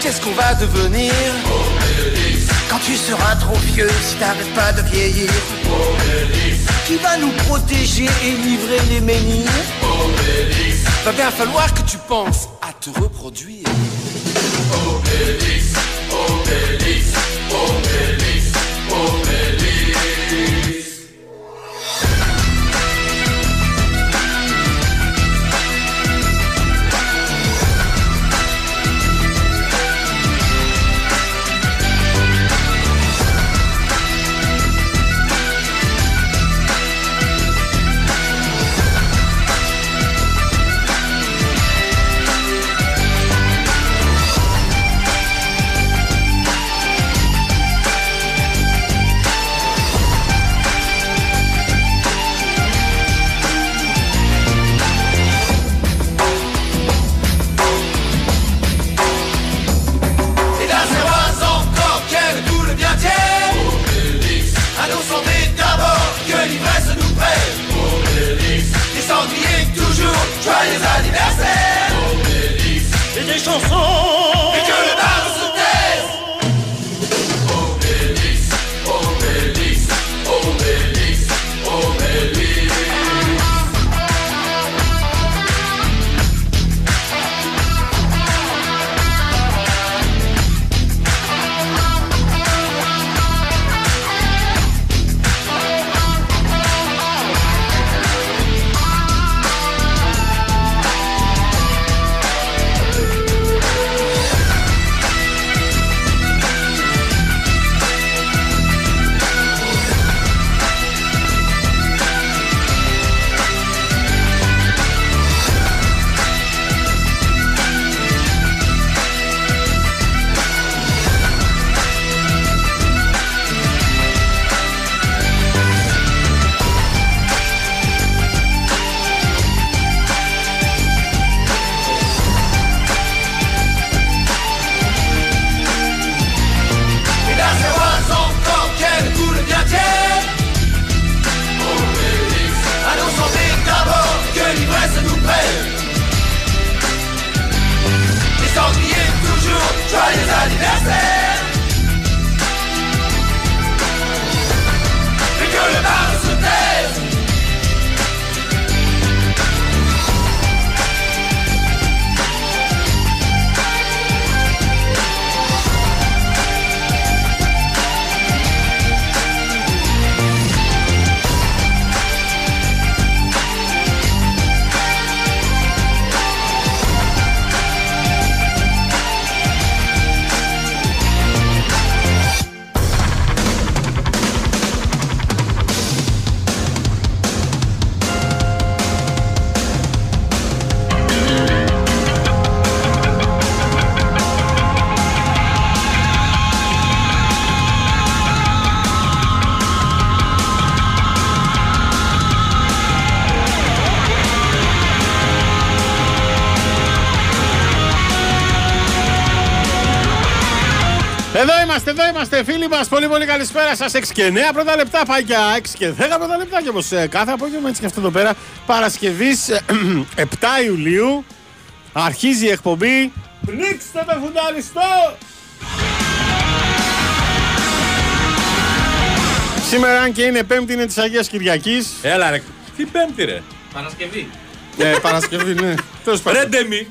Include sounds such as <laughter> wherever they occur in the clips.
qu'est-ce qu'on va devenir Quand tu seras trop vieux, si t'arrêtes pas de vieillir Qui va nous protéger et livrer les menhirs Va bien falloir que tu penses à te reproduire είμαστε, εδώ είμαστε, φίλοι μας. Πολύ, πολύ καλησπέρα σας. 6 και 9 πρώτα λεπτά, παγιά. 6 και 10 πρώτα λεπτά. Και όπως ε, κάθε απόγευμα, έτσι και αυτό εδώ πέρα, Παρασκευής 7 ε, <clears throat> Ιουλίου, αρχίζει η εκπομπή. Πνίξτε με φουνταριστό! Σήμερα, αν και είναι Πέμπτη, είναι της Αγίας Κυριακής. Έλα, ρε. Τι Πέμπτη, ρε; Παρασκευή. Ναι, Παρασκευή, ναι. Ρέντεμι,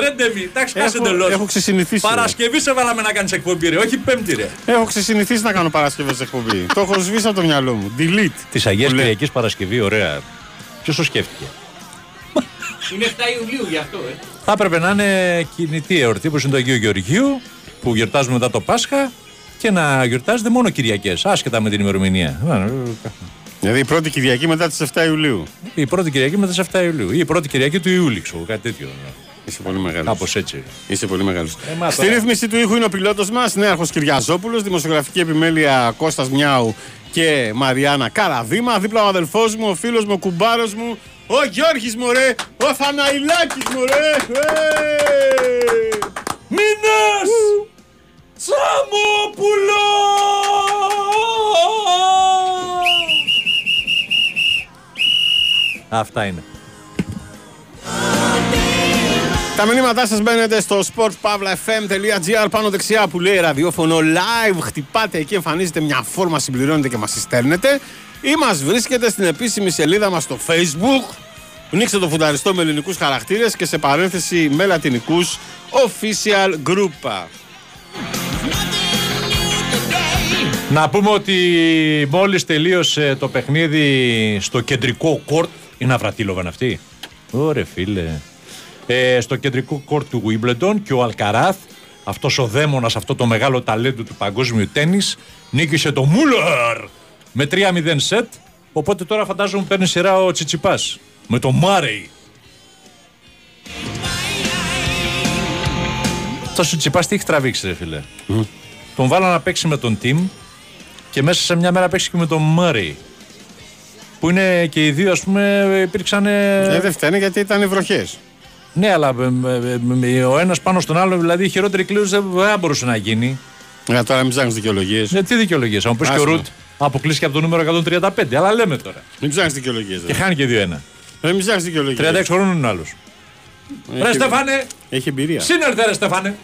ρέντεμι. Εντάξει, κάσε εντελώς. Έχω ξεσυνηθίσει. Παρασκευή σε βάλαμε να κάνεις εκπομπή, ρε. Όχι Πέμπτη, ρε. Έχω ξεσυνηθίσει να κάνω Παρασκευές εκπομπή. το έχω σβήσει από το μυαλό μου. Delete. Τη Αγία Κυριακής Παρασκευή, ωραία. Ποιος το σκέφτηκε; Είναι 7 Ιουλίου γι' αυτό, ε. Θα έπρεπε να είναι κινητή εορτή όπως είναι το Αγίου Γεωργίου που γιορτάζουμε μετά το Πάσχα και να γιορτάζεται μόνο Κυριακές, άσχετα με την ημερομηνία. Δηλαδή η πρώτη Κυριακή μετά τις 7 Ιουλίου. Η πρώτη Κυριακή μετά τις 7 Ιουλίου. Ή η πρώτη Κυριακή του Ιούλη, ξέρω κάτι τέτοιο. Είσαι πολύ μεγάλος. Κάπως έτσι. Είσαι πολύ μεγάλος. Ε, Στη ρύθμιση του ήχου είναι ο πιλότος μας, Νέαρχος Κυριαζόπουλος, δημοσιογραφική επιμέλεια Κώστας Μιάου και Μαριάννα Καραδίμα. Δίπλα ο αδελφός μου, ο φίλος μου, ο κουμπάρος μου, ο Γιώργης Μωρέ, ο Θαναϊλάκης Μωρέ. Μίνα! Τσαμόπουλος! Αυτά είναι. Τα μηνύματά σας μπαίνετε στο sportpavlafm.gr πάνω δεξιά που λέει ραδιόφωνο live. Χτυπάτε εκεί, εμφανίζεται μια φόρμα, συμπληρώνετε και μας στέλνετε. Ή μας βρίσκεται στην επίσημη σελίδα μας στο facebook. Νίξτε το φουνταριστό με ελληνικούς χαρακτήρες και σε παρένθεση με λατινικού official group. Να πούμε ότι μόλις τελείωσε το παιχνίδι στο κεντρικό κόρτ. Είναι Αβρατήλοβαν αυτή. Ωρε φίλε. Ε, στο κεντρικό κόρτ του Wimbledon και ο Αλκαράθ, αυτός ο δαίμονας, αυτό το μεγάλο ταλέντο του παγκόσμιου τέννη, νίκησε το Μούλαρ με 3-0 σετ. Οπότε τώρα φαντάζομαι παίρνει σειρά ο Τσιτσιπάς με το Μάρεϊ. Αυτό ο Τσιτσιπάς τι έχει τραβήξει, ρε φίλε; Τον βάλα να παίξει με τον Τιμ και μέσα σε μια μέρα παίξει και με τον Μάρεϊ. Που είναι και οι δύο, ας πούμε, υπήρξαν. Ε, δεν φταίνε γιατί ήταν οι βροχές. Ναι, αλλά ε, ε, ε, ο ένας πάνω στον άλλο, δηλαδή η χειρότερη κλήρωση δεν δεν μπορούσε να γίνει. Για τώρα μην ψάχνεις δικαιολογίες. Ναι, τι δικαιολογίες. Αν μου πεις και ο Άσχημα. Ρουτ αποκλείστηκε από το νούμερο 135. Αλλά λέμε τώρα. Μην ψάχνεις δικαιολογίες. Και χάνει και 2-1. Δεν μην ψάχνεις δικαιολογίες. 36 χρόνων είναι ο άλλος. Ρε Στεφάνε! Έχει εμπειρία. Σύνερθε, ρε Στεφάνε!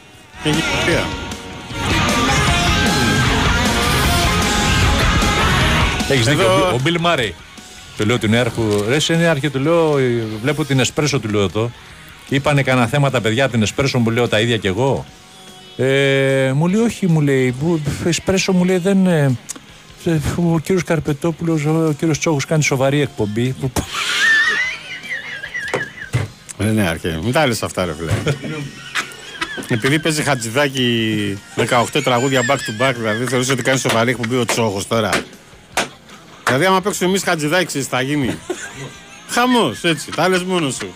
Έχει εμπειρία. Έχεις Εδώ- δίκιο. Ο Μπιλ Μάρεϊ. Του λέω την έρχου. Ρε, εσύ είναι άρχη, του λέω. ε, Βλέπω την Εσπρέσο, του λέω εδώ. Είπανε κανένα θέμα τα παιδιά από την Εσπρέσο, μου λέω τα ίδια κι εγώ. Ε, μου λέει, όχι, μου λέει. που- Εσπρέσο μου λέει δεν. ε, ε, Ο κύριος Καρπετόπουλος, ο κύριος Τσόχο κάνει σοβαρή εκπομπή. Που- Δεν είναι αρχαίο. Μην τα λες αυτά, ρε φίλε. Επειδή παίζει χατζηδάκι 18 τραγούδια back to back, δηλαδή θεωρείς ότι κάνει σοβαρή εκπομπή ο Τσόχος τώρα. Δηλαδή, άμα παίξουμε εμείς χατζηδάκι, ξέρεις τι θα γίνει; Χαμός, έτσι. Τα λες μόνος σου.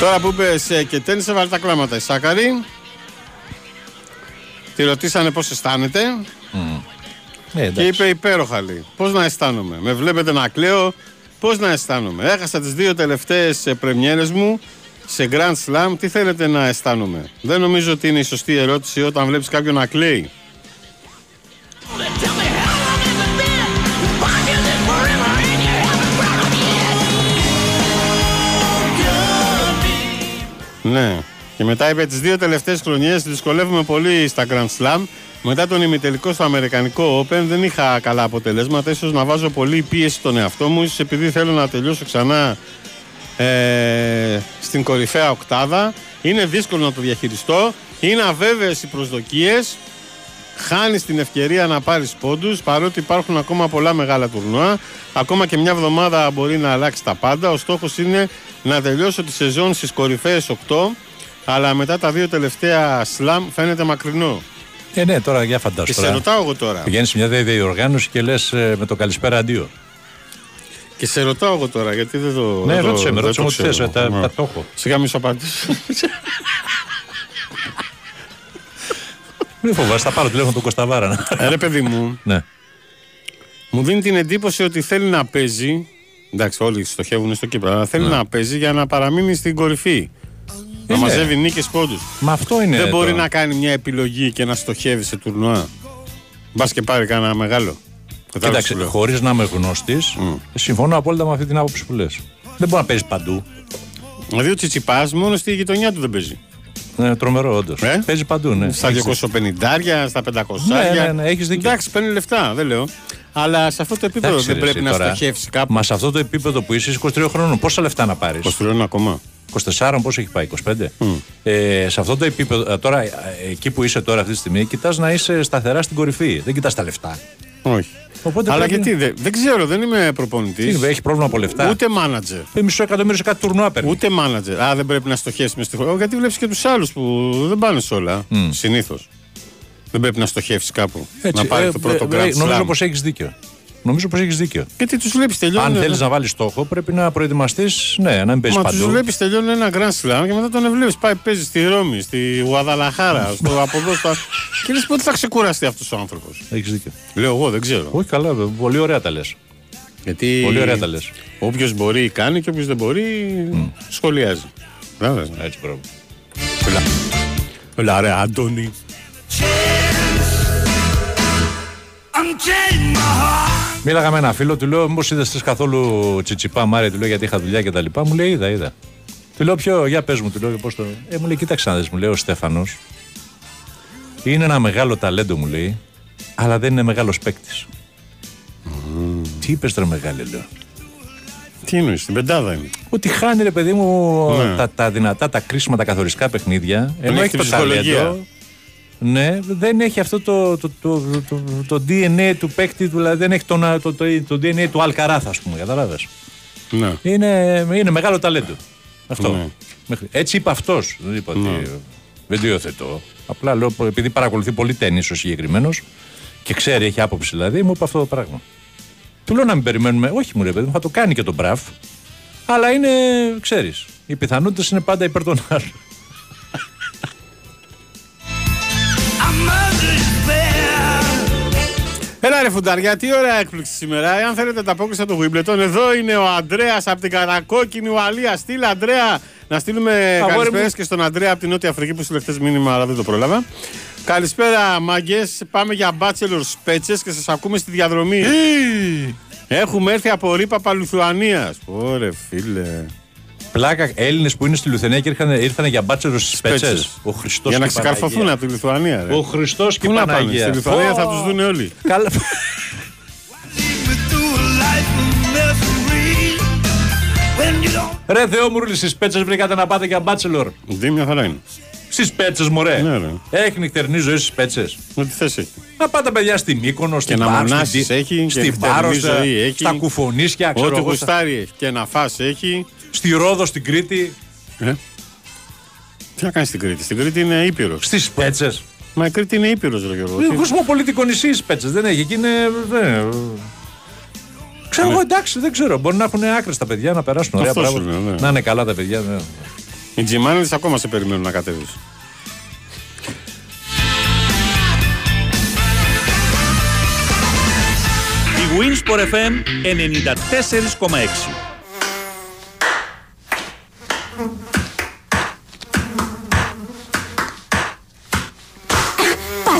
Τώρα που είπες ε, και τέννισε, βάλει τα κλάματα η Σάκαρη. Τη ρωτήσανε πώς αισθάνεται Ναι, και εντάξει. είπε υπέροχα λέει. Πώς να αισθάνομαι. Με βλέπετε να κλαίω. Πώς να αισθάνομαι. Έχασα τις δύο τελευταίες ε, πρεμιέρες μου σε Grand Slam. Τι θέλετε να αισθάνομαι. Δεν νομίζω ότι είναι η σωστή ερώτηση όταν βλέπεις κάποιον να κλαίει. Ναι. Και μετά είπε τις δύο τελευταίες χρονιές δυσκολεύομαι πολύ στα Grand Slam. Μετά τον ημιτελικό στο Αμερικανικό Open δεν είχα καλά αποτελέσματα. ίσως να βάζω πολύ πίεση στον εαυτό μου. ίσως επειδή θέλω να τελειώσω ξανά ε, στην κορυφαία οκτάδα. Είναι δύσκολο να το διαχειριστώ. Είναι αβέβαιες οι προσδοκίες. Χάνεις την ευκαιρία να πάρεις πόντους παρότι υπάρχουν ακόμα πολλά μεγάλα τουρνουά. Ακόμα και μια εβδομάδα μπορεί να αλλάξει τα πάντα. Ο στόχος είναι να τελειώσω τη σεζόν στις κορυφαίες 8. Αλλά μετά τα δύο τελευταία σλαμ φαίνεται μακρινό. Ε, ναι, τώρα για Και φαντάσου. σε Τώρα. ρωτάω εγώ τώρα. Πηγαίνει σε μια δε- διοργάνωση και λες με το καλησπέρα αντίο. Και σε ρωτάω εγώ τώρα γιατί δεν το. Ναι, δεν το- ρώτησε με, δεν ρώτησε το μου τι ξέρω. θες. Τα, Ναι. τα το έχω. Σιγά μη σου απαντήσω. Μην φοβάσαι, θα πάρω τηλέφωνο του Κωνσταβάρα. Ε, Ρε παιδί μου, ναι. μου δίνει την εντύπωση ότι θέλει να παίζει. Εντάξει, όλοι στοχεύουν στο κύπρο, αλλά θέλει να παίζει για να παραμείνει στην κορυφή. Να ναι. μαζεύει νίκες πόντους. Μα αυτό είναι. Δεν μπορεί το- να κάνει μια επιλογή και να στοχεύει σε τουρνουά. Μπας και πάρει κανένα μεγάλο. Κατάλαβες τι Κοίταξε, σου λέω. χωρίς να είμαι γνώστης, συμφωνώ απόλυτα με αυτή την άποψη που λες. Δεν μπορεί να παίζει παντού. Δηλαδή ο Τσιτσιπάς μόνος στη γειτονιά του δεν παίζει. Είναι τρομερό, όντως. Ε; Παίζει παντού, ναι. Στα Έχεις 250, στα 500. Ναι, ναι, ναι, έχεις δίκιο. Εντάξει, παίρνει λεφτά, δεν λέω. Αλλά σε αυτό το επίπεδο Εντάξει, δεν ρε, πρέπει εσύ να τώρα. στοχεύσεις κάπου. Μα σε αυτό το επίπεδο που είσαι, είσαι 23 χρόνων, πόσα λεφτά να πάρεις; 23 ακόμα. 24, πόσο έχει πάει, 25. Ε, σε αυτό το επίπεδο, ε, τώρα, ε, εκεί που είσαι τώρα αυτή τη στιγμή, κοιτάς να είσαι σταθερά στην κορυφή. Δεν κοιτάς τα λεφτά. Όχι. Οπότε Αλλά πρέπει γιατί, δεν, δεν ξέρω, δεν είμαι προπονητής. Τι, έχει πρόβλημα από λεφτά; Ούτε μάνατζερ. Ε, μισό εκατομμύριο σε κάτι τουρνουά παίρνει. Ούτε μάνατζερ. Α, δεν πρέπει να στοχεύσει μες στη χώρα. Γιατί βλέπεις και τους άλλους που δεν πάνε σε όλα. Συνήθως. Δεν πρέπει να στοχεύσεις κάπου. Έτσι, να πάρει ε, το πρώτο ε, ε, Grand Νομίζω Slam. πως έχεις δίκιο. Νομίζω πως έχεις δίκιο. Γιατί τους βλέπεις τελειώνουν. Αν θέλεις να βάλεις στόχο, πρέπει να προετοιμαστείς, ναι, να μην παίζει Μα τους παντού. βλέπεις τελειώνουν ένα Grand Slam και μετά τον βλέπει. Πάει, παίζει στη Ρώμη, στη Γουαδαλαχάρα, στο από εδώ. Στο... και λες πότε θα ξεκουραστεί αυτός ο άνθρωπος; Έχεις δίκιο. Λέω εγώ, δεν ξέρω. Όχι καλά, βέβαια. πολύ ωραία τα λες. Γιατί Πολύ ωραία τα λες. Όποιος μπορεί κάνει και όποιος δεν μπορεί σχολιάζει. Βέβαια. Έτσι, μπράβο. Έλα ρε Άντωνη. Unchain my heart. Μίλαγα με ένα φίλο, του λέω: Μήπως είδες καθόλου τσιτσιπά, Μάρια, του λέω γιατί είχα δουλειά και τα λοιπά. Μου λέει: Είδα, είδα. Του λέω: Ποιο, για πες μου, του λέω: Πώς το. Ε, μου λέει: Κοίταξε να δεις», μου λέει ο Στέφανος. Είναι ένα μεγάλο ταλέντο, μου λέει, αλλά δεν είναι μεγάλος παίκτης. Τι είπες, ρε μεγάλε, λέω. Τι εννοείς, στην πεντάδα είναι. Ότι χάνει, ρε παιδί μου, Ναι. τα, τα δυνατά, τα κρίσιμα, τα καθοριστικά παιχνίδια. Ενώ έχει έχει τη το ψυχολογία. ταλέντο. Ναι, δεν έχει αυτό το, το, το, το, το DNA του παίκτη, του, δηλαδή δεν έχει το, το, το, το DNA του Αλκαράθα, ας πούμε, καταλάβες. Ναι. Είναι, είναι μεγάλο ταλέντο. Αυτό. Ναι. Μέχρι- Έτσι είπε αυτός. Δεν είπα ότι. Δεν το υιοθετώ. Απλά λέω, επειδή παρακολουθεί πολύ τέννη ο συγκεκριμένος και ξέρει, έχει άποψη δηλαδή, μου είπε αυτό το πράγμα. Του λέω να μην περιμένουμε. Όχι, μου λέει, παιδί μου, θα το κάνει και τον μπραφ. Αλλά είναι, ξέρεις, οι πιθανότητες είναι πάντα υπέρ των άλλων. Έλα ρε φουνταριά, τι ωραία έκπληξη σήμερα. Εάν θέλετε τα απόκριση από το Wimbledon, εδώ είναι ο Αντρέα από την κατακόκκινη Ουαλία. Στείλε Αντρέα να στείλουμε Αγόρι καλησπέρες μου. και στον Αντρέα από την Νότια Αφρική που στείλε χθες μήνυμα, αλλά δεν το πρόλαβα. Καλησπέρα, μάγκε. Πάμε για bachelor σπέτσε και σας ακούμε στη διαδρομή. Έχουμε έρθει από ρήπα Παλουθουανίας. Ωρε φίλε. Πλάκα Έλληνες που είναι στη Λουθενία και ήρθαν, ήρθαν για μπάτσερο στις πέτσες. Σπέτσες. Ο Χριστός Για να ξεκαρφωθούν από τη Λιθουανία. Ρε. Ο Χριστός και Πού η να πάνε, Παναγία. στη Λιθουανία θα Πω. τους δουν όλοι. <laughs> Καλά. Lead me through a life of misery. When you don't Ρε Θεόμουρλη, στις πέτσες βρήκατε να πάτε για μπάτσελορ. Δεν μια χαρά είναι. Στις πέτσες, μωρέ. Ναι, ρε. Έχει νυχτερινή ζωή στις πέτσες. Με τι θέση έχει. Να πάτε παιδιά στη Μύκονο, στην να Πάρο, μονάσεις στην, έχει, και στην νυχτερινή Πάρο, ζωή έχει. στα κουφονίσια, ξέρω Ό,τι εγώ, στα- γουστάρει έχει. Και να φας έχει. Στη Ρόδο, στην Κρήτη, Ε. Τι να κάνεις στην Κρήτη; Στην Κρήτη είναι ήπειρος. στις πέτσες. Μα η Κρήτη είναι ήπειρος, ρε Γιώργο. Είναι Τι- κοσμοπολιτικό νησί στις πέτσες. Δεν έχει. Εκεί είναι. δεν- Ξέρω Ναι. εγώ, εντάξει, δεν ξέρω. Μπορεί να έχουν άκρες τα παιδιά να περάσουν ωραία Αυτό σου πράγματα. λέω, ναι. Να είναι καλά τα παιδιά. ναι. Οι τζιμάνιδες ακόμα σε περιμένουν να κατέβεις. Η Winsport FM 94,6.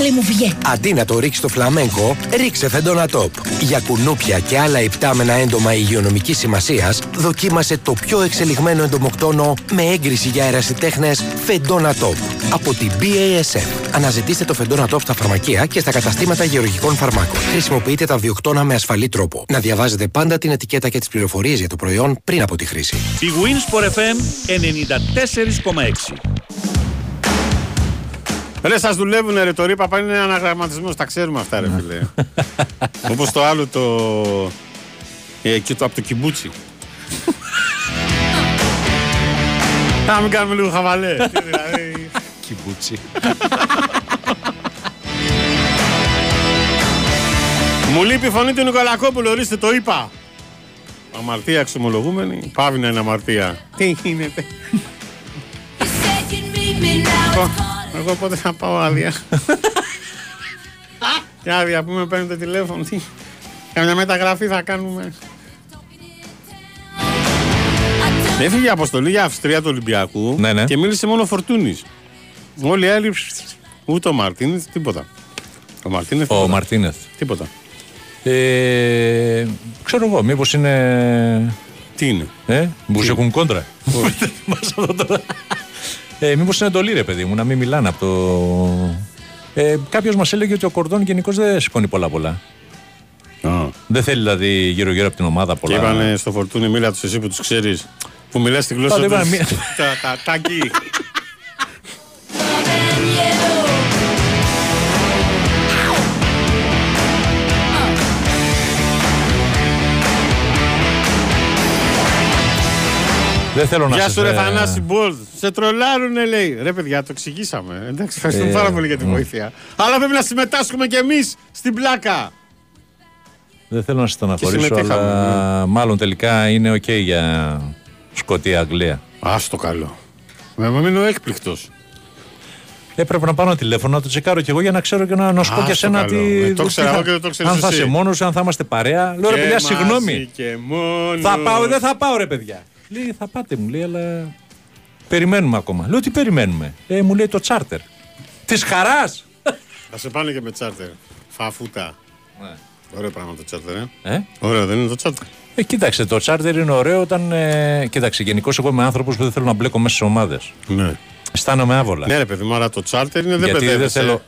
Πάλι μου βγαίνει. Αντί να το ρίξεις στο φλαμέγκο, ρίξε φεντόνα τόπ. Για κουνούπια και άλλα υπτάμενα έντομα υγειονομικής σημασίας, δοκίμασε το πιο εξελιγμένο εντομοκτόνο με έγκριση για αερασιτέχνε φεντόνα τόπ. Από την BASF. Αναζητήστε το φεντόνα τόπ στα φαρμακεία και στα καταστήματα γεωργικών φαρμάκων. Χρησιμοποιείτε τα διοκτώνα με ασφαλή τρόπο. Να διαβάζετε πάντα την ετικέτα και τις πληροφορίες για το προϊόν πριν από τη χρήση. Η Winsport FM 94,6. Ρε, σας δουλεύουν ρε. Το ρήπα είναι αναγραμματισμό. Τα ξέρουμε αυτά, ρε φίλε. <laughs> Όπως το άλλο το. Ε, και το από το κυμπούτσι. <laughs> Να μην κάνουμε λίγο χαβαλέ. Τι δηλαδή. <laughs> Κυμπούτσι. Μου λείπει η φωνή του Νικολακόπουλου, ορίστε το είπα. Αμαρτία εξομολογούμενη. Πάβει να είναι αμαρτία. Τι γίνεται. Εγώ πότε θα πάω άδεια. Τι άδεια που με παίρνει το τηλέφωνο. Τι. Καμιά μεταγραφή θα κάνουμε. Έφυγε η αποστολή για Αυστρία του Ολυμπιακού Ναι, ναι. και μίλησε μόνο ο Φορτούνης. Όλοι οι άλλοι. Ούτε ο Μαρτίνεθ, τίποτα. Ο Μαρτίνεθ, Ο τίποτα. Μαρτίνεθ. τίποτα. Ε, ξέρω εγώ, μήπως είναι. Τι είναι; Ε, μου σε έχουν κόντρα. <laughs> Μας αυτό τώρα. ε, Μήπω είναι εντολή, ρε παιδί μου, να μην μιλάνε από το. Ε, Κάποιο μα έλεγε ότι ο Κορδόν γενικώ δεν σηκώνει πολλά πολλά. Α. Δεν θέλει δηλαδή γύρω-γύρω από την ομάδα Και πολλά. είπανε στο Φορτούνη, μίλα του εσύ που του ξέρει. Που μιλά τη γλώσσα Α, δεν του. είπανε, μη- Τα τα τάκι. Δεν θέλω να Γεια σας, σου, ρε ε, Θανάση Μπολτ. Σε τρολάρουνε, λέει. Ρε, παιδιά, το εξηγήσαμε. Εντάξει, ευχαριστούμε Ε, πάρα πολύ για τη βοήθεια. Αλλά πρέπει να συμμετάσχουμε κι εμείς στην πλάκα. Δεν θέλω να στεναχωρήσω, συμμετείχαμε, αλλά μάλλον τελικά είναι οκ για Σκοτία-Αγγλία. Α το καλό. Με μείνω έκπληκτος. Έπρεπε να πάρω ένα τηλέφωνο να το τσεκάρω κι εγώ για να ξέρω και να, να σου πω Α, και στο εσένα καλό. τι. Ε, το τι ξέρω θα- εγώ και δεν το ξέρεις Αν θα εσύ. είσαι μόνος, αν θα είμαστε παρέα. Λέω ρε Και παιδιά, μαζί συγγνώμη. Και μόνος. Θα πάω, δεν θα πάω, ρε παιδιά. Λέει, θα πάτε, μου λέει, αλλά. Περιμένουμε ακόμα. Λέω, τι περιμένουμε. Ε, μου λέει το τσάρτερ. Της χαράς! <laughs> Θα σε πάνε και με τσάρτερ. Φαφούτα. Ωραίο πράγμα το τσάρτερ, ε. Ε; Ωραίο, δεν είναι το τσάρτερ. ε, κοίταξε, το τσάρτερ είναι ωραίο όταν. Ε, κοίταξε, γενικώς εγώ είμαι άνθρωπος που δεν θέλω να μπλέκω μέσα σε ομάδες. Ναι. Αισθάνομαι άβολα. Ναι, ρε παιδί μου, αλλά το τσάρτερ είναι δεν γιατί δεν παιδεύεσαι. θέλω.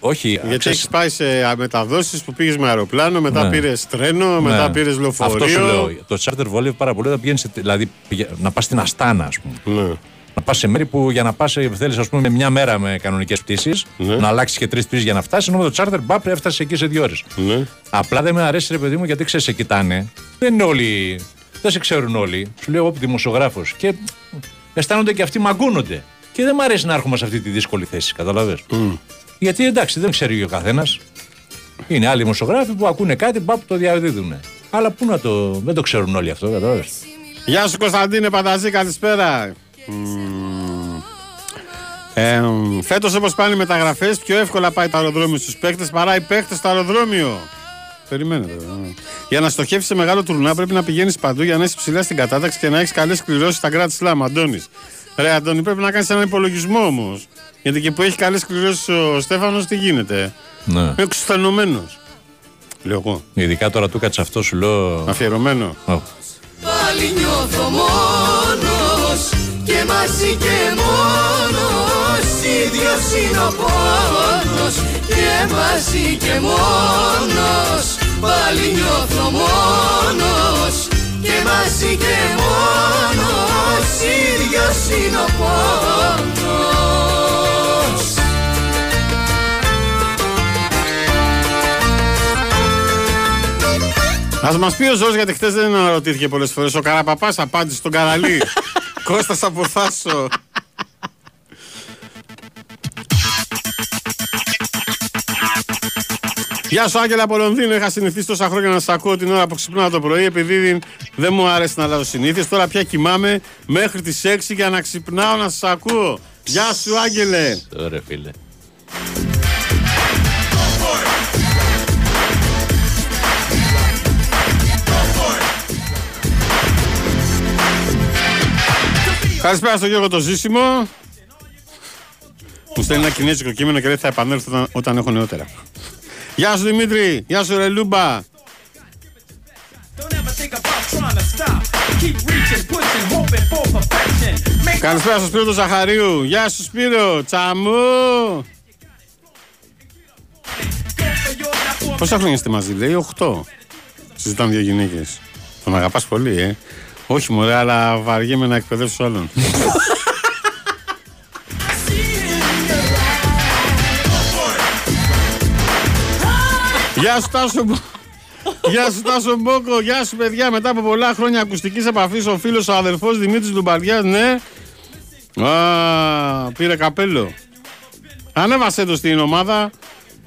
Όχι, Γιατί ξέρεις, έχεις πάει σε μεταδόσεις που πήγες με αεροπλάνο, μετά Ναι. πήρες τρένο, μετά ναι. πήρες λεωφορείο. Αυτό σου λέω. Το τσάρτερ βολεύει πάρα πολύ όταν πηγαίνεις. Δηλαδή, πηγα- να πας στην Αστάνα, ας πούμε. Ναι. Να πας σε μέρη που για να πας θέλεις, ας πούμε, με μια μέρα με κανονικές πτήσεις, Ναι. να αλλάξεις και τρει-τρει για να φτάσεις. Ενώ με το τσάρτερ μπαπ έφτασες εκεί σε δύο ώρες. Ναι. Απλά δεν με αρέσει, ρε παιδί μου, γιατί ξέρεις, σε κοιτάνε. Δεν είναι όλοι. Δεν σε ξέρουν όλοι. Σου λέω εγώ δημοσιογράφος. Και αισθάνονται και αυτοί μαγκούνονται. Και δεν μου αρέσει να έρχομαι σε αυτή τη δύσκολη θέση, καταλαβες. Γιατί εντάξει, δεν ξέρει ο καθένας. Είναι άλλοι δημοσιογράφοι που ακούνε κάτι, μπαπ το διαδίδουν. Αλλά πού να το. Δεν το ξέρουν όλοι αυτό, καταλαβες. Γεια σου Κωνσταντίνε Πανταζή, καλησπέρα. Μμμ. Ε, Φέτος όπως πάνε οι μεταγραφές, πιο εύκολα πάει το αεροδρόμιο στους παίκτες παρά οι παίκτες στο αεροδρόμιο. Περιμένετε. βέβαια. Για να στοχεύσει σε μεγάλο τουρνά πρέπει να πηγαίνεις παντού για να είσαι ψηλά στην κατάταξη και να έχεις καλές κληρώσεις στα κράτη Σλάμ. Αντώνης. Ρε Αντώνη, πρέπει να κάνεις έναν υπολογισμό όμως. Γιατί και που έχει καλές κληρώσεις ο Στέφανος, τι γίνεται; Ναι. Είναι εξουθενωμένος. Λέω εγώ. Ειδικά τώρα του κάτσε αυτό, σου λέω. Αφιερωμένο. Ω, Πάλι νιώθω μόνος και μαζί και μόνος ίδιος είναι ο πόνος και μαζί και μόνος πάλι νιώθω μόνος και μαζί και μόνος ίδιος είναι ο πόνος Α μας πει ο Ζώος γιατί χθες δεν αναρωτήθηκε πολλές φορές. Ο Καραπαπάς απάντησε στον Καραλί. <laughs> Κώστας από Θάσο. Γεια σου Άγγελα από Λονδίνο. Είχα συνηθίσει τόσα χρόνια να σα ακούω την ώρα που ξυπνάω το πρωί επειδή δεν μου άρεσε να αλλάζω συνήθειες. Τώρα πια κοιμάμαι μέχρι τις 6 για να ξυπνάω να σα ακούω. Γεια σου Άγγελε. Ωραία, φίλε. Καλησπέρα στο Γιώργο το ζήσιμο. Μου στέλνει ένα κινέζικο κείμενο και λέει θα επανέλθω όταν, όταν έχω νεότερα. Γεια σου Δημήτρη, γεια σου Ρελούμπα. Don't ever think about trying to stop. Keep reaching, pushing, hoping for perfection. Make Καλησπέρα στο Σπύρο του Ζαχαρίου. Γεια σου Σπύρο, τσαμού. go for yours, not for Πόσα χρόνια είστε μαζί, λέει, 8. Συζητάνε δύο γυναίκες. Τον αγαπάς πολύ, ε. Όχι μωρέ, αλλά βαριέμαι να εκπαιδεύσω άλλον. <laughs> Γεια σου Τάσο Μπο- Γεια σου Τάσο Μπόκο, γεια σου παιδιά. Μετά από πολλά χρόνια ακουστικής επαφής, ο φίλος ο αδερφός Δημήτρης Λουμπαρδιά, ναι. Α, πήρε καπέλο. Ανέβασε το στην ομάδα.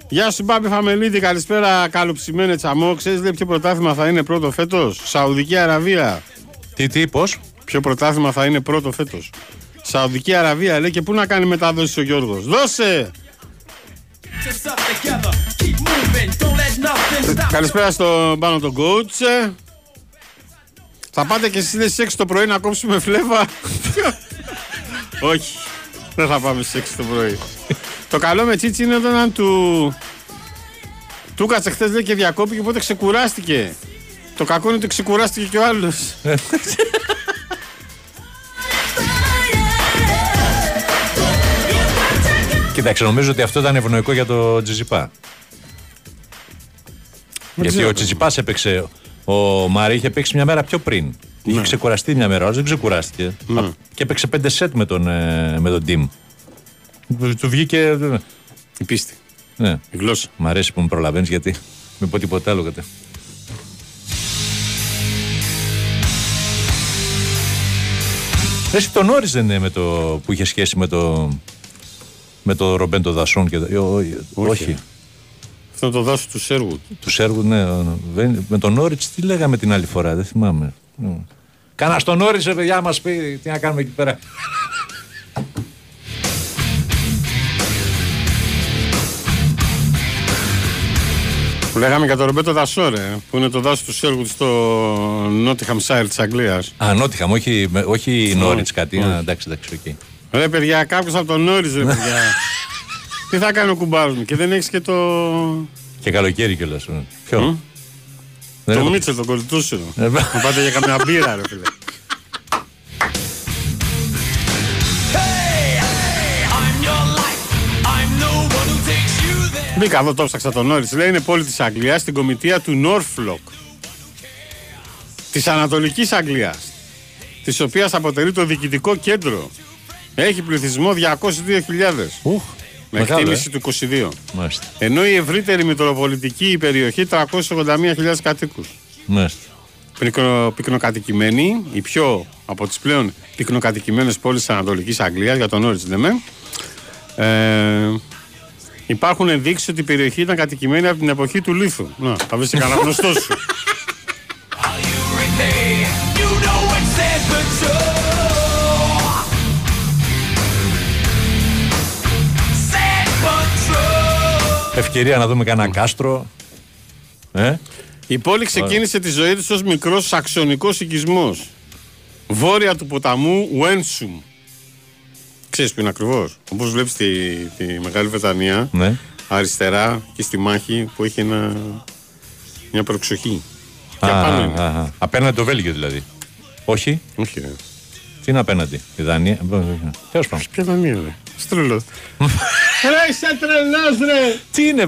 Γεια σου Μπάμπη Φαμελίδη, καλησπέρα καλοψημένε τσαμό. Ξέρεις λέει ποιο πρωτάθλημα θα είναι πρώτο φέτος; Σαουδική Αραβία. Τι, τι, πώς; Ποιο πρωτάθλημα θα είναι πρώτο φέτος; Σαουδική Αραβία λέει και πού να κάνει μετάδοση ο Γιώργος; Δώσε! Καλησπέρα στον πάνω τον coach. Ε, Θα πάτε και εσείς στις 6 το πρωί να κόψουμε φλέβα. <laughs> Όχι. Δεν θα πάμε στις 6 το πρωί. το καλό με Τσίτσι είναι όταν του... Του κάτσε χθες λέει και διακόπηκε οπότε ξεκουράστηκε. Το κακό είναι ότι ξεκουράστηκε και ο άλλος. <laughs> Κοίταξε, νομίζω ότι αυτό ήταν ευνοϊκό για το Τζιζιπά. Γιατί ξέρω. ο Τζιζιπάς έπαιξε. Ο Μάρι είχε παίξει μια μέρα πιο πριν. Είχε ξεκουραστεί μια μέρα, αλλά δεν ξεκουράστηκε. Ναι. Α, Και έπαιξε πέντε σετ με τον, ε, με τον Team. Του βγήκε. Η πίστη. Ναι. Η γλώσσα. Μ' αρέσει που με προλαβαίνεις γιατί μην πω τίποτα άλλο κατέ. Εσύ τον Όρις δεν είναι με το, που είχε σχέση με το με το Ρομπέντο Δασόν. Και... Ε, όχι. Όχι. Αυτό το δάσος του Σέργου. Του Σέργου, ναι. Με τον Όριτ τι λέγαμε την άλλη φορά, δεν θυμάμαι. Ναι. Κανά τον Όριτ, παιδιά, μας πει τι να κάνουμε εκεί πέρα. Που λέγαμε για τον Ρομπέτο Δασόρε, που είναι το δάσος του Σέργου στο Νότιχαμ Σάιρ της Αγγλίας. Α, Νότιχαμ, όχι, όχι Νόριτς κάτι. Εντάξει, εντάξει, εκεί. Ρε παιδιά, κάποιος από τον Νόρι, ρε παιδιά. <laughs> Τι θα κάνει ο κουμπάρος μου και δεν έχεις και το. Και καλοκαίρι κιόλας. Ποιο; Μμ. Δεν το έχω- Μίτσελ, τον κολλητούσιο. Ε, Να πάτε για καμιά μπύρα, ρε φίλε. Μπήκα εδώ, το ψάξα τον Νόρις. Λέει είναι πόλη της Αγγλίας στην κομιτεία του Νόρφλοκ. Της Ανατολικής Αγγλίας. Της οποίας αποτελεί το διοικητικό κέντρο. Έχει πληθυσμό 202.000. Ουχ, Με μεγάλο, εκτίμηση ε. του 22. Μάλιστα. Ενώ η ευρύτερη μητροπολιτική περιοχή 381.000 κατοίκους. Μάλιστα. Πυκνο, πυκνοκατοικημένη, η πιο από τις πλέον πυκνοκατοικημένες πόλεις της Ανατολικής Αγγλίας, για τον Όριτς λέμε. Ε, υπάρχουν ενδείξεις ότι η περιοχή ήταν κατοικημένη από την εποχή του Λίθου. Να, θα βρεις και κανένα γνωστό σου. <laughs> Ευκαιρία να δούμε κανένα κάστρο. Ε; Η πόλη ξεκίνησε τη ζωή της ως μικρός σαξονικός οικισμός. Βόρεια του ποταμού Βένσουμ. Ξέρεις που είναι ακριβώς; Όπως βλέπεις τη, τη Μεγάλη Βρετανία, Ναι. αριστερά και στη μάχη που έχει ένα, μια προξοχή. Και Α, απάνω α, είναι. α, α. Απέναντι το Βέλγιο δηλαδή. Όχι. Όχι ρε. Τι είναι απέναντι; Η Δανία. Τέλος πάντων. Ποια Δανία ρε. Στρελός. ρε είσαι τρελός ρε. Τι είναι.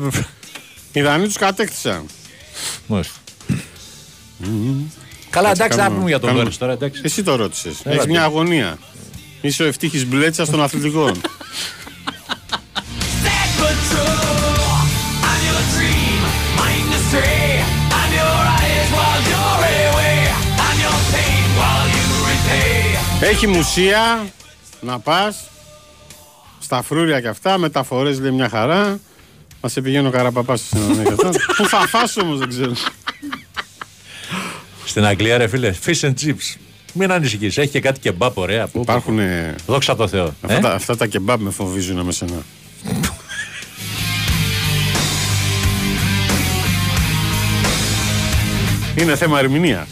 Οι Δανείοι τους κατέκτησαν. Μάλιστα. Καλά, εντάξει, να κάνουμε- πούμε για τον κάνουμε- Νόρις τώρα. Εντάξει. Εσύ το ρώτησες. Έλα, Έχεις τι. μια αγωνία. Είσαι ο ευτύχης μπλέτσας των αθλητικών. Έχει μουσεία να πας στα φρούρια και αυτά, μεταφορές λέει μια χαρά. Μας σε πηγαίνει ο Καραπαπάς σε έναν και αυτά. Πού θα φας όμως δεν ξέρω. Στην Αγγλία, ρε φίλε, fish and chips. Μην ανησυχείς, έχει και κάτι κεμπάπ ωραία. Πού, πού. Υπάρχουν ε, Δόξα τω Θεώ. αυτά, Ε; τα, αυτά τα κεμπάμπ με φοβίζουν με σένα. Είναι θέμα ερμηνείας.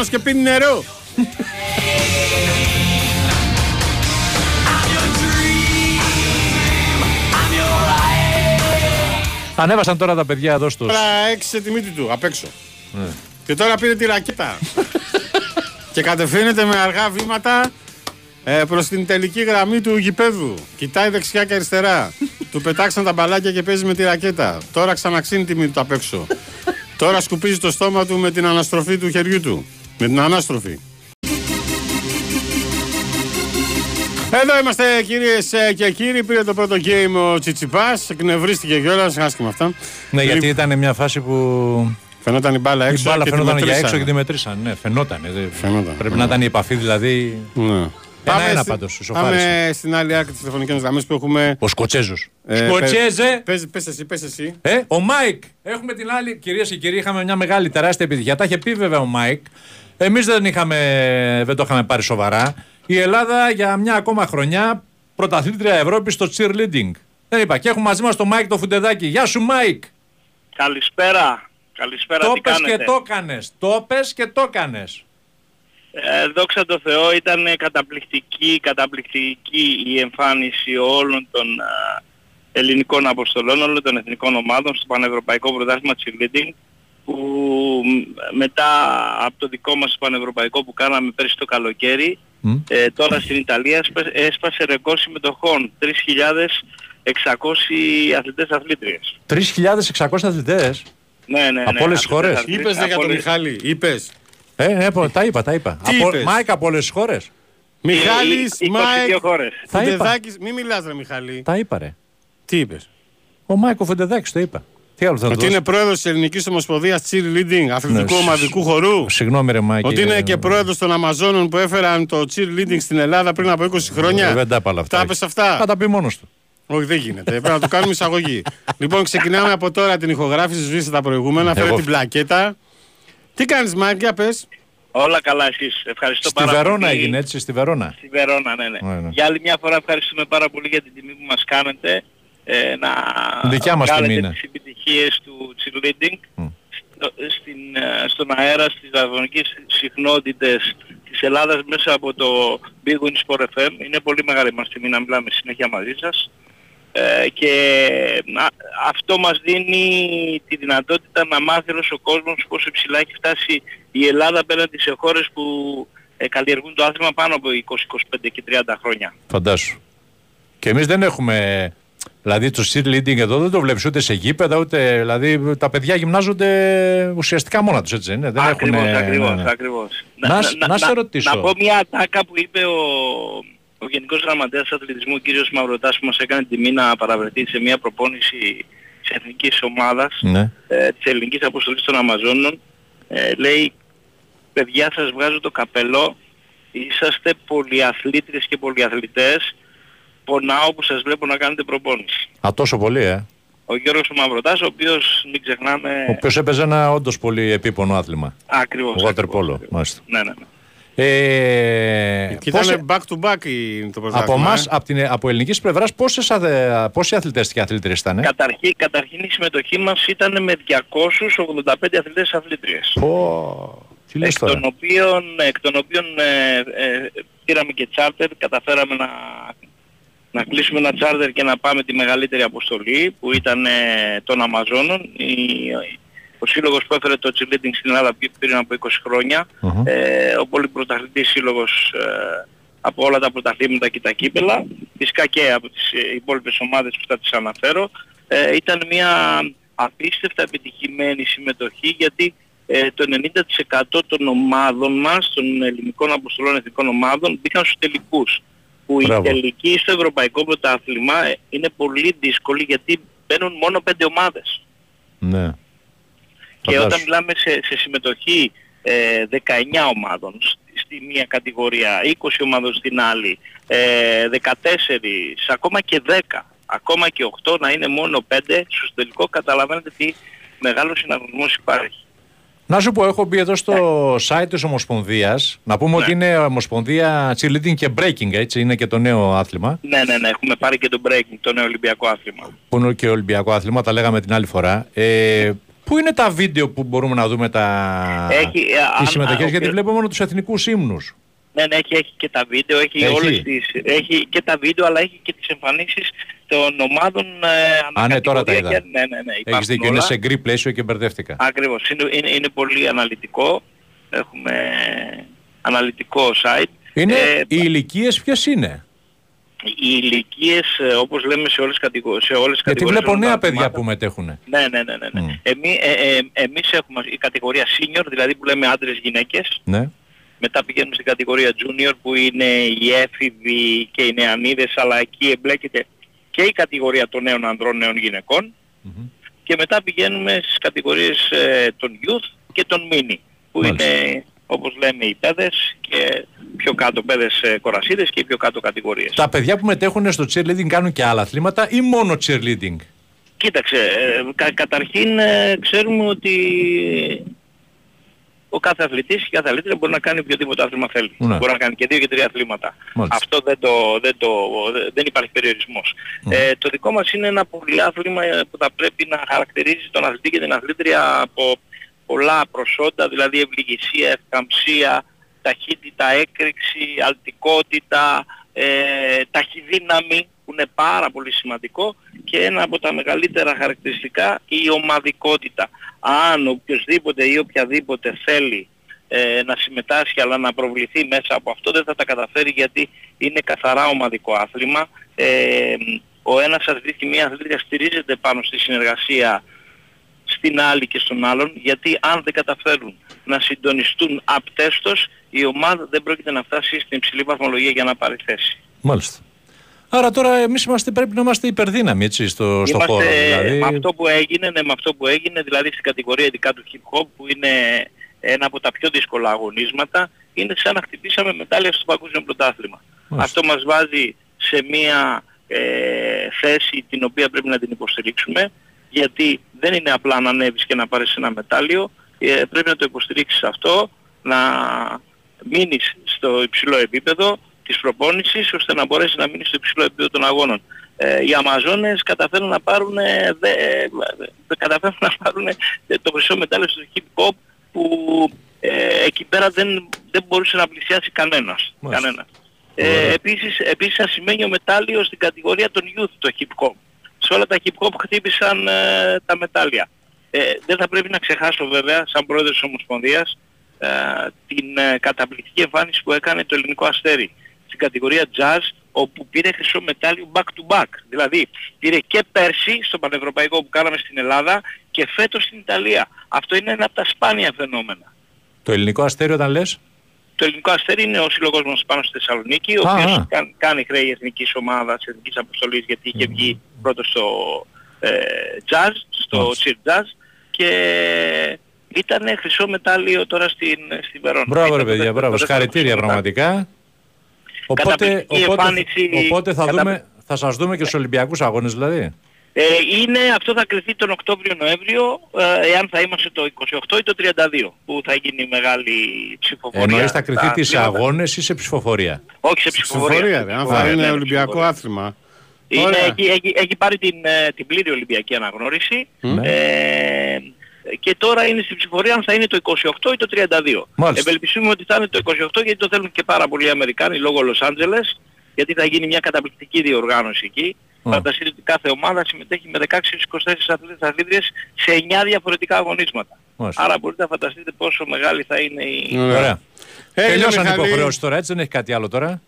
Βγήκε ο Στέφανος και πίνει νερό. Ανέβασαν τώρα τα παιδιά εδώ στο. Τώρα έξισε τη μύτη του απ' έξω. Και τώρα πήρε τη ρακέτα. και κατευθύνεται με αργά βήματα ε, προς την τελική γραμμή του γηπέδου. Κοιτάει δεξιά και αριστερά. του πετάξαν τα μπαλάκια και παίζει με τη ρακέτα. Τώρα ξαναξύνει τη μύτη του απ' έξω. τώρα σκουπίζει το στόμα του με την αναστροφή του χεριού του. Με την ανάστροφη. Εδώ είμαστε κυρίες και κύριοι. Πήρε το πρώτο game ο Τσιτσιπάς. Εκνευρίστηκε κιόλας. Άσχημα αυτά. Ναι, γιατί Λοιπόν, ήταν μια φάση που. Φαινόταν η μπάλα Η έξω. μπάλα και τη φαινόταν για μετρήσανε. έξω και τη μετρήσαν. Ναι, φαινόταν. Φαινόταν. Πρέπει να ήταν η επαφή δηλαδή. Ναι. Ένα-ένα στη- πάντως, ισοφάρισε. Πάμε στην άλλη άκρη της τηλεφωνικής γραμμής που έχουμε. Ο Σκοτσέζος. Ε, Σκοτσέζε! Πες, πες εσύ, πες εσύ. Ε, ο Μάικ. Έχουμε την άλλη. Κυρίες και κύριοι, είχαμε μια μεγάλη τεράστια επιτυχία. Τα είχε πει βέβαια ο Μάικ. Εμείς δεν, είχαμε- δεν το είχαμε πάρει σοβαρά. Η Ελλάδα για μια ακόμα χρονιά πρωταθλήτρια Ευρώπης στο cheerleading. Δεν είπα. Και έχουμε μαζί μας τον Μάικ τον Φουντεδάκη. Γεια σου, Μάικ. Καλησπέρα. Καλησπέρα, Το τι πες κάνετε; και το έκανες. Το πες και το έκανες. Ε, δόξα τω Θεώ ήταν καταπληκτική, καταπληκτική η εμφάνιση όλων των α, ελληνικών αποστολών, όλων των εθνικών ομάδων στο Πανευρωπαϊκό Πρωτάθλημα Cheerleading που μ, μετά από το δικό μας πανευρωπαϊκό που κάναμε πέρσι το καλοκαίρι Μμ. ε, τώρα στην Ιταλία έσπα- έσπασε ρεκόρ συμμετοχών 3.600 αθλητές αθλήτριες. 3.600 αθλητές; Ναι, ναι, ναι. Από όλες τις αθλητές, χώρες; αθλήτριες, Είπες για από τον όλες- Μιχάλη, είπες. Ε, ναι, πω, τα είπα, τα είπα. Τι από, είπες; Μάικ από όλες τις χώρες. Μιχάλης, 22 Μάικ, χώρες. Τα είπα. Φουντεδάκης, μη μιλάς ρε Μιχάλη. Τα είπα ρε. Τι είπες; Ο Μάικ ο Φουντεδάκης το είπα. Τι άλλο θα Ότι δώσω. είναι πρόεδρος της Ελληνικής Ομοσπονδίας Cheerleading, αθλητικού Ναι, ομαδικού χορού. Συγγνώμη ρε Μάικ. Ότι είναι και πρόεδρος των Αμαζόνων που έφεραν το cheerleading στην Ελλάδα πριν από 20 χρόνια. Ε, Δεν τα είπα όλα αυτά. Τα είπες αυτά; Θα τα πει μόνος του. Όχι, δεν γίνεται. Πρέπει να το κάνουμε εισαγωγή. <laughs> λοιπόν, ξεκινάμε από τώρα την ηχογράφηση. Σβήστε τα προηγούμενα. Φέρε Εγώ- την πλακέτα. Τι κάνεις Μάικ, για πες; Όλα καλά εσείς. Ευχαριστώ Στη πάρα Βερόνα πολύ. έγινε έτσι, στη Βερόνα; Στη Βερόνα, ναι, ναι. Ναι, ναι. Για άλλη μια φορά ευχαριστούμε πάρα πολύ για την τιμή που μας κάνετε. Ε, να Δικιά μας βγάλετε τιμή είναι. Τις επιτυχίες του cheerleading Μμ. στο- στην, ε, στον αέρα, στις ραδιοφωνικές συχνότητες της Ελλάδας μέσα από το Big Win Sport FM. Είναι πολύ μεγάλη μας τιμή να μιλάμε συνέχεια μαζί σας. Ε, και α, αυτό μας δίνει τη δυνατότητα να μάθει όλος ο κόσμος πόσο ψηλά έχει φτάσει η Ελλάδα απέναντι σε χώρες που ε, καλλιεργούν το άθλημα πάνω από 20, 25 και 30 χρόνια. Φαντάσου. Και εμείς δεν έχουμε. Δηλαδή το cheerleading εδώ δεν το βλέπεις ούτε σε γήπεδα ούτε. Δηλαδή τα παιδιά γυμνάζονται ουσιαστικά μόνα τους, έτσι δεν είναι; Δεν ακριβώς, έχουν, ακριβώς, ναι, ναι. ακριβώς. Να σ- να σε ρωτήσω. Να πω μια ατάκα που είπε ο, ο Γενικός Γραμματέας Αθλητισμού, ο κύριος Μαυροτάς, που μας έκανε τιμή να παραβρεθεί σε μια προπόνηση της εθνικής ομάδας Ναι. ε, της ελληνικής αποστολής των Αμαζόνων. Ε, λέει, παιδιά σας βγάζω το καπελό, είσαστε πολυαθλήτριες και πολυαθλητές, πονάω που σας βλέπω να κάνετε προπόνηση. Α, τόσο πολύ, ε. Ο Γιώργος ο Μαυροτάς, ο οποίος μην ξεχνάμε... Ο οποίος έπαιζε ένα όντως πολύ επίπονο άθλημα. Ακριβώς. Water ακριβώς, polo, ακριβώς. μάλιστα. Ναι, ναι, ναι. Ε, Και πόσε- ήταν back to back η- το πρωτάθλημα. από εμάς, ε. από, την, από ελληνικής πλευράς, πόσοι αθλητές και αθλήτριες ήταν. Καταρχήν, καταρχήν η συμμετοχή μας ήταν με 285 αθλητές αθλήτριες. Πω, τι λες Εκ τώρα; των οποίων, εκ των οποίων ε, ε, πήραμε και τσάρτερ, καταφέραμε να, να κλείσουμε ένα τσάρτερ και να πάμε τη μεγαλύτερη αποστολή που ήταν ε, των Αμαζόνων. Η- ο σύλλογος που έφερε το cheerleading στην Ελλάδα πι- πριν από 20 χρόνια, Μμμ. ε, ο πολυπρωταθλητής σύλλογος ε, από όλα τα πρωταθλήματα και τα κύπελα, φυσικά και από τις ε, υπόλοιπες ομάδες που θα τις αναφέρω, ε, ήταν μια απίστευτα επιτυχημένη συμμετοχή γιατί ε, το 90% των ομάδων μας, των ελληνικών αποστολών εθνικών ομάδων, μπήκαν στους τελικούς. Που Μπράβο. η τελική στο Ευρωπαϊκό Πρωτάθλημα ε, είναι πολύ δύσκολη γιατί μπαίνουν μόνο 5 ομάδες. Ναι. Και Φαντάσου. όταν μιλάμε σε, σε συμμετοχή ε, 19 ομάδων στη, στη μία κατηγορία, 20 ομάδων στην άλλη, ε, 14, ακόμα και 10, ακόμα και 8 να είναι μόνο 5, στο τελικό καταλαβαίνετε τι μεγάλο συναγωνισμός υπάρχει. Να σου πω, έχω μπει εδώ στο site της Ομοσπονδίας. Να πούμε ότι είναι Ομοσπονδία Cheerleading και Breaking, έτσι, είναι και το νέο άθλημα. Ναι, ναι, ναι, έχουμε πάρει και το breaking, το νέο Ολυμπιακό άθλημα. Που είναι και Ολυμπιακό άθλημα, τα λέγαμε την άλλη φορά. Ε, πού είναι τα βίντεο που μπορούμε να δούμε τα... Έχει, ε, αν- τις συμμετοχές, αν- γιατί βλέπω μόνο τους εθνικούς ύμνους. Ναι, ναι, έχει, έχει και τα βίντεο, έχει, Έχει. όλες τις, έχει και τα βίντεο, αλλά έχει και τις εμφανίσεις των ομάδων ε, Α, ναι, τώρα τα ανακατηγορία είδα. και- Ναι, ναι, ναι, Έχεις υπάρχουν δίκιο, είναι όλα. σε γκρι πλαίσιο και μπερδεύτηκα. Ακριβώς. Είναι, είναι, είναι πολύ αναλυτικό. Έχουμε αναλυτικό site. Είναι, Ε, οι ηλικίες ποιες είναι; οι ηλικίες, ε, όπως λέμε σε όλες, τις κατηγο- σε όλες τις Γιατί κατηγορίες βλέπω των νέα ατομάτων. παιδιά που μετέχουν. Ναι, ναι, ναι. ναι, ναι. Μμ. Εμεί, ε, ε, εμείς έχουμε η κατηγορία senior, δηλαδή που λέμε άντρες γυναίκες. Ναι. Μετά πηγαίνουμε στην κατηγορία junior που είναι οι έφηβοι και οι νεανίδες, αλλά εκεί εμπλέκεται και η κατηγορία των νέων ανδρών, νέων γυναικών. Μμμ. Και μετά πηγαίνουμε στις κατηγορίες ε, των youth και των mini, που Μάλιστα. είναι όπως λέμε οι παιδες και πιο κάτω παιδες ε, κορασίδες και οι πιο κάτω κατηγορίες. Τα παιδιά που μετέχουν στο cheerleading κάνουν και άλλα αθλήματα ή μόνο cheerleading; Κοίταξε, ε, κα- καταρχήν ε, ξέρουμε ότι ο κάθε αθλητής και η κάθε αθλήτρια μπορεί να κάνει οποιοδήποτε άθλημα θέλει. Ναι. Μπορεί να κάνει και δύο και τρία αθλήματα. Μάλιστα. Αυτό δεν, το, δεν, το, δεν υπάρχει περιορισμός. Ε, το δικό μας είναι ένα πολυάθλημα ε, που θα πρέπει να χαρακτηρίζει τον αθλητή και την αθλήτρια από πολλά προσόντα, δηλαδή ευληγησία, ευκαμψία, ταχύτητα, έκρηξη, αλτικότητα, ε, ταχυδύναμη που είναι πάρα πολύ σημαντικό και ένα από τα μεγαλύτερα χαρακτηριστικά η ομαδικότητα. Αν οποιοδήποτε ή οποιαδήποτε θέλει ε, να συμμετάσχει αλλά να προβληθεί μέσα από αυτό δεν θα τα καταφέρει γιατί είναι καθαρά ομαδικό άθλημα. Ε, ο ένας αθλητής και μία αθλήτρια στηρίζεται πάνω στη συνεργασία στην άλλη και στον άλλον, γιατί αν δεν καταφέρουν να συντονιστούν απτέστος, η ομάδα δεν πρόκειται να φτάσει στην υψηλή βαθμολογία για να πάρει θέση. Μάλιστα. Άρα τώρα εμείς είμαστε, πρέπει να είμαστε υπερδύναμοι έτσι, στο, στο Είμαστε χώρο. Δηλαδή, με αυτό που έγινε, ναι, με αυτό που έγινε, δηλαδή στην κατηγορία ειδικά του hip hop που είναι ένα από τα πιο δύσκολα αγωνίσματα, είναι σαν να χτυπήσαμε μετάλλια στο παγκόσμιο πρωτάθλημα. Μάλιστα. Αυτό μας βάζει σε μια ε, θέση την οποία πρέπει να την υποστηρίξουμε, γιατί δεν είναι απλά να ανέβεις και να πάρεις ένα μετάλλιο, ε, πρέπει να το υποστηρίξεις αυτό, να μείνεις στο υψηλό επίπεδο της προπόνησης, ώστε να μπορέσει να μείνει στο υψηλό επίπεδο των αγώνων. Ε, οι Αμαζόνες καταφέρουν να πάρουν, ε, δε, δε- καταφέρουν να πάρουν ε, το χρυσό μετάλλιο στο hip hop που ε, εκεί πέρα δεν, δεν μπορούσε να πλησιάσει κανένας. Μάλιστα. κανένας. Ε, επίσης, επίσης ασημένιο μετάλλιο στην κατηγορία των youth το hip hop. Σε όλα τα hip hop χτύπησαν ε, τα μετάλλια. Ε, δεν θα πρέπει να ξεχάσω βέβαια, σαν πρόεδρος της Ομοσπονδίας, ε, την ε, καταπληκτική εμφάνιση που έκανε το ελληνικό αστέρι στην κατηγορία jazz όπου πήρε χρυσό μετάλλιο back to back. Δηλαδή πήρε και πέρσι στο πανευρωπαϊκό που κάναμε στην Ελλάδα και φέτος στην Ιταλία. Αυτό είναι ένα από τα σπάνια φαινόμενα. το ελληνικό αστέριο όταν λες; Το ελληνικό αστέρι είναι ο σύλλογος μας πάνω στη Θεσσαλονίκη, ο Α, οποίος α. κάν- κάνει χρέη εθνικής ομάδας, εθνικής αποστολής, γιατί είχε βγει πρώτος στο ε, jazz, στο Μάλιστα. chill jazz και ήταν χρυσό μετάλλιο τώρα στην, στην Βερόνα. Μπράβο Ήταν ρε το παιδιά, δεύτερο- μπράβο. το δεύτερο Συγχαρητήρια χρυσό μετάλλιο. πραγματικά. Οπότε, Καταπληκτική οπότε, εμφάνιση, οπότε θα, καταπλη- δούμε, θα σας δούμε και στους Ολυμπιακούς αγώνες δηλαδή. Ε, είναι, αυτό θα κρυθεί τον Οκτώβριο-Νοέμβριο, ε, εάν θα είμαστε το 28 ή το 32, που θα γίνει η μεγάλη ψηφοφορία. Εννοείς θα κρυθεί στα τις αθλήματα. αγώνες ή σε ψηφοφορία; Όχι σε ψηφοφορία. Ψηφοφορία, ρε. Αν θα Ψηφοφορία, είναι ναι, Ολυμπιακό ψηφοφορία. άθλημα. Είναι, Ωραία. έχει, έχει, έχει πάρει την, ε, την πλήρη Ολυμπιακή αναγνώριση Ναι. ε, και τώρα είναι στην ψηφορία αν θα είναι το 28 ή το 32. Μάλιστα. Ευελπιστούμε ότι θα είναι το 28 γιατί το θέλουν και πάρα πολλοί Αμερικάνοι λόγω Λος Άντζελες γιατί θα γίνει μια καταπληκτική διοργάνωση εκεί. Α. Φανταστείτε ότι κάθε ομάδα συμμετέχει με 16-24 αθλητές αθλήτριες σε 9 διαφορετικά αγωνίσματα. Μάλιστα. Άρα μπορείτε να φανταστείτε πόσο μεγάλη θα είναι η... Ωραία. Ωραία. Έγινε, Τελειώσαν οι Μιχαλή. υποχρεώσεις τώρα, έτσι δεν έχει κάτι άλλο τώρα.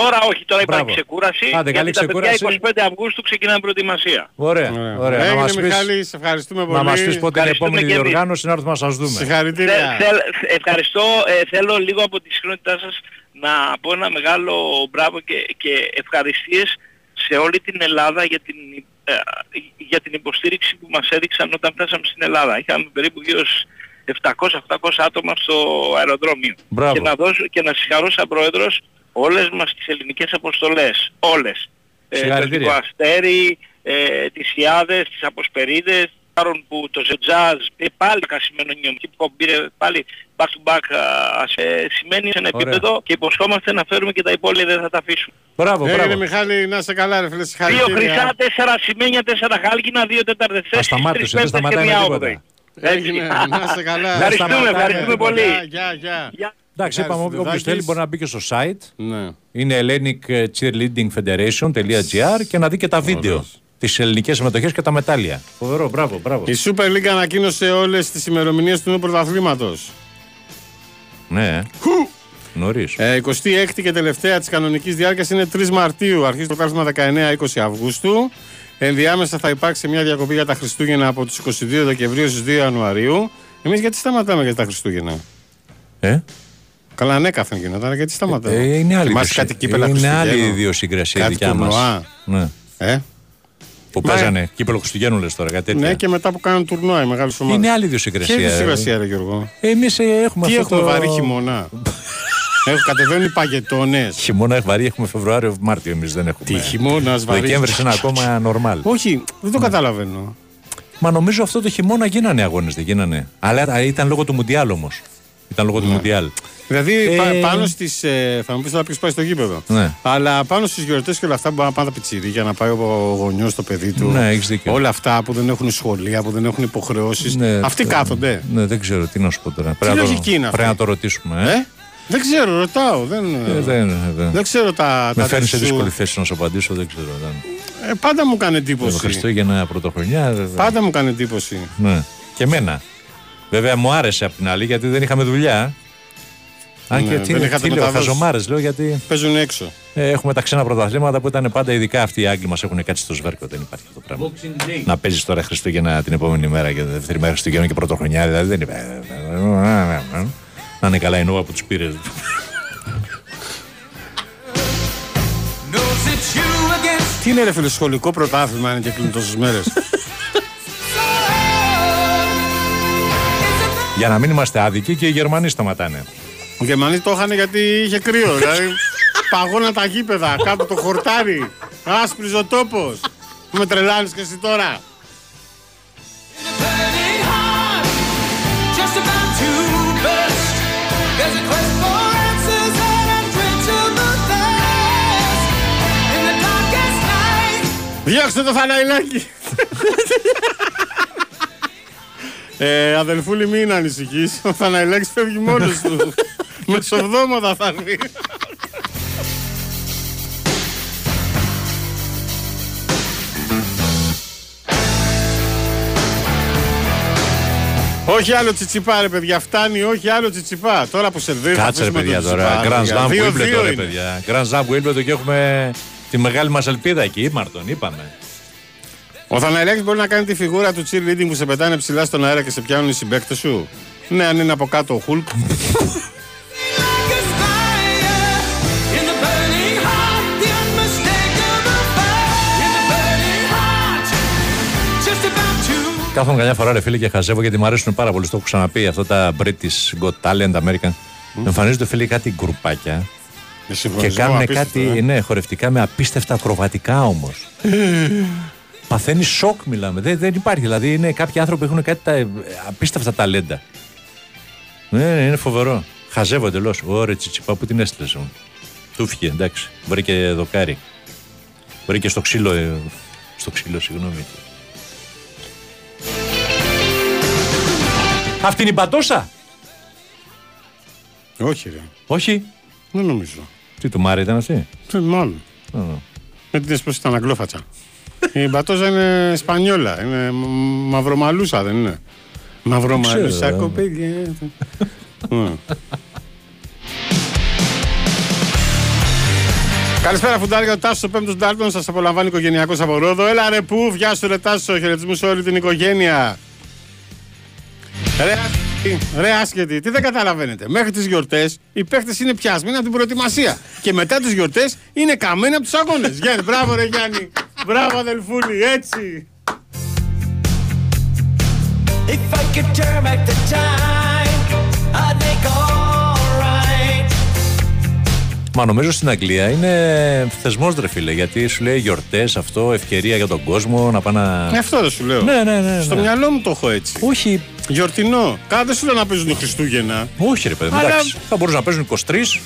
Τώρα όχι, τώρα υπάρχει Μπράβο. ξεκούραση. Άντε, καλή γιατί τα παιδιά ξεκούραση. 25 Αυγούστου ξεκινάνε προετοιμασία. Ωραία. Ωραία. Ωραία. Να Έγινε, μας πεις, Μιχάλη, σε ευχαριστούμε πολύ. να μας πεις πότε είναι η Ευχαριστούμε επόμενη και εμείς. διοργάνωση να έρθουμε να σας δούμε. Συγχαρητήρια. Θε- θέλ- ευχαριστώ. Ε, θέλω λίγο από τη συχνότητά σας να πω ένα μεγάλο μπράβο και, και ευχαριστίες σε όλη την Ελλάδα για την, ε, για την υποστήριξη που μας έδειξαν όταν φτάσαμε στην Ελλάδα. Είχαμε περίπου γύρω στους 700-800 άτομα στο αεροδρόμιο. Μπράβο. Και να, δώσω, και να συγχαρώ σαν πρόεδρος όλες μας τις ελληνικές αποστολές. Όλες. Ε, το Συγχαρητήρια. Εθνικό Αστέρι, ε, τις Ιάδες, τις Αποσπερίδες, Άρον που το Ζετζάζ πήρε πάλι κασιμένο νιωμική που πήρε πάλι back to back α, ε, σημαίνει σε ένα Ωραία. επίπεδο και υποσχόμαστε να φέρουμε και τα υπόλοιπα δεν θα τα αφήσουμε. Μπράβο, Έγινε, μπράβο. Μιχάλη, να σε καλά, ρε φίλε. Δύο Συγχαρητήρια. χρυσά, τέσσερα σημαίνια, τέσσερα χάλκινα, δύο τέταρτες θέσεις, σταμάτησες, τρεις δεν πέμπτες και σταματάει μία με όγδοη. τίποτα. Έγινε, να σε καλά. Ευχαριστούμε, σταματάμε, ευχαριστούμε πολύ. Γεια, γεια, γεια. Γεια. Εντάξει, είπαμε, Ευχαριστώ, όποιος Δάκης. θέλει μπορεί να μπει και στο site. Ναι. Είναι Hellenic Cheerleading Federation.gr και να δει και τα βίντεο. Ωραίος. Τις ελληνικές συμμετοχές και τα μετάλλια. Φοβερό, μπράβο, μπράβο. Η Super League ανακοίνωσε όλες τις ημερομηνίες του νέου πρωταθλήματος. Ναι. Νωρίς. Ε, 26η και τελευταία της κανονικής διάρκειας είναι 3 Μαρτίου. Αρχίζει το πρωτάθλημα 19-20 Αυγούστου. Ενδιάμεσα θα υπάρξει μια διακοπή για τα Χριστούγεννα από τις 22 Δεκεμβρίου στις 2 Ιανουαρίου. Εμείς γιατί σταματάμε για τα Χριστούγεννα; Ε; Καλά, ανέκαθεν γινόταν, γιατί σταματάμε. Ε, είναι άλλη Θυμάσαι ιδιοσυ- κάτι κύπελα Είναι άλλη Χριστουγέννων; ιδιοσυγκρασία η Κάτι δικιά μας. τουρνουά. Ναι. Ε; Που Μα- παίζανε κύπελο Χριστουγέννου λες τώρα, κάτι τέτοια. Ναι, και μετά που κάνουν τουρνουά οι μεγάλες ομάδες. Είναι άλλη Ποια ιδιοσυγκρασία. ιδιοσυγκρασία, ρε Γιώργο; Εμείς έχουμε Τι αυτό έχουμε το... βαρύ χειμώνα; <laughs> Έχουν κατεβαίνουν οι παγετώνες. Χειμώνα βαρύ έχουμε Φεβρουάριο-Μάρτιο εμείς δεν έχουμε. Τι χειμώνας βαρύ. Δεκέμβρη είναι ακόμα normal. Όχι, δεν το καταλαβαίνω. Μα νομίζω αυτό το χειμώνα γίνανε αγώνες, δεν γίνανε. Αλλά α, ήταν λόγω του Μουντιάλ όμως. Ήταν λόγω του Μουντιάλ. Δηλαδή Ε, πα- πάνω στις. θα μου πεις τώρα ποιος πάει στο γήπεδο. Ναι. Αλλά πάνω στις γιορτές και όλα αυτά που πάνε τα πιτσιρίκια να πάει ο γονιός στο παιδί του. Ναι, έχεις δίκιο. Όλα αυτά που δεν έχουν σχολεία, που δεν έχουν υποχρεώσεις. Ναι, Αυτοί το- κάθονται. Ναι, δεν ξέρω τι να σου πω τώρα. Πρέπει, να το, λογική είναι αυτή; πρέπει να το ρωτήσουμε. Ε; Ε; Δεν ξέρω, ρωτάω. Δεν, Ε, δεν, δεν. δεν ξέρω τα. Με τα φέρνεις σε σου. δύσκολη θέση να σου απαντήσω, δεν ξέρω. Δεν. Ε, πάντα μου κάνει Ε, εντύπωση. Χριστούγεννα, Πρωτοχρονιά. δεν- Πάντα μου κάνει εντύπωση. Ναι. Και εμένα. Βέβαια μου άρεσε απ' την άλλη γιατί δεν είχαμε δουλειά. Αν Ναι, και δεν τι, είναι, είχατε τι λέω, μεταδώσει. χαζομάρες λέω γιατί Παίζουν έξω. ε, έχουμε τα ξένα πρωταθλήματα που ήταν πάντα ειδικά αυτοί οι Άγγλοι μας έχουν κάτσει στο σβέρκο. Δεν υπάρχει αυτό το πράγμα. Boxing Day. Να παίζεις τώρα Χριστούγεννα την επόμενη μέρα και δεύτερη μέρα Χριστούγεννα και πρωτοχρονιά. Δηλαδή δεν είπε. Να είναι καλά η νόβα που τους πήρες. Τι είναι ρε φίλε, σχολικό πρωτάθλημα είναι και κλείνει τόσες μέρες; <laughs> Για να μην είμαστε άδικοι και οι Γερμανοί σταματάνε. Οι Γερμανοί το είχαν γιατί είχε κρύο. Δηλαδή <laughs> παγώνα τα γήπεδα, κάτω το χορτάρι. Άσπριζε ο τόπος. Με τρελάνεις και εσύ τώρα. Διώξτε το Θαναϊλάκι. <laughs> ε, αδελφούλη μην ανησυχείς. Ο Θαναϊλάκης φεύγει μόνος του. <laughs> Μεσοβδόματα θα έρθει. Όχι άλλο τσιτσιπά ρε παιδιά, φτάνει, όχι άλλο τσιτσιπά. Τώρα που σερβίρει θα Κάτσε ρε αφήσουμε παιδιά τον τώρα. Τσιτσιπά, Grand παιδιά. Slam που Δύο-δύο ήλπε τώρα, είναι. παιδιά. Grand Slam που ήλπε και έχουμε τη μεγάλη μας ελπίδα εκεί. Ήμαρτον, είπαμε. Ο Θαναϊλάκης μπορεί να κάνει τη φιγούρα του cheerleading που σε πετάνε ψηλά στον αέρα και σε πιάνουν οι συμπαίκτες σου; Ναι, αν είναι από κάτω ο Χουλκ. <laughs> Κάθομαι καμιά φορά ρε φίλε και χαζεύω γιατί μου αρέσουν πάρα πολύ. Το έχω ξαναπεί αυτά τα British Got Talent American. Εμφανίζονται φίλε κάτι γκρουπάκια και κάνουν κάτι ε. ναι, χορευτικά με απίστευτα ακροβατικά όμως. <laughs> Παθαίνει σοκ, μιλάμε. Δεν, δεν υπάρχει. Δηλαδή είναι κάποιοι άνθρωποι που έχουν κάτι τα, ε, απίστευτα ταλέντα. Ναι, ναι, είναι φοβερό. Χαζεύω εντελώς. Ωραία, τσιτσιπά, που την έστειλες μου. Του φύγε, εντάξει. Βρήκε δοκάρι. Βρήκε στο ξύλο. ε, στο ξύλο, συγγνώμη. Αυτή είναι η πατόσα. Όχι ρε, Όχι; δεν νομίζω. Τι του Μάρη ήταν αυτή; Ε, Μάλλον. Α, Με την εσπρόση ήταν αγγλόφατσα. Η Μπατόζα είναι Σπανιόλα, είναι μ- μαυρομαλούσα δεν είναι; Μαυρομαλούσα ξέρω. κοπέλια. Ναι. Καλησπέρα, φουντάρια. Ο Τάσος ο πέμπτος Ντάρτον σας απολαμβάνει οικογενειακός από Ρόδο. Έλα ρε πού, γεια σου ρε Τάσο, χαιρετισμούς σε όλη την οικογένεια. Ρε, άσχετη, ρε άσχετη, τι δεν καταλαβαίνετε. Μέχρι τις γιορτές οι παίχτες είναι πιασμένοι από την προετοιμασία. Και μετά τις γιορτές είναι καμένοι από τους αγώνες. Γιάννη, μπράβο ρε Γιάννη. Μπράβο αδελφούλη, έτσι. If I could turn back the time, Μα νομίζω στην Αγγλία είναι θεσμός ρε φίλε. Γιατί σου λέει γιορτές, αυτό, ευκαιρία για τον κόσμο να πάνε να. Ε, Αυτό δεν σου λέω. Ναι, ναι, ναι. Στο ναι. μυαλό μου το έχω έτσι. Όχι, Γιορτινό. Κάνα δεν σου λέω να παίζουν Χριστούγεννα. όχι ρε παιδί. μου, Αλλά- Εντάξει. Θα μπορούσαν να παίζουν 23,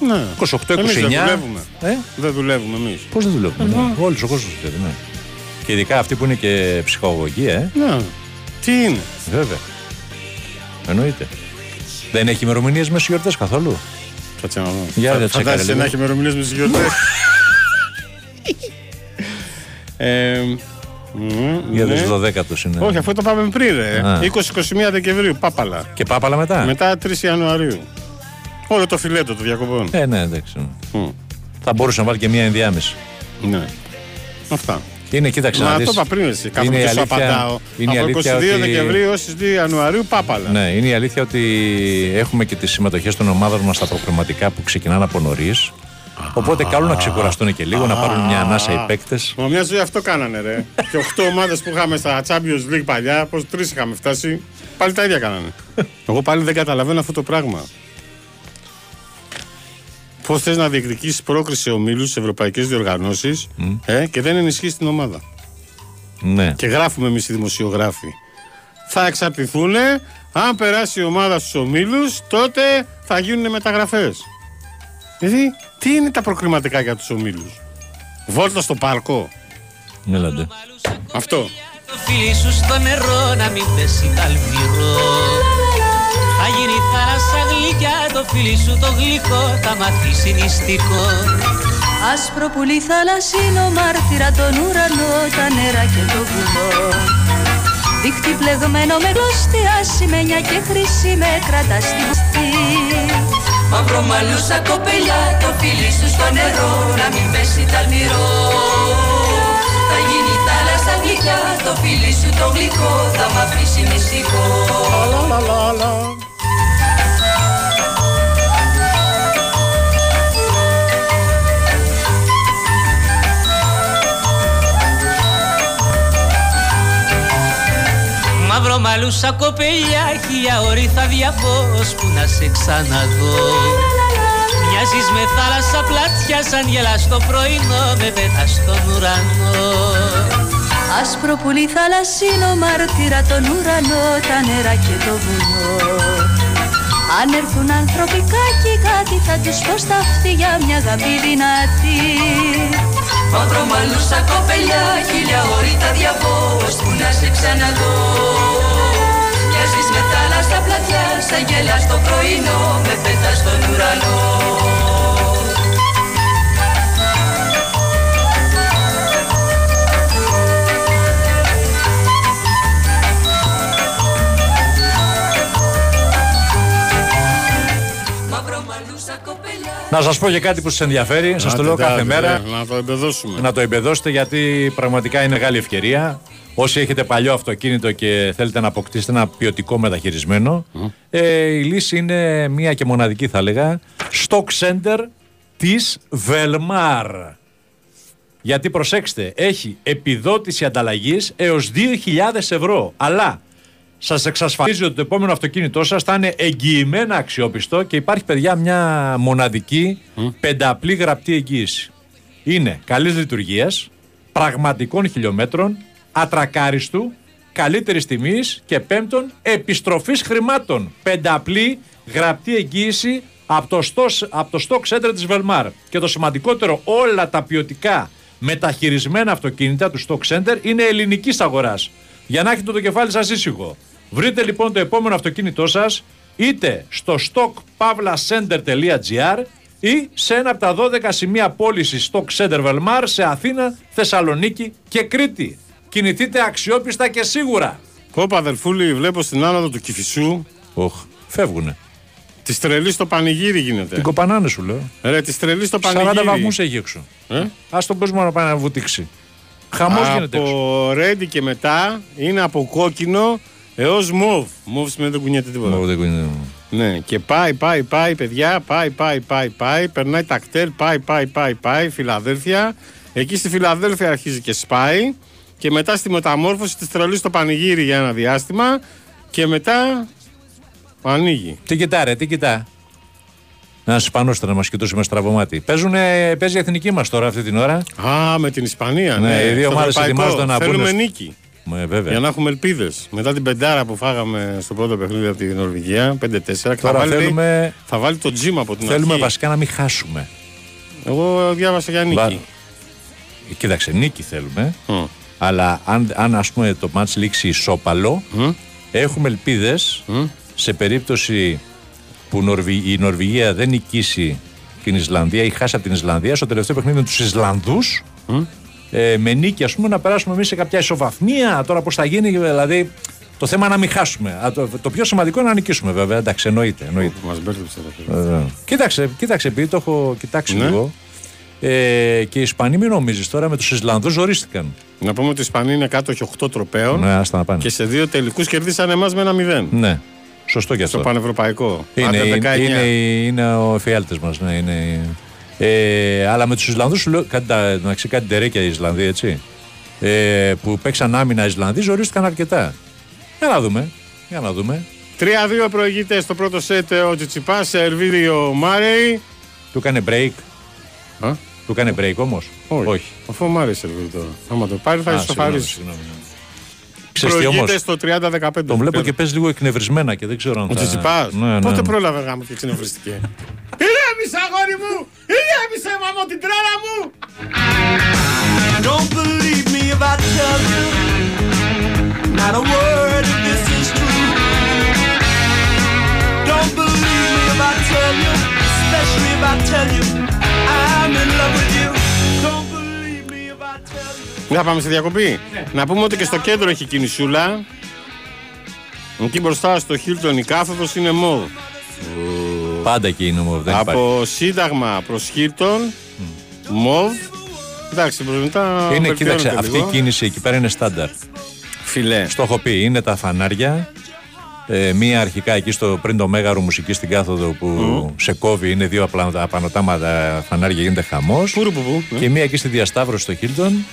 Ναι. 28, 29. Εμείς δεν δουλεύουμε. Ε, Δεν δουλεύουμε εμείς. Πώς δεν δουλεύουμε. Ναι. Όλος ο κόσμος δουλεύει, ναι. Και ειδικά αυτοί που είναι και ψυχαγωγοί, ε. Ναι. Τι είναι; Βέβαια. Εννοείται. Δεν έχει ημερομηνίες μέσα στι γιορτέ καθόλου; Κάτσε να δω. Για Φα- να τσεκάρε Φαντάζεσαι λίγο. να έχει ημερομηνίε με τις γιορτές. ε, μ, Για ναι. τους 12 είναι. Όχι, αφού το πάμε πριν, ρε. Α. 20-21 Δεκεμβρίου, πάπαλα. Και πάπαλα μετά; Μετά 3 Ιανουαρίου. Όλο το φιλέτο των διακοπών. Ε, ναι, εντάξει. Μ, Θα μπορούσε να βάλει και μία ενδιάμεση. Ναι. Αυτά. Και είναι, κοίταξε να Μα δεις. το είπα πριν εσύ. Είναι Κάθομαι η και σου αλήθεια- απαντάω. είναι η Από 22 αλήθεια ότι- Δεκεμβρίου έως τις 2 Ιανουαρίου, πάπαλα. Ναι, είναι η αλήθεια ότι έχουμε και τις συμμετοχές των ομάδων μας στα προκριματικά που ξεκινάνε από νωρίς. Οπότε καλό να ξεκουραστούν και λίγο, να πάρουν μια ανάσα οι παίκτες. Μα μια ζωή αυτό κάνανε, ρε. <laughs> και 8 ομάδες που είχαμε στα Champions League παλιά, πώς τρεις είχαμε φτάσει, πάλι τα ίδια κάνανε. <laughs> Εγώ πάλι δεν καταλαβαίνω αυτό το πράγμα. Πώς θες να διεκδικήσεις πρόκριση ομίλους στι ευρωπαϊκές διοργανώσεις ε, και δεν ενισχύσει την ομάδα. Ναι. Και γράφουμε εμείς οι δημοσιογράφοι. Θα εξαρτηθούν, αν περάσει η ομάδα στους ομίλους, τότε θα γίνουν μεταγραφές. Δηλαδή, τι είναι τα προκριματικά για τους ομίλους; Βόλτα στο πάρκο. Έλαντε. Αυτό. Το φίλι σου στο νερό να μην πέσει καλβυρό Θα γίνει θάλασσα γλυκιά το φίλι σου το γλυκό Θα μαθήσει νηστικό Άσπρο πουλί θαλασσίνο μάρτυρα τον ουρανό, τα νερά και το βουνό. Δίχτυ πλεγμένο με γλωστή ασημένια και χρυσή με κρατά στη βουστή. Μ' Μαύρο μαλλούσα κοπελιά το φίλι σου στο νερό να μην πέσει ταλμυρό Θα γίνει θάλασσα γλυκιά το φίλι σου το γλυκό θα μ' αφήσει μυστικό Μαύρο μαλλούσα κοπελιά χίλια ώρη θα διαβώς που να σε ξαναδώ Μοιάζεις με θάλασσα πλάτια σαν γελάς το πρωινό με πέτα στον ουρανό Άσπρο πουλί θαλασσίνο μάρτυρα τον ουρανό, τα νερά και το βουνό. Αν έρθουν ανθρωπικά και κάτι θα τους πω στα αυτιά μια γαμπή δυνατή. Μαύρο μαλλούσα κοπελιά, χίλια ώρη θα διαβώ, που να σε ξαναδώ. Μοιάζεις με θάλασσα πλατιά, σαν γέλας στο πρωινό, με πέτα στον ουρανό. Να σας πω και κάτι που σας ενδιαφέρει. Σας το λέω Άντε, κάθε άντε, μέρα. ναι, Να το εμπεδώσουμε. Να το εμπεδώσετε γιατί πραγματικά είναι μεγάλη ευκαιρία. Όσοι έχετε παλιό αυτοκίνητο και θέλετε να αποκτήσετε ένα ποιοτικό μεταχειρισμένο, ε, η λύση είναι μία και μοναδική θα έλεγα. Stock Center της Velmar. Γιατί προσέξτε, έχει επιδότηση ανταλλαγής έως 2.000 ευρώ. Αλλά σας εξασφαλίζει ότι το επόμενο αυτοκίνητό σας θα είναι εγγυημένα αξιόπιστο και υπάρχει παιδιά μια μοναδική πενταπλή γραπτή εγγύηση. Είναι καλής λειτουργίας, πραγματικών χιλιόμετρων, ατρακάριστου, καλύτερης τιμής και πέμπτον επιστροφής χρημάτων. Πενταπλή γραπτή εγγύηση από το, στος, από το stock center της Velmar. Και το σημαντικότερο, όλα τα ποιοτικά μεταχειρισμένα αυτοκίνητα του stock center είναι ελληνικής αγοράς. Για να έχετε το κεφάλι σας ήσυχο. Βρείτε λοιπόν το επόμενο αυτοκίνητό σας είτε στο stockpavlacenter.gr ή σε ένα από τα 12 σημεία πώλησης Stock Center Velmar σε Αθήνα, Θεσσαλονίκη και Κρήτη. Κινηθείτε αξιόπιστα και σίγουρα. Πω αδερφούλη, βλέπω στην άνοδο του Κηφισού. Οχ, φεύγουνε. Της τρελής στο πανηγύρι γίνεται. Την κοπανάνε σου λέω. Ρε, της τρελής στο 40 πανηγύρι. βαθμούς έχει έξω. Ε; Α τον κόσμο να πάει να βουτήξει. Χαμός γίνεται έξω. Από ρέντι και μετά είναι από κόκκινο έως μοβ. Μοβ σημαίνει δεν κουνιέται τίποτα. Μωρό, δεν κουνιέται. Ναι, και πάει, πάει, πάει, παιδιά, πάει, πάει, πάει, πάει, περνάει τα κτέλ, πάει, πάει, πάει, πάει, Φιλαδέλφια. Εκεί στη Φιλαδέλφια αρχίζει και σπάει. Και μετά στη μεταμόρφωση της τρελής στο πανηγύρι για ένα διάστημα. Και μετά ανοίγει. Τι κοιτά, ρε, τι κοιτά. Να σου πάνω να μας κοιτούσε με στραβωμάτι. Παίζουνε, παίζει η εθνική μας τώρα αυτή την ώρα. Α, με την Ισπανία. Ναι, Ναι, οι δύο στο ομάδες ευρωπαϊκό. ετοιμάζονται να Θέλουμε μπουν στο- νίκη. Ε, βέβαια. Για να έχουμε ελπίδες. Μετά την πεντάρα που φάγαμε στο πρώτο παιχνίδι από τη Νορβηγία, 5-4, και θα Τώρα βάλει, θέλουμε, θα βάλει το τζιμ από την θέλουμε αρχή. βασικά να μην χάσουμε. Εγώ διάβασα για νίκη. Βα- Κοίταξε, νίκη θέλουμε. Μμ. Αλλά αν, αν ας πούμε το μάτς λήξει ισόπαλο, Μμ. έχουμε ελπίδες Μμ. σε περίπτωση που Νορβη- η Νορβηγία δεν νικήσει την Ισλανδία ή χάσει από την Ισλανδία στο τελευταίο παιχνίδι με τους Ισλανδούς ε, με νίκη ας πούμε να περάσουμε εμείς σε κάποια ισοβαθμία τώρα πώς θα γίνει δηλαδή το θέμα είναι να μην χάσουμε Α, το, το πιο σημαντικό είναι να νικήσουμε βέβαια εντάξει εννοείται, εννοείται. Μας μπέρδεψε. ρε φίλε. Ε, κοίταξε, κοίταξε επειδή το έχω κοιτάξει Ναι. λίγο ε, και οι Ισπανοί μην νομίζεις τώρα με τους Ισλανδούς ζορίστηκαν Να πούμε ότι οι Ισπανοί είναι κάτω και 8 τροπέων ναι, άστα να πάνε και σε δύο τελικούς κερδίσαν εμάς με ένα 0. ναι, σωστό και Στο αυτό πανευρωπαϊκό. Είναι, Άντε, είναι, 19. είναι, είναι ο εφιάλτης μας, ναι, είναι... Ε, αλλά με τους Ισλανδούς σου λέω, κάτι, τα- μεταξύ κάτι τερέκια οι Ισλανδοί, έτσι, ε, που παίξαν άμυνα οι Ισλανδοί, ζορίστηκαν αρκετά. Για να δούμε, για να δούμε. 3-2 προηγείται στο πρώτο σετ ο Τσιτσιπά, σερβίρει ο Μάρεϊ. Του έκανε break, Α, του έκανε break όμως; όχι. Αφού ο Μάρεϊς σερβίρει τώρα. Άμα το πάρει θα Α, ισοφαρίσει. συγγνώμη, συγγνώμη. Ξέρεις τι Προηγείται όμως, στο 30-15. τον βλέπω και παίζει λίγο εκνευρισμένα και δεν ξέρω αν Ο θα... Τσιτσιπά. Ναι, ναι. Πότε πρόλαβε γάμο και ξενευρίστηκε. <laughs> Ηρέμησε αγόρι μου! Ηρέμησε μαμώ την τρέλα μου! Don't believe me if I tell you Not a word of this is true Don't believe me if I tell you Especially if I tell you I'm in love with you tell you Δεν θα πάμε σε διακοπή. Να πούμε ότι και στο κέντρο έχει κινησούλα. Εκεί μπροστά στο Χίλτον η κάθοδος είναι μόλ. Πάντα εκεί είναι μοβ. Δεν υπάρχει. Από Σύνταγμα προς Χίλτον, Μοβ. Εντάξει, προς μετά. Είναι, βελτιώνεται κοίταξε, αυτή η λίγο. κίνηση εκεί πέρα είναι στάνταρ. Φιλέ. Στο έχω πει, είναι τα φανάρια. Ε, μία αρχικά εκεί στο, πριν το μέγαρο μουσική στην κάθοδο που σε κόβει, είναι δύο απλά τα απανοτάματα φανάρια, γίνεται χαμός. Πούρου που που. ναι. Και μία εκεί στη διασταύρωση στο Χίλτον.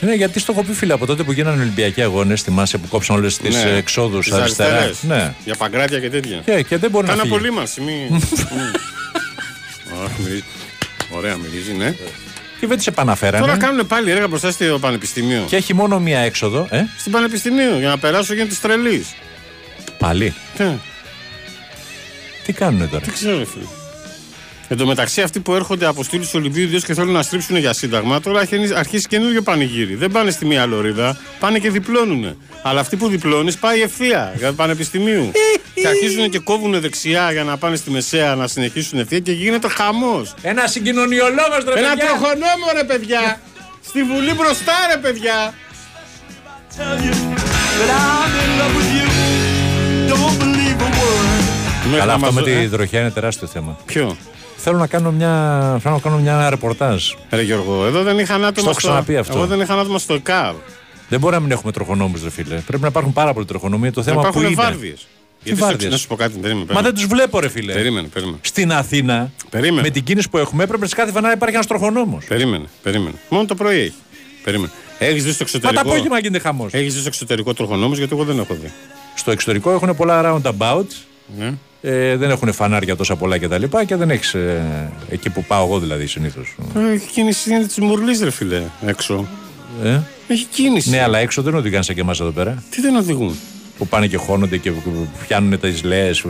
Ναι, γιατί στο έχω πει φίλε από τότε που γίνανε Ολυμπιακοί αγώνες, θυμάσαι που κόψαν όλες τις Ναι. εξόδους Τις αριστερά; αριστερές. Ναι. Για παγκράτια και τέτοια. Και, και δεν μπορεί Κάνα να φύγει. απολύμανση. Μη... Αχ, μυρίζει. Ωραία, μυρίζει, ναι. Και δεν τις επαναφέρανε. Τώρα κάνουν πάλι έργα μπροστά στο Πανεπιστημίο. Και έχει μόνο μία έξοδο. Ε; Στην Πανεπιστημίου για να περάσω γίνεται τρελή. Πάλι; Ναι. Τι κάνουνε τώρα; Δεν ξέρω, φίλε. Εν τω μεταξύ, αυτοί που έρχονται από στήλους Ολυμπίου και θέλουν να στρίψουν για σύνταγμα, τώρα έχει αρχίσει καινούριο πανηγύρι. Δεν πάνε στη μία λωρίδα, πάνε και διπλώνουν. Αλλά αυτοί που διπλώνεις πάει ευθεία για το πανεπιστημίου. και αρχίζουν και κόβουν δεξιά για να πάνε στη μεσαία να συνεχίσουν ευθεία και γίνεται χαμός. Ένα συγκοινωνιολόγος ρε Ένα παιδιά. τροχονόμο ρε παιδιά! Στη Βουλή μπροστά ρε παιδιά! Tell you that I'm in love with you. Don't believe a word. Μέχρι Αλλά να αυτό μας με δω- τη ε, δροχιά είναι τεράστιο θέμα. Ποιο; Θέλω να κάνω μια, θέλω να κάνω μια ρεπορτάζ. Ρε Γιώργο, εδώ δεν είχαν άτομα Στο έχω ξαναπεί αυτό. Εγώ δεν είχαν άτομα στο ΚΑΒ. Δεν μπορεί να μην έχουμε τροχονόμους, ρε φίλε. Πρέπει να υπάρχουν πάρα πολλοί τροχονόμοι. Το Να θέμα που υπάρχουν είναι. βάρδιες. Γιατί βάρδιες; στο- να σου πω κάτι, περίμενε. Μα περίμενε. δεν τους βλέπω, ρε φίλε. Περίμενε, περίμενε. Στην Αθήνα, Περίμενε. με την κίνηση που έχουμε, έπρεπε σε κάθε φανάρι να υπάρχει ένας τροχονόμος. Περίμενε, περίμενε. Μόνο το πρωί έχει. Περίμενε. Έχεις δει στο Μα εξωτερικό. το απόγευμα γίνεται χαμός. Έχεις δει στο εξωτερικό τροχονόμο γιατί εγώ δεν έχω δει. Στο εξωτερικό έχουν πολλά roundabouts. Ναι. Ε, δεν έχουν φανάρια τόσα πολλά κτλ. Και, και δεν έχεις εκεί που πάω εγώ δηλαδή συνήθως. Ε, Έχει κίνηση είναι της μουρλής, ρε φιλέ, έξω. Ε; Έχει κίνηση. Ναι, αλλά έξω δεν οδηγάνε σαν και εμάς εδώ πέρα. Τι δεν οδηγούν; Που πάνε και χώνονται και πιάνουν τις λέες.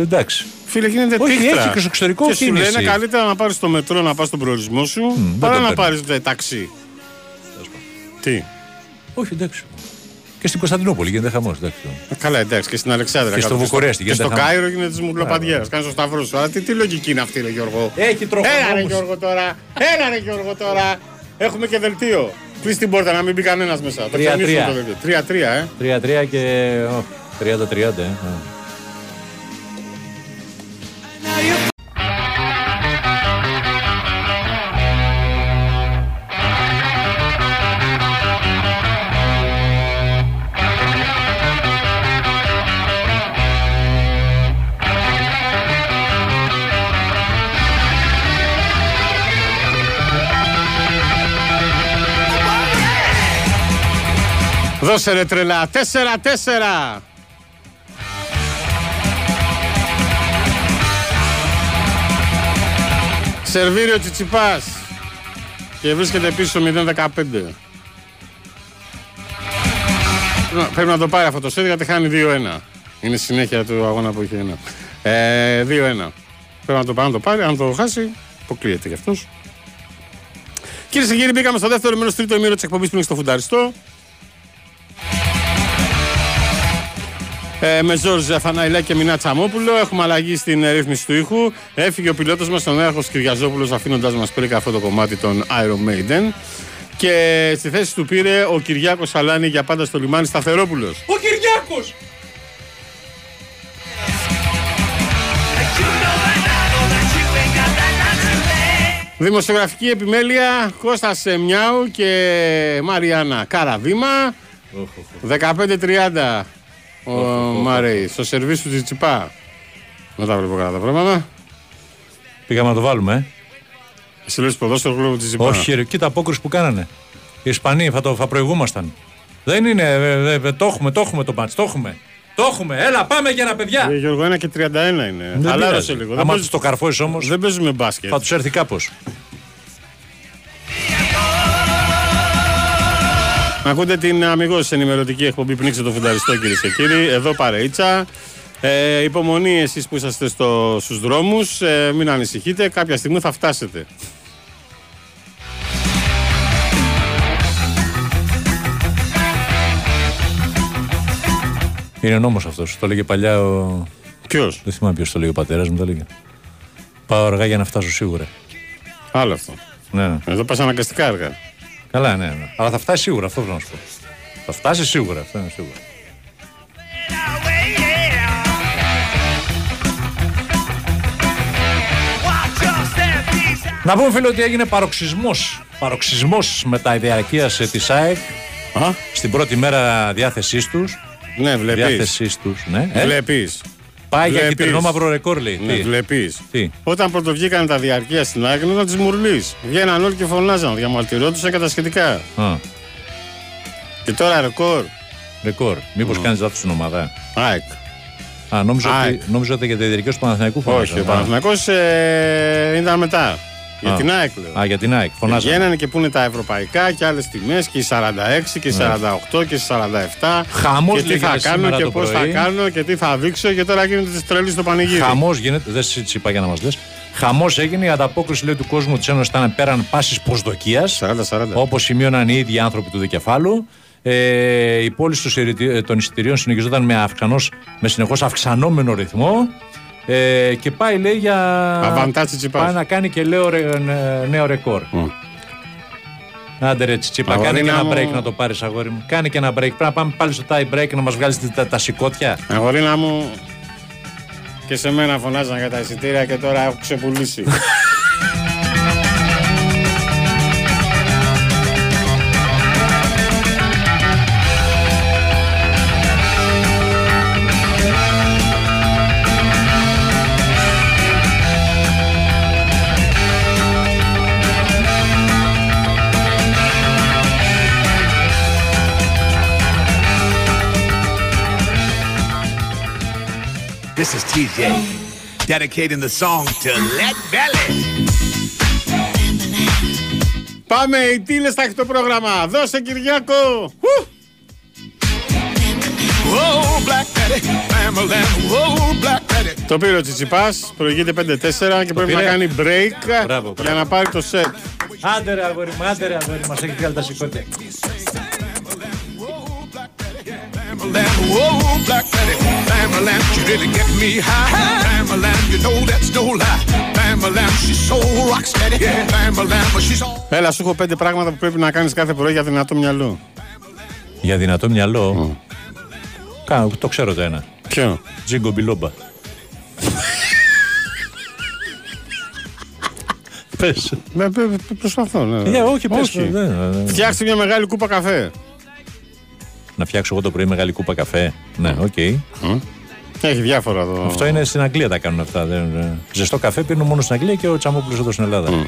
Εντάξει. Φίλε, γίνεται Όχι, τίχτρα. έχει και στο εξωτερικό και σου κίνηση. λένε καλύτερα να πάρεις το μετρό να πας στον προορισμό σου δεν παρά το να παίρνω. πάρεις ταξί. Τι; Όχι, εντάξει. Και στην Κωνσταντινούπολη γίνεται χαμός. Ε, Καλά, εντάξει, και στην Αλεξάνδρα. Και στο κάτω. Βουκουρέστι Και στο γίνεται χαμός. Κάιρο γίνεται της μουρλοπαντιέρα. Κάνεις το σταυρό σου. Αλλά τι, τι λογική είναι αυτή, ρε Γιώργο. Έχει τροχονόμους. Έλα, ρε Γιώργο τώρα. Έλα, ρε Γιώργο τώρα. Έχουμε και δελτίο. Κλείσει την πόρτα να μην μπει κανένας μέσα. Το Τρία, ξενίσουμε τρία. το δελτίο. Τρία-τρία, ε. 3-3 και. 30-30. Ε. Δώσε ρε τρελά. Τέσσερα-τέσσερα. Σερβίριο Τσιτσιπάς και βρίσκεται πίσω 0-15. Να- Πρέπει να το πάρει αυτό το σετ γιατί χάνει 2-1. Είναι συνέχεια του αγώνα που είχε ένα. Ε, 2-1. Πρέπει να το πάρει, να το πάρει. Αν το χάσει, αποκλείεται γι' αυτός. Κυρίες και κύριοι, μπήκαμε στο δεύτερο μέρος, τρίτο ημίρο της εκπομπής που είναι στο Φουνταριστό. Ε, με Ζόρζ Αθαναϊλά και Μινά Τσαμόπουλο. Έχουμε αλλαγή στην ε, ρύθμιση του ήχου. Έφυγε ο πιλότος μας, τον Έρχο Κυριαζόπουλος, αφήνοντα μας πρίκα αυτό το κομμάτι των Iron Maiden. Και στη θέση του πήρε ο Κυριάκος Αλάνη για πάντα στο λιμάνι Σταθερόπουλος. Ο Κυριάκος! Δημοσιογραφική επιμέλεια Κώστας Μιάου και Μαριάννα Καραβήμα. 15-30 ο Μάρεϊ στο σερβίς του Τσιτσιπά. Δεν τα βλέπω καλά τα πράγματα. Πήγαμε να το βάλουμε, ε. Εσύ λες ποδόσφαιρο λόγω του Τσιτσιπά. Όχι, ρε, κοίτα απόκριση που κάνανε. Οι Ισπανοί θα, το, θα προηγούμασταν. Δεν είναι, ε, ε, ε, το έχουμε, το έχουμε το μάτς, το έχουμε. Το έχουμε, έλα πάμε για ένα παιδιά. Ε, Γιώργο, 1 και 31 είναι. Δεν Χαλάρωσε πειράζει. λίγο. Δεν, Άμα παίζ- τους το καρφώσεις όμως, δεν παίζουμε μπάσκετ. θα τους έρθει κάπως. Ακούτε την αμυγός ενημερωτική εκπομπή Πνίξε το Φουνταριστό, κυρίες και κύριοι. Εδώ παρείτσα. Ε, υπομονή εσείς που είσαστε στο, στους δρόμους. Ε, μην ανησυχείτε. Κάποια στιγμή θα φτάσετε. Είναι νόμος αυτός. Το έλεγε παλιά ο... Ποιος; Δεν θυμάμαι ποιος το λέει ο πατέρας μου, το έλεγε. Πάω αργά για να φτάσω σίγουρα. Άλλο αυτό. Ναι, ναι. Εδώ πας αναγκαστικά έργα. Καλά, ναι, ναι. Αλλά θα φτάσει σίγουρα, αυτό θέλω να σου πω. Θα φτάσει σίγουρα, αυτό είναι σίγουρο. Να πούμε φίλο ότι έγινε παροξισμός Παροξισμός με τα ιδιαρκεία σε ΑΕΚ Α; Στην πρώτη μέρα διάθεσής τους Ναι βλέπεις Διάθεσής τους ναι, ε πάει για βλέπεις. κυτρινό μαύρο ρεκόρ, λέει. Ναι, Τι; βλέπεις. Τι; Όταν πρωτοβγήκαν τα διαρκεία στην ΑΕΚ, να τη μουρλή. Βγαίναν όλοι και φωνάζαν, διαμαρτυρόντουσαν και τα σχετικά. Α, Και τώρα ρεκόρ. ρεκόρ. Μήπως Ναι. κάνεις λάθος στην ομάδα. ΑΕΚ. Α, νόμιζα ΑΕΚ. ότι, νόμιζα ότι για τα διαρκεία του Παναθηναϊκού Όχι, φωνάζανε. ο Παναθηναϊκός ε, ήταν μετά. Για Α. την ΑΕΚ λέω. Α, για την ΑΕΚ. Φωνάζανε. Βγαίνανε και πούνε τα ευρωπαϊκά και άλλες τιμές και οι 46 και οι 48 και οι 47. Χαμός και τι λέγεται θα κάνω σήμερα και το πώς θα πρωί. κάνω και τι θα δείξω και τώρα γίνεται της τρελής στο πανηγύρι. Χαμός γίνεται, δεν σε είπα για να μας λες. Χαμός έγινε, η ανταπόκριση λέει, του κόσμου της Ένωσης ήταν πέραν πάσης προσδοκίας. 40-40. Όπως σημείωναν οι ίδιοι άνθρωποι του δικεφάλου. Ε, η πόλη στους εισιτηρίων- ε, των εισιτηρίων συνεχιζόταν με, αυξανός, με συνεχώς αυξανόμενο ρυθμό ε, και πάει λέει για Αβαντά Τσιτσιπάς. πάει να κάνει και λέω, ρε- νε- νέο ρεκόρ. Άντε ρε Τσιτσίπα, Αγορίνα κάνε και ένα μου. break να το πάρεις αγόρι μου. Κάνε και ένα break. Πρέπει να πάμε πάλι στο tie break να μας βγάλεις τα, τα σηκώτια. Αγορίνα μου και σε μένα φωνάζαν για τα εισιτήρια και τώρα έχω ξεπουλήσει. <laughs> This is TJ, dedicating the song to Let Belly. Πάμε οι τίλες στα το πρόγραμμα. Δώσε Κυριάκο. Ου! Whoa, Black Betty, Pamela, whoa, Black Betty. Το πήρε ο Τσιτσιπάς, προηγείται 5-4 και πρέπει να πήρε. κάνει break Μπράβο, για μπράβο. να πάρει το σετ. Άντε ρε αγόρι μου, άντε ρε αγόρι μας έχεις βγάλει τα σηκώτια. Pamela, whoa, Black Betty, Pamela, she really get me high. Pamela, you know that's no lie. Pamela, she's so rock steady. Pamela, but she's all. Έλα, σου έχω πέντε πράγματα που πρέπει να κάνεις κάθε πρωί για δυνατό μυαλό. Για δυνατό μυαλό; Κάνω, το ξέρω το ένα. Ποιο; Τζίγκο μπιλόμπα. Πες. Με, με- με- προσπαθώ. Ναι. Ε, όχι, πες. Όχι. ναι, ναι, ναι. Φτιάξτε μια μεγάλη κούπα καφέ. Να φτιάξω εγώ το πρωί μεγάλη κούπα καφέ. Ναι, οκ. Έχει διάφορα εδώ. Αυτό είναι στην Αγγλία τα κάνουν αυτά. Δεν, δεν- Ζεστό καφέ πίνουν μόνο στην Αγγλία και ο Τσαμόπουλος εδώ στην Ελλάδα.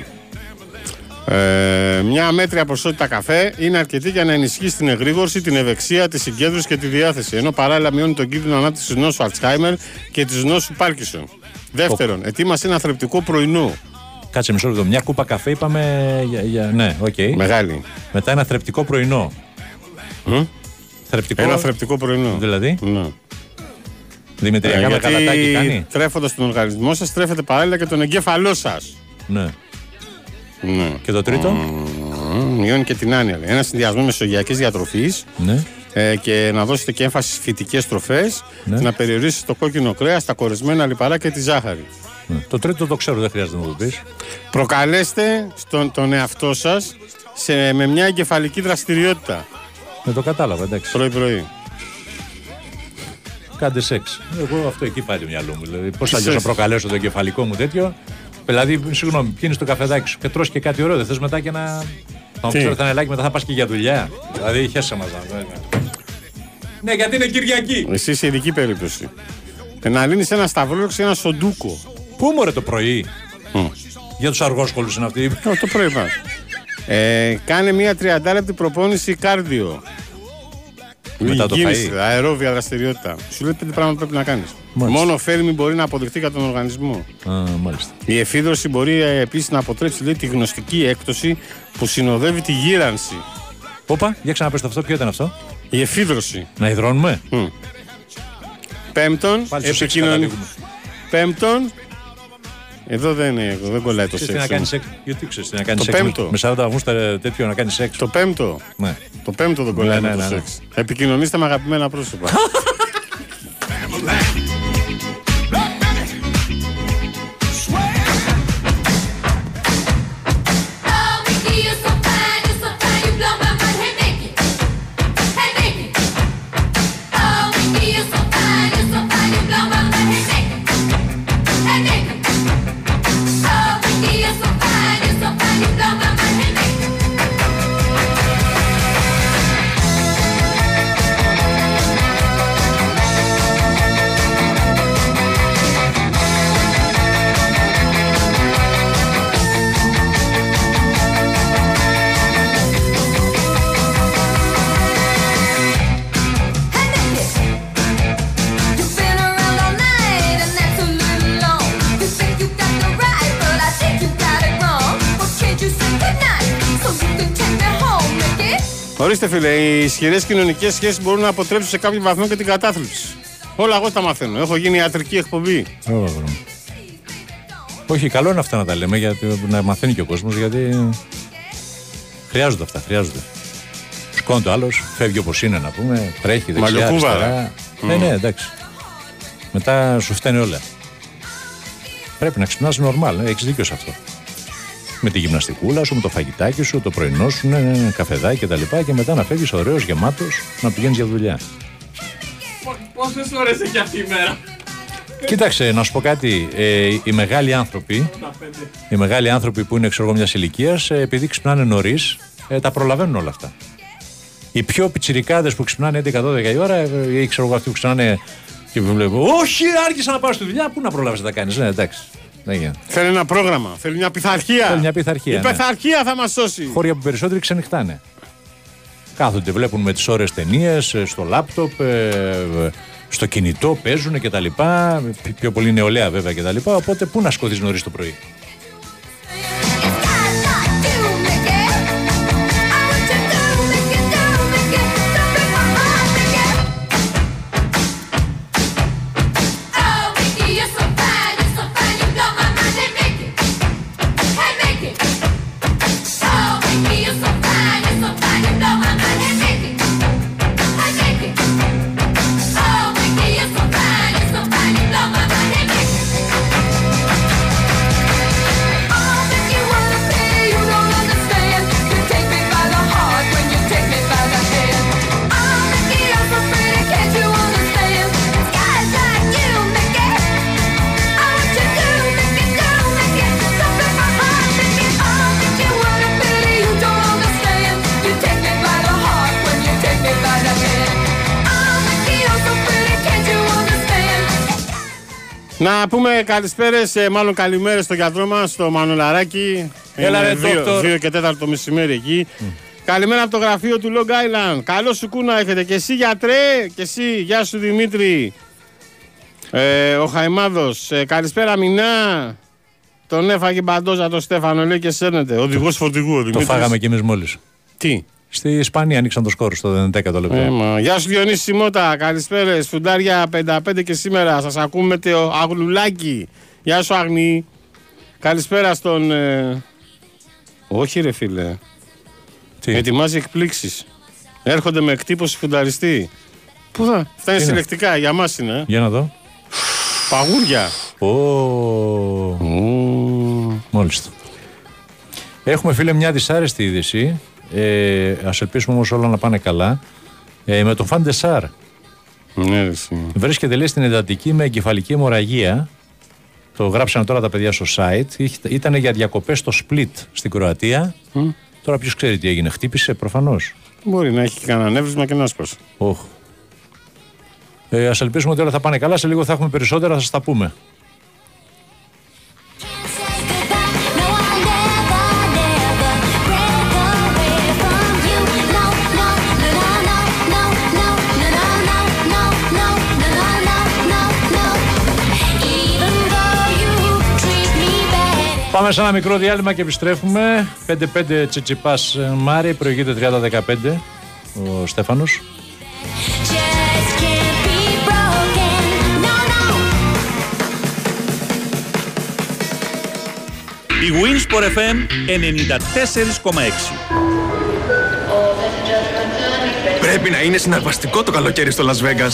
Ε, μια μέτρια ποσότητα καφέ είναι αρκετή για να ενισχύσει την εγρήγορση, την ευεξία, τη συγκέντρωση και τη διάθεση. Ενώ παράλληλα μειώνει τον κίνδυνο ανάπτυξης νόσου Αλτσχάιμερ και της νόσου Πάρκινσον. Δεύτερον, ετοίμασε ένα θρεπτικό πρωινό. Κάτσε μισό λεπτό. Μια κούπα καφέ είπαμε. Για, για- ναι, οκ. Μεγάλη. Μετά ένα θρεπτικό πρωινό. Μμ. Θρεπτικό. Ένα θρεπτικό πρωινό. Δηλαδή; Ναι. Δημητριακά με γαλατάκι κάνει; τρέφοντας τον οργανισμό σας, τρέφετε παράλληλα και τον εγκέφαλό σας. Ναι. Ναι. Και το τρίτο; Μμμ, Μειώνει και την άνοια. λέει. Ένα συνδυασμό μεσογειακής διατροφής Ναι. ε, και να δώσετε και έμφαση στις φυτικές τροφές, Ναι. να περιορίσετε το κόκκινο κρέας, τα κορεσμένα λιπαρά και τη ζάχαρη. ναι. Το τρίτο το ξέρω, δεν χρειάζεται να μου το πεις. Προκαλέστε στον, τον εαυτό σας με μια εγκεφαλική δραστηριότητα Ναι, το κατάλαβα, εντάξει. πρωί-πρωί. Κάντε σεξ. Εγώ αυτό εκεί πάει το μυαλό μου. Δηλαδή, πώς Τι θα αλλιώς να σεξ; προκαλέσω το εγκεφαλικό μου τέτοιο. Δηλαδή, συγγνώμη, πιάνει το καφεδάκι σου και τρως και κάτι ωραίο. Δεν θες μετά και να. Θα μου Τι; πει το θανελάκι μετά θα πας και για δουλειά. Δηλαδή, χέσε μας. Ναι, γιατί είναι Κυριακή. Εσύ σε ειδική περίπτωση. Ε, να λύνεις ένα σταυρόλεξο ή ένα σοντούκο. Πού μωρέ το πρωί; Μμ. Για τους αργόσχολου είναι αυτοί. Ω, το πρωί πας. Ε, κάνε μια 30 λεπτή προπόνηση κάρδιο. Μετά το Κίνηση, φαΐ. αερόβια δραστηριότητα. Σου λέει πέντε πράγματα που πρέπει να κάνεις. Μάλιστα. Μόνο ωφέλιμη μπορεί να αποδειχθεί για τον οργανισμό. Α, μάλιστα. Η εφίδρωση μπορεί επίσης να αποτρέψει λέει, τη γνωστική έκπτωση που συνοδεύει τη γύρανση. Όπα, για ξαναπέστε αυτό, ποιο ήταν αυτό; Η εφίδρωση. Να υδρώνουμε; Μμ. Πέμπτον, Πάλι στο σεξ επικοινωνία. καταλήγουμε. Πέμπτον, εδώ δεν, είναι, δεν κολλάει το Ξέρεις τι σεξ. να κάνεις όμως. σεξ; Γιατί ξέρεις τι να κάνεις Το σεξ. με- πέμπτο. Με 40 Αυγούστου τέτοιο να κάνεις σεξ; Το πέμπτο. Ναι. Το πέμπτο δεν κολλάει Ναι, με ναι, το ναι, ναι. σεξ. Επικοινωνήστε με αγαπημένα πρόσωπα. <laughs> φίλε, οι ισχυρές κοινωνικές σχέσεις μπορούν να αποτρέψουν σε κάποιο βαθμό και την κατάθλιψη. Όλα εγώ τα μαθαίνω. Έχω γίνει ιατρική εκπομπή. Ω, βρω. Όχι, καλό είναι αυτά να τα λέμε γιατί να μαθαίνει και ο κόσμος γιατί χρειάζονται αυτά, χρειάζονται. Σκόνται ο άλλος, φεύγει όπως είναι να πούμε, τρέχει δεξιά, Μαλλιοκούβα, αριστερά. ρε. Ναι, Μμ. ναι, εντάξει. Μετά σου φταίνει όλα. Πρέπει να ξυπνάς νορμάλ, έχεις δίκιο σε αυτό. Με τη γυμναστικούλα σου, με το φαγητάκι σου, το πρωινό σου, ναι, ναι, ναι, καφεδάκι κτλ. Και, τα λοιπά, και μετά να φεύγεις ωραίος, γεμάτος, να πηγαίνεις για δουλειά. Πόσες ώρες έχει αυτή η μέρα; Κοίταξε, να σου πω κάτι. Ε, οι μεγάλοι άνθρωποι, οι μεγάλοι άνθρωποι που είναι ξέρω εγώ μιας ηλικίας, επειδή ξυπνάνε νωρίς, ε, τα προλαβαίνουν όλα αυτά. Οι πιο πιτσιρικάδες που ξυπνάνε 11-12 η ώρα, ε, ή ξέρω εγώ αυτοί που ξυπνάνε και βλέπω, Όχι, άρχισα να πάω στη δουλειά. Πού να προλάβεις να τα κάνεις. Ναι, εντάξει. Δεν γίνεται. Θέλει ένα πρόγραμμα, θέλει μια πειθαρχία. Θέλει μια πειθαρχία, Η ναι. πειθαρχία θα μας σώσει. Χώρια που περισσότεροι ξενυχτάνε. Κάθονται, βλέπουν με τις ώρε ταινίες, στο λάπτοπ, ε, στο κινητό, παίζουν κτλ. Πιο πολύ νεολαία βέβαια κτλ. Οπότε πού να σκοτείς νωρίς το πρωί; Να πούμε καλησπέρες, μάλλον καλημέρες στο γιατρό μας, στο Μανολαράκι. Έλα, Είναι ρε, δύο- δόκτωρ. δύο και τέταρτο το μεσημέρι εκεί. Καλημέρα από το γραφείο του Long Island. Καλό σου κούνα έχετε. Και εσύ γιατρέ, και εσύ, γεια σου Δημήτρη. Ε, ο Χαϊμάδος, ε, καλησπέρα Μινά. Τον έφαγε μπαντόζα το Στέφανο, λέει και σέρνεται. Οδηγός φορτηγού, ο Το Δημήτρης. φάγαμε κι εμείς μόλις. Τι; Στη Ισπανία ανοίξαν το σκόρ στο 10ο λεπτό. Ε, μα. Γεια σου Διονύση Σιμώτα, καλησπέρα. Φουντάρια 55 και σήμερα. Σας ακούμε το αγλουλάκι. Γεια σου Αγνή. Καλησπέρα στον. ε, Όχι ρε φίλε. Τι; Ετοιμάζει εκπλήξεις. Έρχονται με εκτύπωση φουνταριστή. Πού θα. Αυτά είναι Τι είναι; συλλεκτικά, για μας είναι. ε. Για να δω. Παγούρια. Ω. Μάλιστα. Έχουμε φίλε μια δυσάρεστη είδηση. Ε, ας ελπίσουμε όμως όλα να πάνε καλά. Ε, με τον Φαντεσάρ. Ναι, ρε, εσύ. Βρίσκεται λέει στην εντατική με εγκεφαλική αιμορραγία. Το γράψανε τώρα τα παιδιά στο site. Είχε- Ήταν για διακοπές στο Split στην Κροατία. Τώρα ποιος ξέρει τι έγινε. Χτύπησε προφανώς. Μπορεί να έχει και κανένα νεύρισμα και να σπάσει. Οχ. Ε, ας ελπίσουμε ότι όλα θα πάνε καλά. Σε λίγο θα έχουμε περισσότερα, θα σας τα πούμε. Πάμε σε ένα μικρό διάλειμμα και επιστρέφουμε. 5-5 Τσιτσιπάς ε, Μάρι, προηγείται 30-15 ο Στέφανος. Η Winsport FM 94,6. Πρέπει να είναι συναρπαστικό το καλοκαίρι στο Las Vegas.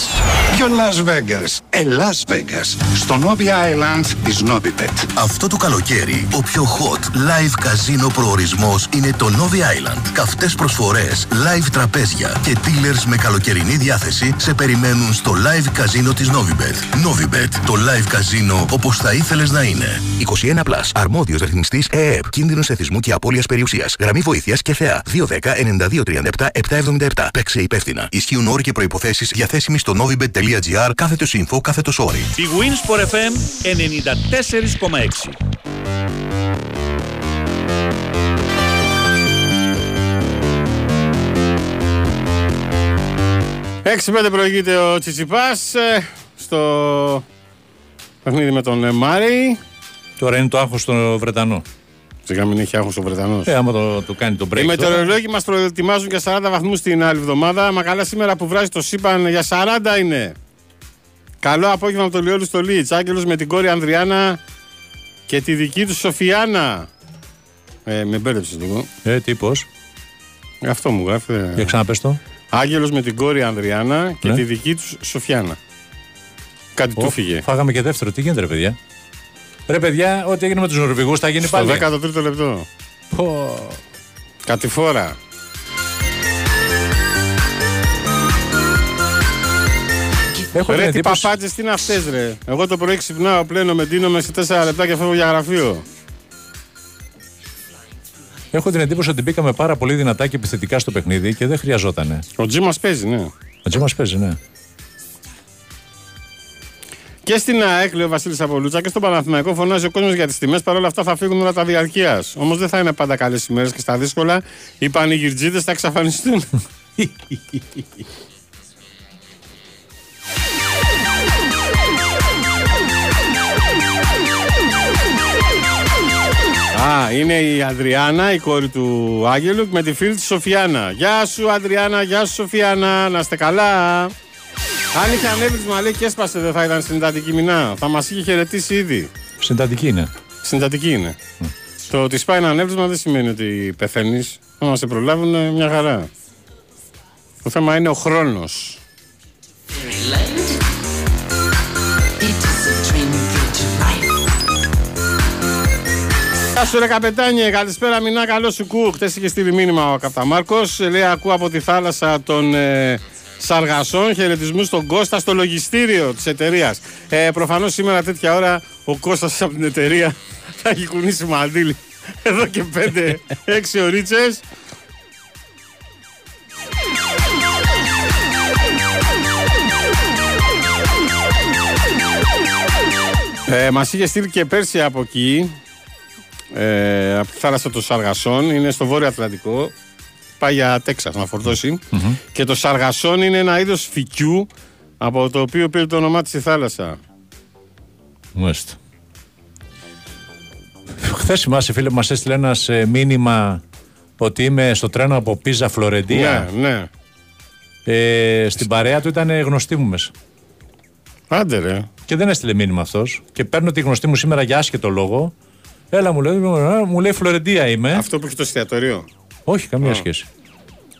Ποιο Las Vegas; Ε, Las Vegas. Στο Novi Island της Novibet. Αυτό το καλοκαίρι, ο πιο hot live καζίνο προορισμός είναι το Novi Island. Καυτές προσφορές, live τραπέζια και dealers με καλοκαιρινή διάθεση σε περιμένουν στο live καζίνο της Novibet. Novibet, το live καζίνο όπως θα ήθελες να είναι. 21 Plus. Αρμόδιος ρυθμιστής ΕΕΠ. Κίνδυνος εθισμού και απώλειας περιουσίας. Γραμμή βοήθειας και θεά. 210-9237-777. Παίξε υπεύθυνα. Ισχύουν όροι και προϋποθέσεις διαθέσιμοι στο novibet.gr κάθετος info κάθετος όροι. Η Winsport FM 94,6. 6-5 προηγείται ο Τσιτσιπάς ε, στο παιχνίδι με τον ε, Μάρι. Τώρα είναι το άγχος στον Βρετανό. Σιγά μην έχει άγχος ο Βρετανός; Ε, άμα το, το κάνει το break. Οι τώρα. μετεωρολόγοι μας προετοιμάζουν για 40 βαθμούς την άλλη εβδομάδα. Μα καλά σήμερα που βράζει το σύμπαν για 40 είναι. Καλό απόγευμα από το Λιόλου στο Λίτς. Άγγελος με την κόρη Ανδριάνα και τη δική του Σοφιάνα. Ε, με μπέρδεψε λίγο. Ε, τι πώς; Ε, αυτό μου γράφει. ε. Για ξαναπες το. Άγγελος με την κόρη Ανδριάνα και Ναι. τη δική του Σοφιάνα. Κάτι του Ω, φύγε. Φάγαμε και δεύτερο. Τι γίνεται, ρε παιδιά; Ρε παιδιά, ό,τι έγινε με τους Νορβηγούς θα γίνει Στο πάλι. 13ο λεπτό. Πω. Κατηφόρα. Έχω την ρε τι εντύπωση- παπάτσες τι είναι αυτές ρε. Εγώ το πρωί ξυπνάω πλένω με ντύνομαι σε 4 λεπτά και φεύγω για γραφείο. Έχω την εντύπωση ότι μπήκαμε πάρα πολύ δυνατά και επιθετικά στο παιχνίδι και δεν χρειαζότανε. Ο Τζι μας παίζει ναι. Ο Τζι μας παίζει, ναι. Και στην ΑΕΚ, λέει ο Βασίλης Απολούτσα, και στον Παναθηναϊκό φωνάζει ο κόσμος για τις τιμές. Παρ' όλα αυτά θα φύγουν όλα τα διαρκείας. Όμως δεν θα είναι πάντα καλές ημέρε και στα δύσκολα οι πανηγυρτζίδες θα εξαφανιστούν. Α, είναι η Αδριάνα, η κόρη του Άγγελου, με τη φίλη της Σοφιάνα. Γεια σου, Αδριάνα, γεια σου, Σοφιάνα, να είστε καλά. Αν είχε ανέβει τη Μαλέ και έσπασε, δεν θα ήταν συντατική μηνά. Θα μας είχε χαιρετήσει ήδη. Συντατική είναι. Συντατική είναι. Το ότι σπάει ένα ανέβρισμα δεν σημαίνει ότι πεθαίνεις. Αν σε προλάβουν, ε, μια χαρά. Το θέμα είναι ο χρόνος. Γεια σου ρε καπετάνιε, καλησπέρα Μινά, καλό σου κου. Χτες είχε στείλει μήνυμα ο Καπταμάρκος, λέει ακούω από τη θάλασσα των ε, Σαργασών, χαιρετισμού στον Κώστα στο λογιστήριο της εταιρείας. Ε, προφανώς σήμερα τέτοια ώρα ο Κώστας από την εταιρεία <laughs> θα έχει κουνήσει μαντήλι <laughs> εδώ και 5-6 ωρίτσες. Ε, μας είχε στείλει και πέρσι από εκεί ε, από τη θάλασσα των Σαργασών, είναι στο βόρειο Ατλαντικό. Πάει για Τέξας να φορτωσει Και το Σαργασόν είναι ένα είδος φυκιού από το οποίο πήρε το όνομά της η θάλασσα. Μάλιστα. Χθες θυμάσαι, φίλε, μας έστειλε ένας μήνυμα ότι είμαι στο τρένο από Πίζα Φλωρεντία. Ναι, ναι. Ε, στην παρέα του ήταν γνωστή μου μέσα. Άντε ρε. Και δεν έστειλε μήνυμα αυτός. Και παίρνω τη γνωστή μου σήμερα για άσχετο λόγο. Έλα, μου λέει, «Ε, μου λέει Φλωρεντία είμαι. Αυτό που έχει το εστιατόριο. Όχι, καμία Α. σχέση.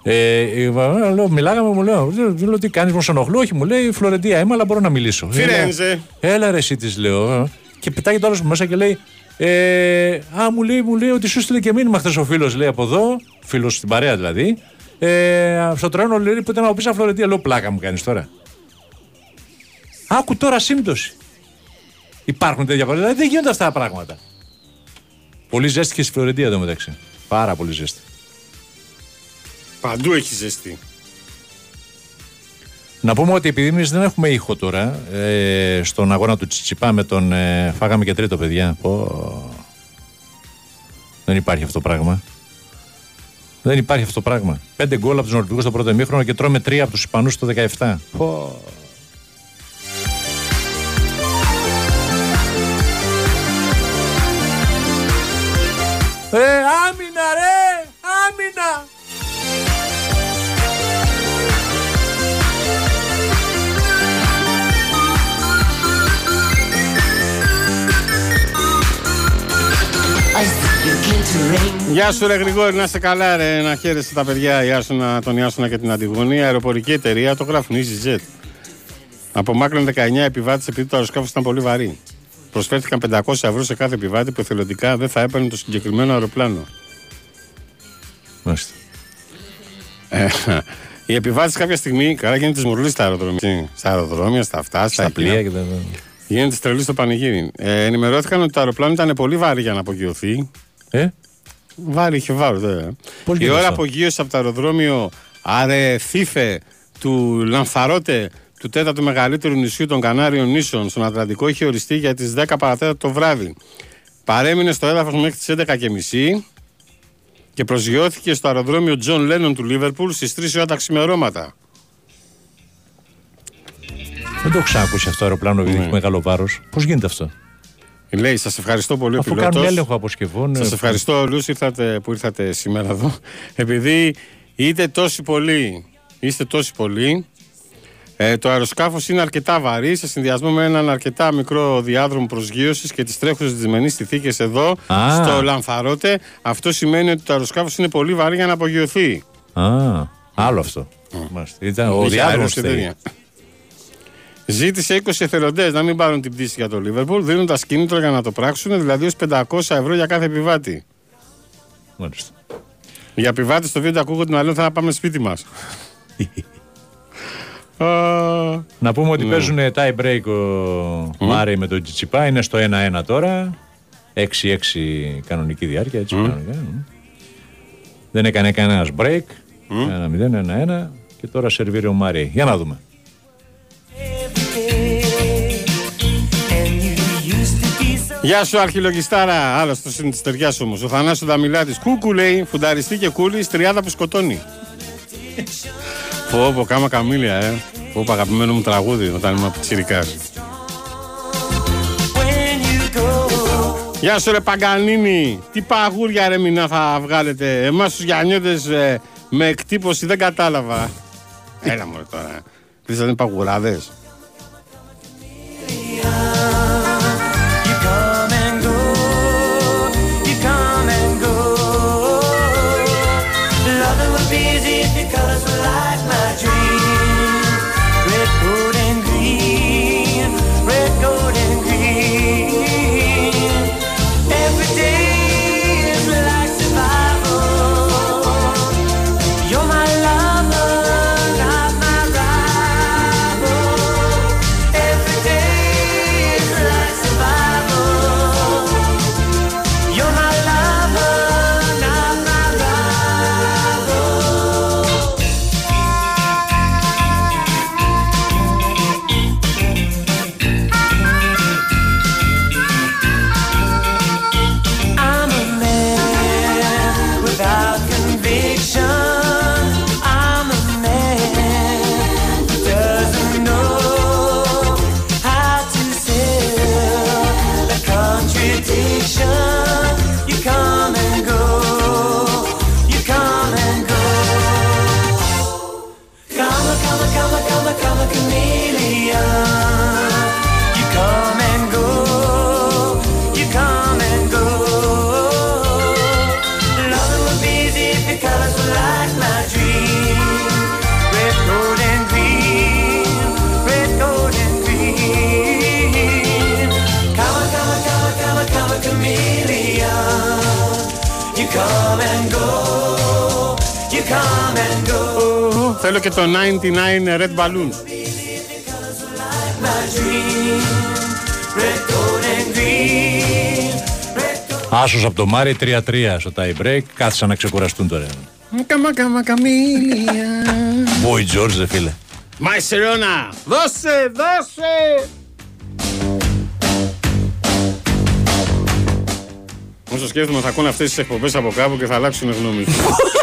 Ε, ε, λέω, μιλάγαμε, μου λέω, δεν δεν λέω τι κάνεις, μου σε ενοχλώ. Όχι, μου λέει Φλωρεντία είμαι, αλλά μπορώ να μιλήσω. Φιρέντζε. Έλα, έλα ρε, εσύ της λέω. ε. Και πετάει το άλλο μου μέσα και λέει, ε, Α, μου λέει, μου λέει ότι σου στείλε και μήνυμα χθες ο φίλος, λέει από εδώ, φίλος στην παρέα δηλαδή. Ε, στο τρένο λέει που ήταν από πίσω Φλωρεντία. Λέω, πλάκα μου κάνεις τώρα. Άκου τώρα σύμπτωση. Υπάρχουν τέτοια πράγματα. Δηλαδή, δεν γίνονται αυτά τα πράγματα. Πολύ ζέστη και στη Φλωρεντία εδώ μεταξύ. Πάρα πολύ ζέστη. Παντού έχει ζεστή. Να πούμε ότι επειδή εμείς δεν έχουμε ήχο τώρα ε, στον αγώνα του Τσιτσιπά με τον. Ε, φάγαμε και τρίτο, παιδιά. Πω. Δεν υπάρχει αυτό το πράγμα. Δεν υπάρχει αυτό το πράγμα. Πέντε γκολ από τους Νορβηγούς στο πρώτο ημίχρονο και τρώμε τρία από τους Ισπανούς στο 17. Πω. Ρε, Γεια σου, ρε Γρηγόρη, να είσαι καλά, ρε. Να χαίρεσαι τα παιδιά, η Άσουνα, τον Ιάσουνα και την Αντιγόνη. Αεροπορική εταιρεία, το γράφουν EasyJet. Από Μάκλον 19 επιβάτε επειδή το αεροσκάφος ήταν πολύ βαρύ. Προσφέρθηκαν 500 ευρώ σε κάθε επιβάτη που εθελοντικά δεν θα έπαιρνε το συγκεκριμένο αεροπλάνο. Μάλιστα. Ε, <laughs> οι επιβάτε κάποια στιγμή, καλά γίνεται της μουρλής στα αεροδρόμια. Στα αεροδρόμια, στα αυτά, στα, Στα πλοία και τα. Γίνεται τρελή στο πανηγύρι. Ε, ενημερώθηκαν ότι το αεροπλάνο ήταν πολύ βάρη για να απογειωθεί. Ε; Βάρη, είχε βάρο, βέβαια. Πώς Η γίνεται ώρα αυτό; απογείωσης από το αεροδρόμιο Αρεθίφε του Λανθαρότε, του τέταρτου μεγαλύτερου νησιού των Κανάριων νήσων στον Ατλαντικό, είχε οριστεί για τις 10 παρά τέταρτο το βράδυ. Παρέμεινε στο έδαφος μέχρι τις 11.30 και προσγειώθηκε στο αεροδρόμιο Τζον Λένον του Λίβερπουλ στις 3 ώρα τα ξημερώματα. Δεν το έχω ξανακούσει αυτό το αεροπλάνο επειδή Ναι. έχει μεγάλο βάρος. Πώς γίνεται αυτό; Λέει, σας ευχαριστώ πολύ, ο Αφού πιλότος. κάνουν έλεγχο αποσκευών. Σας ε, ευχαριστώ όλους που ήρθατε σήμερα εδώ. <laughs> Επειδή είστε τόσοι πολλοί, είστε τόσοι πολλοί, ε, το αεροσκάφος είναι αρκετά βαρύ σε συνδυασμό με έναν αρκετά μικρό διάδρομο προσγείωσης και τις τρέχουσες δυσμενείς συνθήκες εδώ Α. στο Λαμφαρότε. Αυτό σημαίνει ότι το αεροσκάφος είναι πολύ βαρύ για να απογειωθεί. Α, άλλο αυτό. Μάλιστα. Ήταν ο Είχε διάδρομος αέρος και τέτοια. Ζήτησε 20 εθελοντές να μην πάρουν την πτήση για το Λίβερπουλ, δίνοντα κίνητρο για να το πράξουν, δηλαδή ως 500 ευρώ για κάθε επιβάτη. Μάλιστα. Για επιβάτες στο βίντεο ακούγονται να λένε θα πάμε σπίτι μας. <laughs> Να πούμε ότι Ναι. παίζουν tie break ο Μάρι με τον Τσιτσιπά. Είναι στο 1-1 τώρα. 6-6 κανονική διάρκεια. Έτσι, κανονικά. μ. Δεν έκανε κανένας break. 1-0, 1-1 και τώρα σερβίρει ο Μάρι. Για να δούμε. Γεια σου, Αρχιλογιστάρα. Άλλος το είναι της ταιριά όμως. Ο Θανάσου Δαμιλάτη. Κούκου λέει, φουνταριστή και κούλης, στριάδα που σκοτώνει. Πω, πω, κάμα καμήλια, ε. Πω, πω, αγαπημένο μου τραγούδι όταν ήμουν πιτσιρικάς. Γεια σου ρε Παγκανίνη, τι παγούρια ρε μηνά θα βγάλετε. Εμάς τους Γιαννιώτες ε, με εκτύπωση δεν κατάλαβα. Έλα μωρέ τώρα. Θες να είναι παγουράδες. 99 Red Balloon. My dream. Red, gold, and green. Άσος από το Μάρι 3-3 στο tie break. Κάθισαν να ξεκουραστούν τώρα. Καμα, καμα, καμήλια. Boy George, δε φίλε. Μαϊσερώνα, δώσε, δώσε. Όσο σκέφτομαι θα ακούνε αυτές τις εκπομπές από κάπου και θα αλλάξουν γνώμη <laughs>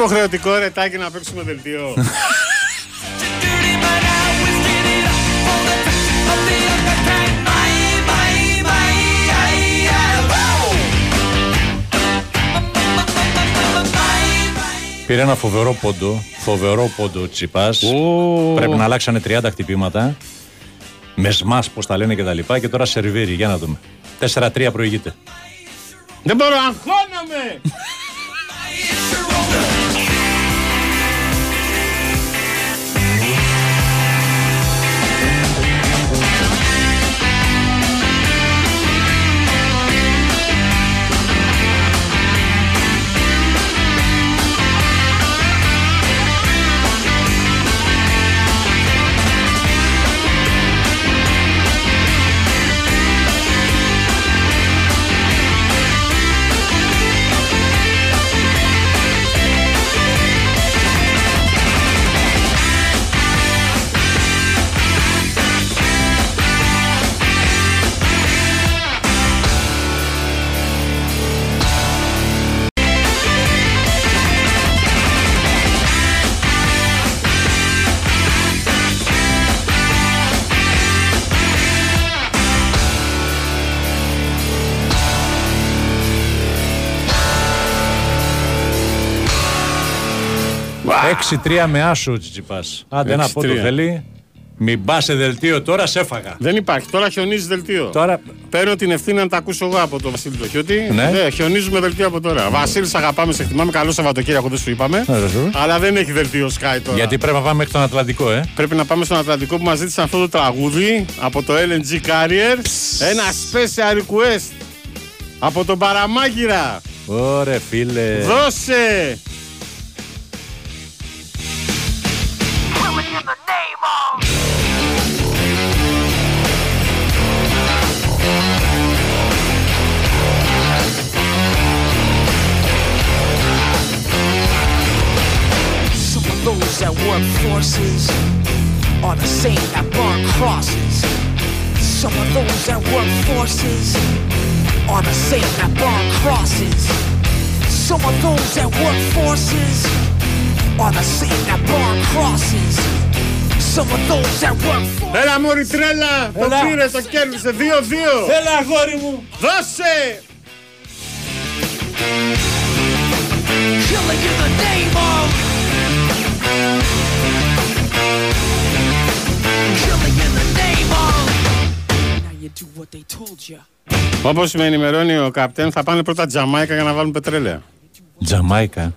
υποχρεωτικό ρετάκι να παίξουμε δελτίο. Πήρε ένα φοβερό πόντο. Φοβερό πόντο ο Τσιπά. Πρέπει να αλλάξανε 30 χτυπήματα. Με σμάς, πώς τα λένε και τα λοιπά. Και τώρα σερβίρει. Για να δούμε. 4-3 προηγείται. Δεν μπορώ, αγχώνομαι! 6-3 με άσο ο Τσιτσιπά. Άντε ένα 6-3. πόντο θέλει. Μην πας σε δελτίο τώρα, σε έφαγα. Δεν υπάρχει. Τώρα χιονίζεις δελτίο. Τώρα... Παίρνω την ευθύνη να τα ακούσω εγώ από τον Βασίλη το Χιώτη. Ναι. χιονίζουμε δελτίο από τώρα. Βασίλη, σ' αγαπάμε, σε εκτιμάμε. Καλό Σαββατοκύριακο, δεν σου είπαμε. Ναι, βέβαια. Αλλά δεν έχει δελτίο Sky τώρα. Γιατί πρέπει να πάμε μέχρι τον Ατλαντικό, ε. Πρέπει να πάμε στον Ατλαντικό που μας ζήτησαν αυτό το τραγούδι από το LNG Carrier. Ένα special request από τον Παραμάγυρα. Ωρε φίλε. Δώσε! That work forces are the same that burn crosses. Some of those that work forces are the same that burn crosses. Some of those that work forces are the same that burn crosses. Some of those that work forces. Έλα μωρή τρέλα! Το Έλα. πήρε, το κέρδισε. 2-2. Έλα αγόρι μου. Δώσε! Killing in the name of. Όπως με ενημερώνει ο καπτέν, θα πάνε πρώτα Τζαμάικα για να βάλουν πετρέλαια. Τζαμάικα.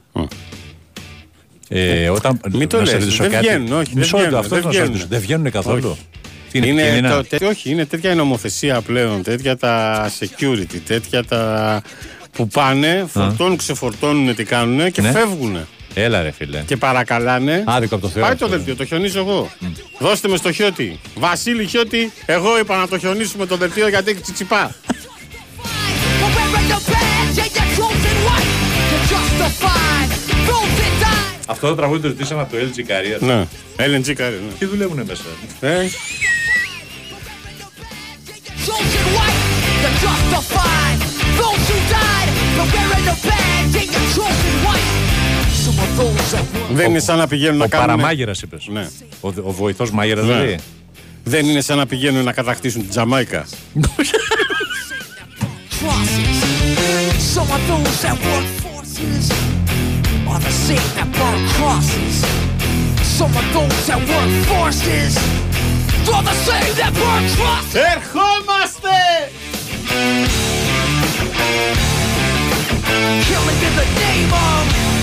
Ε, όταν, Μην το να σε λες, ρωτήσω δεν κάτι. βγαίνουν, όχι, δεν Μισό λεπτό, βγαίνουν, αυτό δεν να σε βγαίνουν. ρωτήσω. Δεν βγαίνουν καθόλου; Όχι. Τι είναι, Είναι κίνηνα; το, τε- όχι, είναι τέτοια η νομοθεσία πλέον, τέτοια τα security, τέτοια τα που πάνε, φορτώνουν, ξεφορτώνουν τι κάνουν και Ναι. φεύγουν. Έλα ρε φίλε. Και παρακαλάνε. Άδικο από το Θεό. Πάει αυτό. το δελτίο, το χιονίζω εγώ. Δώστε με στο χιώτη. Βασίλη χιώτη, εγώ είπα να το χιονίσουμε το δελτίο γιατί έχει τσιτσιπά. For wearing the badge and your chosen white. You're justified. Those that died. Αυτό το τραγούδι το ζητήσαμε από το LG Career. Ναι, LNG καρέ, ναι. Τι δουλεύουνε μέσα. Ε, Chosen white. You're justified. Those who died. For wearing the badge and your chosen δεν είναι σαν να πηγαίνουν να Ο κάνουν. παραμάγειρας είπες. Ναι. Ο, ο βοηθός μάγειρας Ναι. δηλαδή. Δεν είναι σαν να πηγαίνουν να κατακτήσουν την Τζαμάικα. crosses. Some of those that work forces are the same that burn crosses. Some of those that work forces are the same that burn crosses. Ερχόμαστε! Killing in the name of.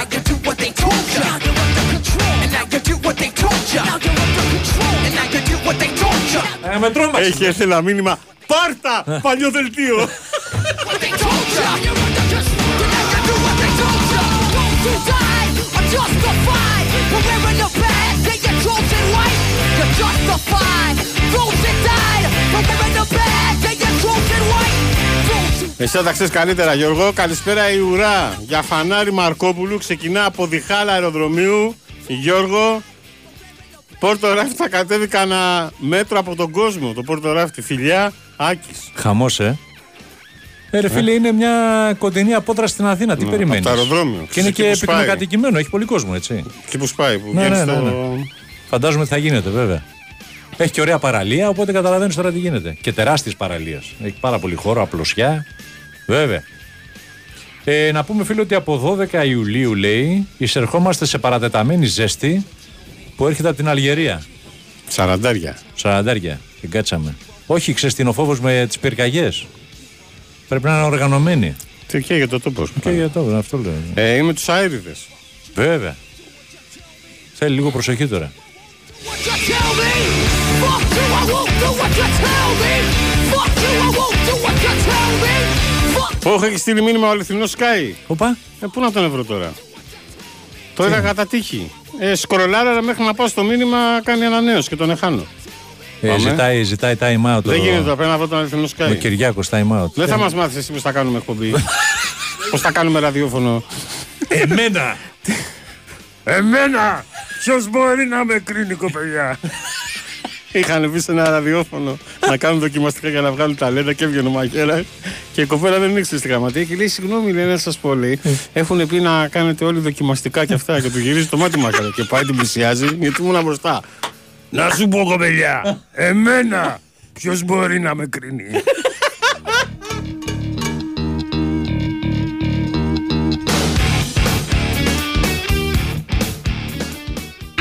Told you. And now you do what they told you. You're under control. And now you do what they told you. You're under control. And now you do what they told you. You're under control. And now you do what they told you. Now you're under control. And now you do what they told you. Ε, με τρόμαξε. Έχει έρθει ένα μήνυμα. Πάρτα! Παλιό δελτίο! What they told you. You're under control. And Εσύ θα τα ξέρεις καλύτερα, Γιώργο. Καλησπέρα η ουρά για φανάρι Μαρκόπουλου. Ξεκινά από διχάλα αεροδρομίου. Γιώργο. Πόρτο ράφτη θα κατέβει κανένα μέτρο από τον κόσμο. Το πόρτο ράφτη. Φιλιά, Άκης. Χαμός, ε. Ε, ρε φίλε, είναι μια κοντινή απόδραση στην Αθήνα. Τι Ναι, περιμένεις; από το αεροδρόμιο. Και είναι Εκεί και που σπάει. πυκνοκατοικημένο, έχει πολύ κόσμο, έτσι. Εκεί που σπάει, που Ναι, βγαίνει ναι, ναι, στο- ναι. Φαντάζομαι ότι θα γίνεται, βέβαια. Έχει και ωραία παραλία, οπότε καταλαβαίνεις τώρα τι γίνεται. Και τεράστιες παραλίες. Έχει πάρα πολύ χώρο, απλωσιά. Βέβαια. Ε, να πούμε φίλο ότι από 12 Ιουλίου λέει εισερχόμαστε σε παρατεταμένη ζέστη που έρχεται από την Αλγερία. Σαραντάρια. Σαραντάρια. Την κάτσαμε. Όχι, ξέρεις την ο φόβος με τις πυρκαγιές. Πρέπει να είναι οργανωμένοι. Τι και για το τόπος. Και για το αυτό λέω. Ε, είμαι τους Άιριδες. Βέβαια. Θέλει λίγο προσοχή τώρα. Όχι, έχει στείλει μήνυμα ο αληθινός Sky. Οπα. Ε, πού να τον βρω τώρα; Το είδα κατά τύχη. Ε, σκρολάρα μέχρι να πάω στο μήνυμα κάνει ανανέωση και τον εχάνω. Ε, Πάμε. ζητάει, ζητάει time out. Δεν ο- γίνεται, πρέπει να βρω τον αληθινό Sky. Ο Κυριάκος time out. Δεν θα μας μάθεις εσύ πώς θα κάνουμε εκπομπή. <laughs> πώς θα κάνουμε ραδιόφωνο. Εμένα! <laughs> Εμένα! Ποιος μπορεί να με κρίνει, κοπελιά; <laughs> Είχαν μπει σε ένα ραδιόφωνο να κάνουν δοκιμαστικά για να βγάλουν ταλέντα και έβγαινε ο μαγέρα. Και η κοπέλα δεν ήξερε στη γραμματεία και λέει: Συγγνώμη, λέει να σας πω, λέει. Έχουν πει να κάνετε όλοι δοκιμαστικά και αυτά. Και του γυρίζει το μάτι μαγέρα. Και πάει την πλησιάζει γιατί ήμουν μπροστά. Να σου πω, κοπελιά, εμένα! Ποιος μπορεί να με κρίνει;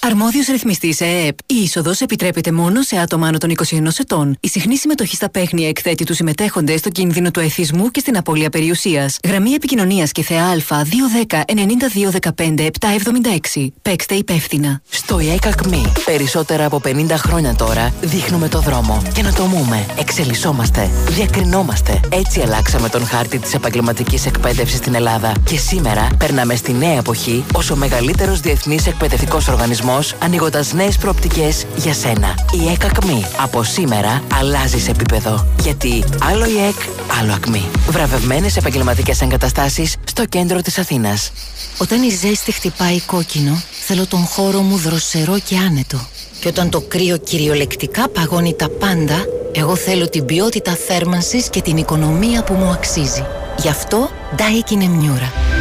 Αρμόδιος ρυθμιστής ΕΕΠ. Η είσοδος επιτρέπεται μόνο σε άτομα άνω των 21 ετών. Η συχνή συμμετοχή στα παίχνια εκθέτει τους συμμετέχοντες στο κίνδυνο του εθισμού και στην απώλεια περιουσίας. Γραμμή επικοινωνίας και θεά Α 210 9215 776. Παίξτε υπεύθυνα. Στο ΙΕΚΑΚΜΗ, περισσότερα από 50 χρόνια τώρα, δείχνουμε το δρόμο. Και να τομούμε, εξελισσόμαστε, διακρινόμαστε. Έτσι αλλάξαμε τον χάρτη της επαγγελματικής εκπαίδευσης στην Ελλάδα. Και σήμερα περνάμε στη νέα εποχή ω ο μεγαλύτερος διεθνής εκπαιδευτικός οργανισμός, ανοίγοντας νέες προοπτικές για σένα. Η ΕΚΑΚΜΗ από σήμερα αλλάζεις επίπεδο. Γιατί άλλο η ΕΚ, άλλο ΑΚΜΗ. Βραβευμένες επαγγελματικές εγκαταστάσεις στο κέντρο της Αθήνας. Όταν η ζέστη χτυπάει κόκκινο, θέλω τον χώρο μου δροσερό και άνετο. Και όταν το κρύο κυριολεκτικά παγώνει τα πάντα, εγώ θέλω την ποιότητα θέρμανσης και την οικονομία που μου αξίζει. Γι' αυτό Daikin Emmiura.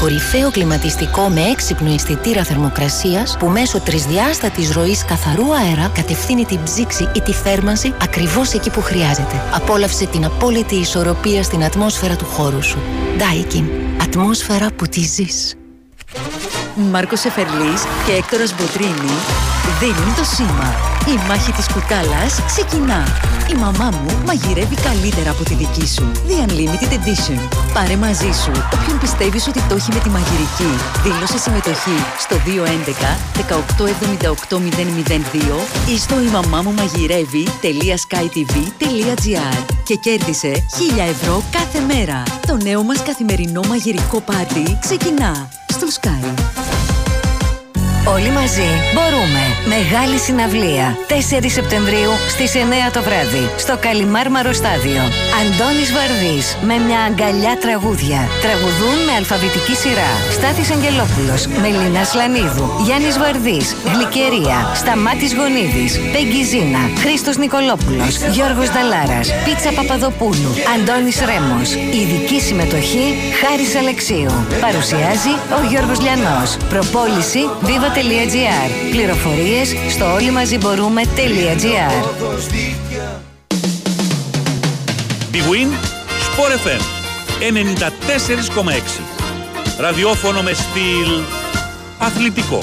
Κορυφαίο κλιματιστικό με έξυπνο αισθητήρα θερμοκρασίας που μέσω τρισδιάστατης ροής καθαρού αέρα κατευθύνει την ψήξη ή τη θέρμανση ακριβώς εκεί που χρειάζεται. Απόλαυσε την απόλυτη ισορροπία στην ατμόσφαιρα του χώρου σου. Daikin. Ατμόσφαιρα που τη ζεις. Μάρκος Εφερλής και Έκτορας Μποτρίνη δίνουν το σήμα. Η μάχη της κουκάλας ξεκινά. Η μαμά μου μαγειρεύει καλύτερα από τη δική σου. The Unlimited Edition. Πάρε μαζί σου όποιον πιστεύεις ότι το έχει με τη μαγειρική. Δήλωσε συμμετοχή στο 211 1878 002 ή στο ημαμάμου μαγειρεύει.skytv.gr και κέρδισε 1000 ευρώ κάθε μέρα. Το νέο μας καθημερινό μαγειρικό πάρτι ξεκινά στο Sky. Όλοι μαζί μπορούμε. Μεγάλη συναυλία. 4 Σεπτεμβρίου στις 9 το βράδυ. Στο Καλιμάρμαρο Στάδιο. Αντώνης Βαρδής με μια αγκαλιά τραγούδια. Τραγουδούν με αλφαβητική σειρά. Στάθης Αγγελόπουλος, Μελίνα Σλανίδου, Γιάννης Βαρδής, Γλυκερία, Σταμάτης Γονίδης, Πέγγι Ζήνα, Χρήστος Νικολόπουλος, Γιώργος Δαλάρας, Πίτσα Παπαδοπούλου, Αντώνης Ρέμος. Ειδική συμμετοχή Χάρης Αλεξίου. Παρουσιάζει ο Γιώργος Λιανός. Προπόληση viva.gr. Πληροφορίες στο όλοι μαζί μπορούμε.gr. Big Win, Sport FM 94,6. Ραδιόφωνο με στυλ αθλητικό.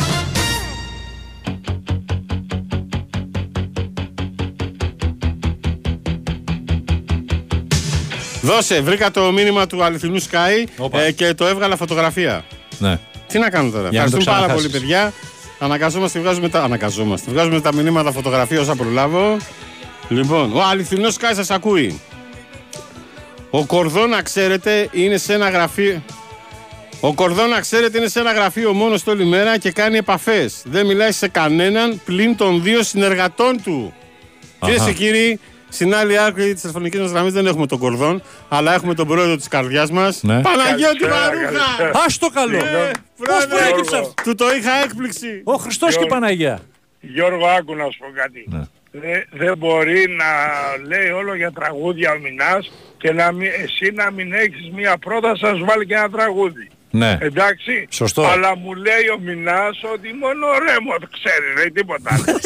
Δώσε, βρήκα το μήνυμα του αληθινού Sky ε, και το έβγαλα φωτογραφία. Ναι. Τι να κάνω τώρα. Για να το Ευχαριστούμε πάρα πολύ, ξαναχάσεις. παιδιά. Αναγκαζόμαστε, βγάζουμε τα. Αναγκαζόμαστε. Βγάζουμε τα μηνύματα φωτογραφία όσα προλάβω. Λοιπόν, ο αληθινός Sky σας ακούει. Ο Κορδόνα, ξέρετε, είναι σε ένα γραφείο. Ο Κορδόνα, ξέρετε, είναι σε ένα γραφείο μόνος του όλη μέρα και κάνει επαφές. Δεν μιλάει σε κανέναν πλην των δύο συνεργατών του. Κυρίες και κύριοι, στην άλλη άκρη της τηλεφωνική μας γραμμής δεν έχουμε τον Κορδόν, αλλά έχουμε τον πρόεδρο της καρδιάς μας. Ναι. Παναγιώτη Καλησπέρα, Μαρούχα! καλησπέρα. Ας το καλό. Ε, Πώς πρόεδρε, προέκυψε αυτό; Του το είχα έκπληξη. Ο Χριστός και η Παναγία. Γιώργο, άκου να σου πω κάτι. Ναι. Δε- δεν μπορεί να λέει όλο για τραγούδια ο Μινάς και να μην, εσύ να μην έχεις μία πρόταση να σου βάλει και ένα τραγούδι. Ναι. Εντάξει. Σωστό. Αλλά μου λέει ο Μινάς ότι μόνο ρέμος ξέρει, δεν τίποτα άλλο. <laughs>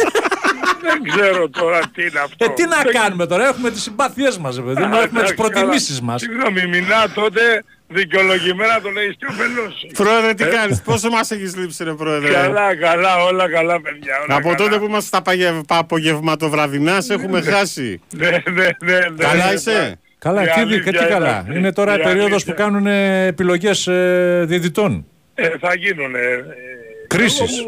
δεν ξέρω τώρα τι είναι αυτό. Ε, τι να Δεν- κάνουμε τώρα, έχουμε τις συμπάθειές μας, ρε παιδί μου, έχουμε τις Εντάξει, προτιμήσεις καλά. μας. Συγγνώμη, Μινά τότε δικαιολογημένα τον έχεις και ο Μπελός. Πρόεδρε, τι κάνεις, πόσο μας έχεις λείψει, ρε πρόεδρε; Καλά, καλά, όλα καλά παιδιά. Όλα Από καλά. τότε που είμαστε στα παγε- πα- απογευματοβραδινά, σε έχουμε χάσει. Ναι, ναι, ναι, ναι. Καλά ναι, είσαι; Καλά, Η τι, αλήθεια τι καλά; είναι- Είναι τώρα η η περίοδος αλήθεια- που κάνουν ε, επιλογές ε, διαιτητών. Ε, θα γίνουν. Ε, Κρίσεις.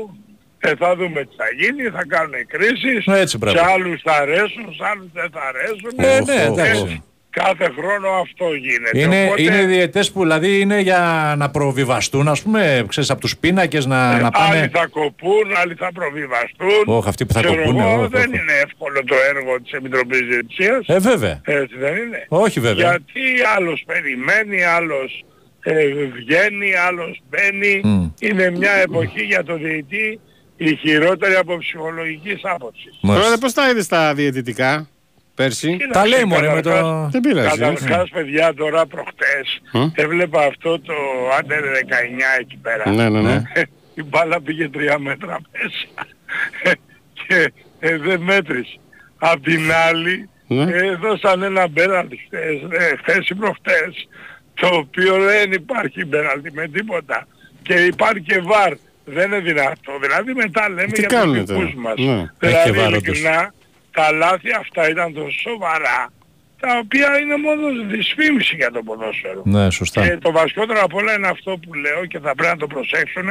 Ε, θα δούμε τι θα γίνει, θα κάνουν κρίσεις. Ε, έτσι, μπράβο. σε άλλους θα αρέσουν, σε άλλους δεν θα αρέσουν. Ε, ναι, εντάξει. Ε, κάθε χρόνο αυτό γίνεται. Είναι, Οπότε, είναι διαιτές που δηλαδή είναι για να προβιβαστούν, ας πούμε, ξέρεις, από τους πίνακες να, ε, να πάνε... Άλλοι θα κοπούν, άλλοι θα προβιβαστούν. Ωχ, αυτοί που θα Ξέρω κοπούνε, εγώ, ωχ, δεν ωχ. είναι εύκολο το έργο της Επιτροπής Διετησίας. Ε, βέβαια. Έτσι δεν είναι. Όχι, βέβαια. Γιατί άλλος περιμένει, άλλος ε, βγαίνει, άλλος μπαίνει. Είναι μια εποχή για το διαιτή η χειρότερη από ψυχολογικής άποψης. Πρόεδρε, πώς τα είδες τα διαιτητικά πέρσι; Τα λέει μωρέ με το... Δεν πειράζει. Καταρχάς παιδιά τώρα προχτές Μμ. έβλεπα αυτό το άντερ 19 εκεί πέρα. Ναι, ναι, ναι. Η μπάλα πήγε τρία μέτρα μέσα και ε, δεν μέτρησε. Απ' την άλλη Ναι. ε, δώσαν ένα μπέναλτι χθες, ε, χθες ή προχτές το οποίο δεν υπάρχει μπέναλτι με τίποτα και υπάρχει και βαρ. Δεν είναι δυνατό. Δηλαδή μετά λέμε Τι για τους κάνουνε δικούς τώρα; μας. Ναι. Έχει και Δηλαδή βάρ, όντως. ειλικρινά τα λάθη αυτά ήταν τόσο σοβαρά τα οποία είναι μόνο δυσφήμιση για το ποδόσφαιρο. Ναι, σωστά. Και το βασικότερο απ' όλα είναι αυτό που λέω και θα πρέπει να το προσέξουν.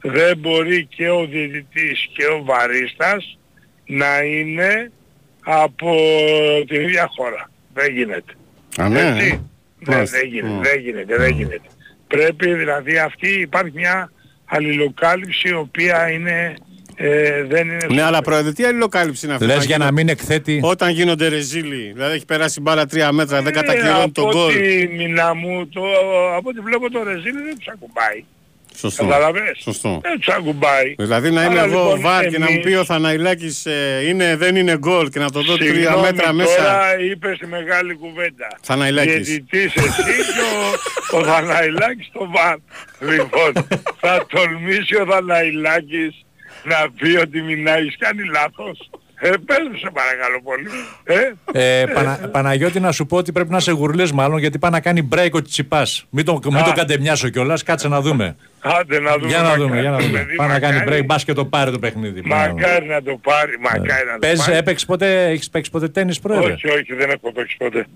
Δεν μπορεί και ο διαιτητής και ο βαρίστας να είναι από την ίδια χώρα. Δεν γίνεται. Α, ναι. Έτσι. Ναι, Μάλιστα. δεν γίνεται, Μμ. δεν γίνεται, δεν γίνεται. Πρέπει δηλαδή αυτή υπάρχει μια αλληλοκάλυψη η οποία είναι, ε, δεν είναι Ναι, αλλά πρόεδρε, τι αλληλοκάλυψη είναι αυτή. Λες να για να γίνονται- μην εκθέτει... Όταν γίνονται ρεζίλοι, δηλαδή έχει περάσει μπάλα τρία μέτρα, δεν κατακυρώνει τον Ε, από γκολ. ό,τι μηνά μου, το, από ό,τι βλέπω το ρεζίλι δεν τους ακουμπάει. Σωστό. Καταλαβες; Σωστό. Δεν τους ακουμπάει. Δηλαδή να είμαι Άρα, εγώ λοιπόν, βάρ και να μου εμείς- πει ο Θαναϊλάκης ε, είναι, δεν είναι γκολ και να το δω τρία Συγγνώμη, μέτρα μέσα. Τώρα είπες τη μεγάλη κουβέντα. Θαναϊλάκης. Διαιτητής εσύ και ο, ο Θαναϊλάκης στο βαρ. Λοιπόν, θα τολμήσει ο Θαναϊλάκης να πει ότι μιλάει κάνει λάθος. Ε, πες μου σε παρακαλώ πολύ. Ε, Ε, Πανα- Παναγιώτη, να σου πω ότι πρέπει να σε γουρλές μάλλον γιατί πάει να κάνει break ο Τσιπάς. Μην τον, μην τον κατεμιάσω κιόλας, κάτσε να δούμε. άντε να δούμε. Για να δούμε, για να μακάρι, δούμε. παιδί, Πάει να κάνει μακάρι. break, μπας και το πάρει το παιχνίδι. Μακάρι να το πάρει, μακάρι να το Παίζεις, πάρει. έπαιξες ποτέ, έχεις παίξει ποτέ τέννις πρόεδρε; Όχι, όχι, δεν έχω παίξει ποτέ.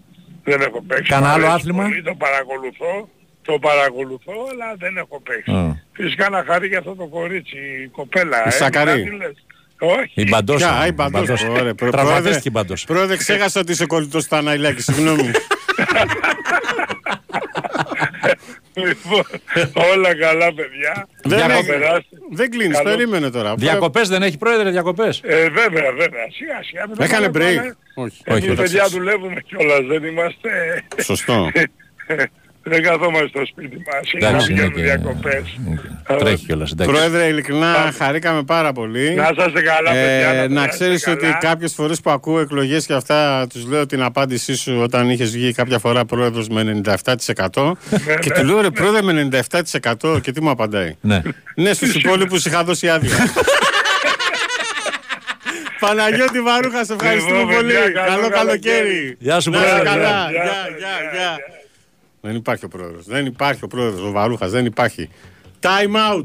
Δεν έχω παίξει. Κανένα Μ' άλλο αρέσει άθλημα; Πολύ, το παρακολουθώ, το παρακολουθώ, αλλά δεν έχω παίξει. Α. Φυσικά να χαρεί για αυτό το κορίτσι, η κοπέλα. Η Σακαρή. Μιλά, τι λες. Όχι. Η Μπαντόσα. Ποια, η η Μπαντόσα. Μπαντόσα. Ωραία, προ- Τραυματίστηκε η Μπαντόσα. Πρόεδρε, ξέχασα ότι είσαι κολλητός στο Θαναϊλάκη, συγγνώμη. Λοιπόν, όλα καλά παιδιά. Δεν Για να έχει- περάσετε. Δεν κλείνεις, Καλό. περίμενε τώρα. Διακοπές δεν έχει πρόεδρε, διακοπές; Ε, βέβαια, βέβαια. Σιγά σιγά. μην το Έκανε πάμε, break. πάμε. Όχι, Εμείς όχι, παιδιά εντάξει. δουλεύουμε κιόλας, δεν είμαστε... Σωστό. <laughs> δεν καθόμαστε στο σπίτι μας. Είναι να Εντάξει, είναι πηγαίνουμε και- διακοπές. Τρέχει κιόλας. εντάξει. Πρόεδρε, ειλικρινά χαρήκαμε πάρα πολύ. Να είσαστε καλά, παιδιά, να Ε, να περάσετε ξέρεις ότι καλά. κάποιες φορές που ακούω εκλογές και αυτά τους λέω την απάντησή σου όταν είχες βγει κάποια φορά πρόεδρος με 97% και του λέω ρε πρόεδρε με 97% και τι μου απαντάει. Ναι. Ναι, στους υπόλοιπους είχα δώσει άδεια. Παναγιώτη Βαρούχα, σε ευχαριστούμε Λοιπόν, πολύ. παιδιά, καλό Καλό καλοκαίρι. Γεια σου, Να είσαι πρόεδρε. καλά. Γεια, Γεια, γεια, γεια. Δεν υπάρχει ο πρόεδρος. Δεν υπάρχει ο πρόεδρος. Ο Βαρούχας δεν υπάρχει. Time out.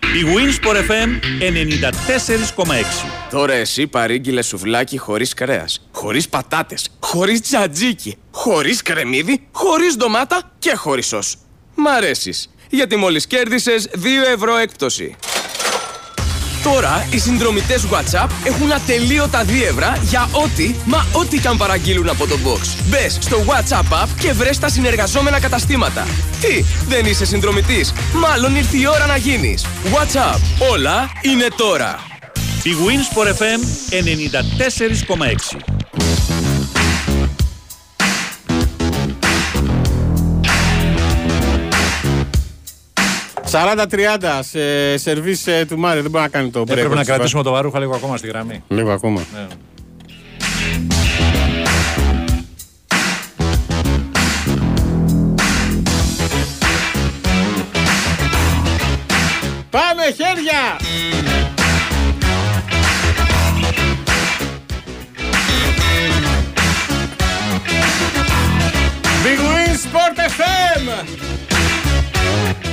Η Winsport FM 94,6. Τώρα εσύ παρήγγειλες σουβλάκι χωρίς κρέας, χωρίς πατάτες, χωρίς τζατζίκι, χωρίς κρεμμύδι, χωρίς ντομάτα και χωρίς σως. Μ' αρέσεις, γιατί μόλις κέρδισες 2 ευρώ έκπτωση. Τώρα οι συνδρομητές WhatsApp έχουν ατελείωτα δίευρα για ό,τι, μα ό,τι και αν παραγγείλουν από το box. Μπες στο WhatsApp app και βρες τα συνεργαζόμενα καταστήματα. Τι, δεν είσαι συνδρομητής; Μάλλον ήρθε η ώρα να γίνεις. WhatsApp, όλα είναι τώρα. Η Winsport FM 94,6. Σαράντα 30 σε σερβίς ε, του Μάρι. Δεν μπορεί να κάνει το break. Έπρεπε να όπως κρατήσουμε το Βαρούχα λίγο ακόμα στη γραμμή. Λίγο ακόμα. Ναι. Πάμε χέρια! Big Win Sport FM!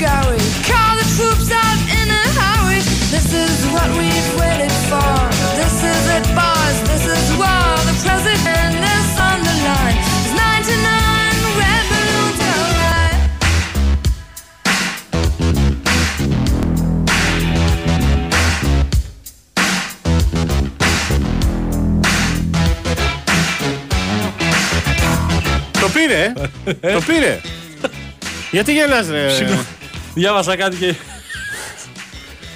super scurry. Call the troops out in a hurry. This is what we've waited for. This is it, boys. This is war. The president is on the line. There's 99 red balloons go by. Το πήρε, ε. το πήρε. <laughs> Γιατί γελάς ρε. Συγγνώμη. Διάβασα κάτι και.